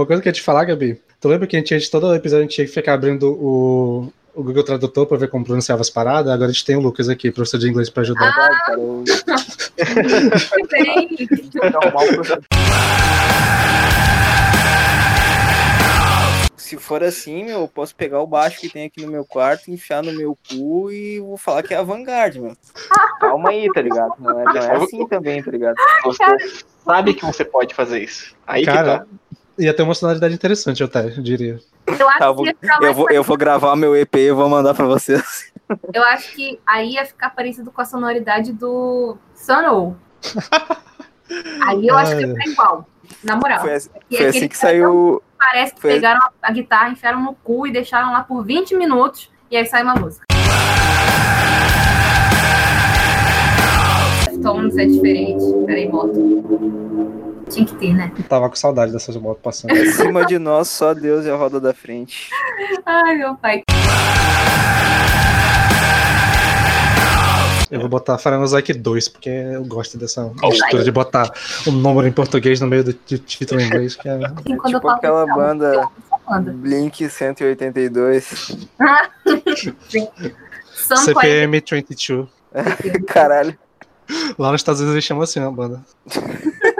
Speaker 5: Uma coisa que eu ia te falar, Gabi. Tu lembra que a gente, antes de todo episódio, a gente tinha que ficar abrindo o, o Google Tradutor pra ver como pronunciava as paradas? Agora a gente tem o Lucas aqui, professor de inglês, pra ajudar.
Speaker 2: Cara, que o professor. Se for assim, meu, eu posso pegar o baixo que tem aqui no meu quarto, enfiar no meu cu e vou falar que é a Vanguard, meu. Calma aí, tá ligado? Não é, não é assim também, tá ligado?
Speaker 3: Você sabe que você pode fazer isso. Aí que
Speaker 5: Cara,
Speaker 3: tá.
Speaker 5: Ia ter uma sonoridade interessante, eu até diria.
Speaker 4: eu acho
Speaker 2: Tá, eu
Speaker 4: que
Speaker 2: vou,
Speaker 4: ia ficar
Speaker 2: eu
Speaker 4: mais
Speaker 2: vou, eu vou gravar meu EP e vou mandar pra vocês.
Speaker 4: Eu acho que aí ia ficar parecido com a sonoridade do Suno. Aí eu acho que ia ficar igual. Na moral.
Speaker 2: Foi, assim- foi
Speaker 4: aquele
Speaker 2: assim que saiu.
Speaker 4: Parece que
Speaker 2: foi-
Speaker 4: pegaram a- a guitarra, enfiaram no cu e deixaram lá por 20 minutos e aí sai uma música. Tones é diferente. Peraí, moto. Tinha que ter, né?
Speaker 5: Eu tava com saudade dessas motos passando.
Speaker 2: Acima de nós, só Deus e a roda da frente.
Speaker 4: Ai, meu pai.
Speaker 5: Eu vou botar Faranozaki 2, porque eu gosto dessa mistura de botar um número em português no meio do título em inglês. Que é...
Speaker 4: Assim, quando eu
Speaker 2: Tipo
Speaker 4: falo
Speaker 2: aquela banda-
Speaker 4: eu banda.
Speaker 2: Blink 182.
Speaker 4: São
Speaker 5: CPM 22.
Speaker 2: Caralho.
Speaker 5: Lá nos Estados Unidos eles chamam assim a banda.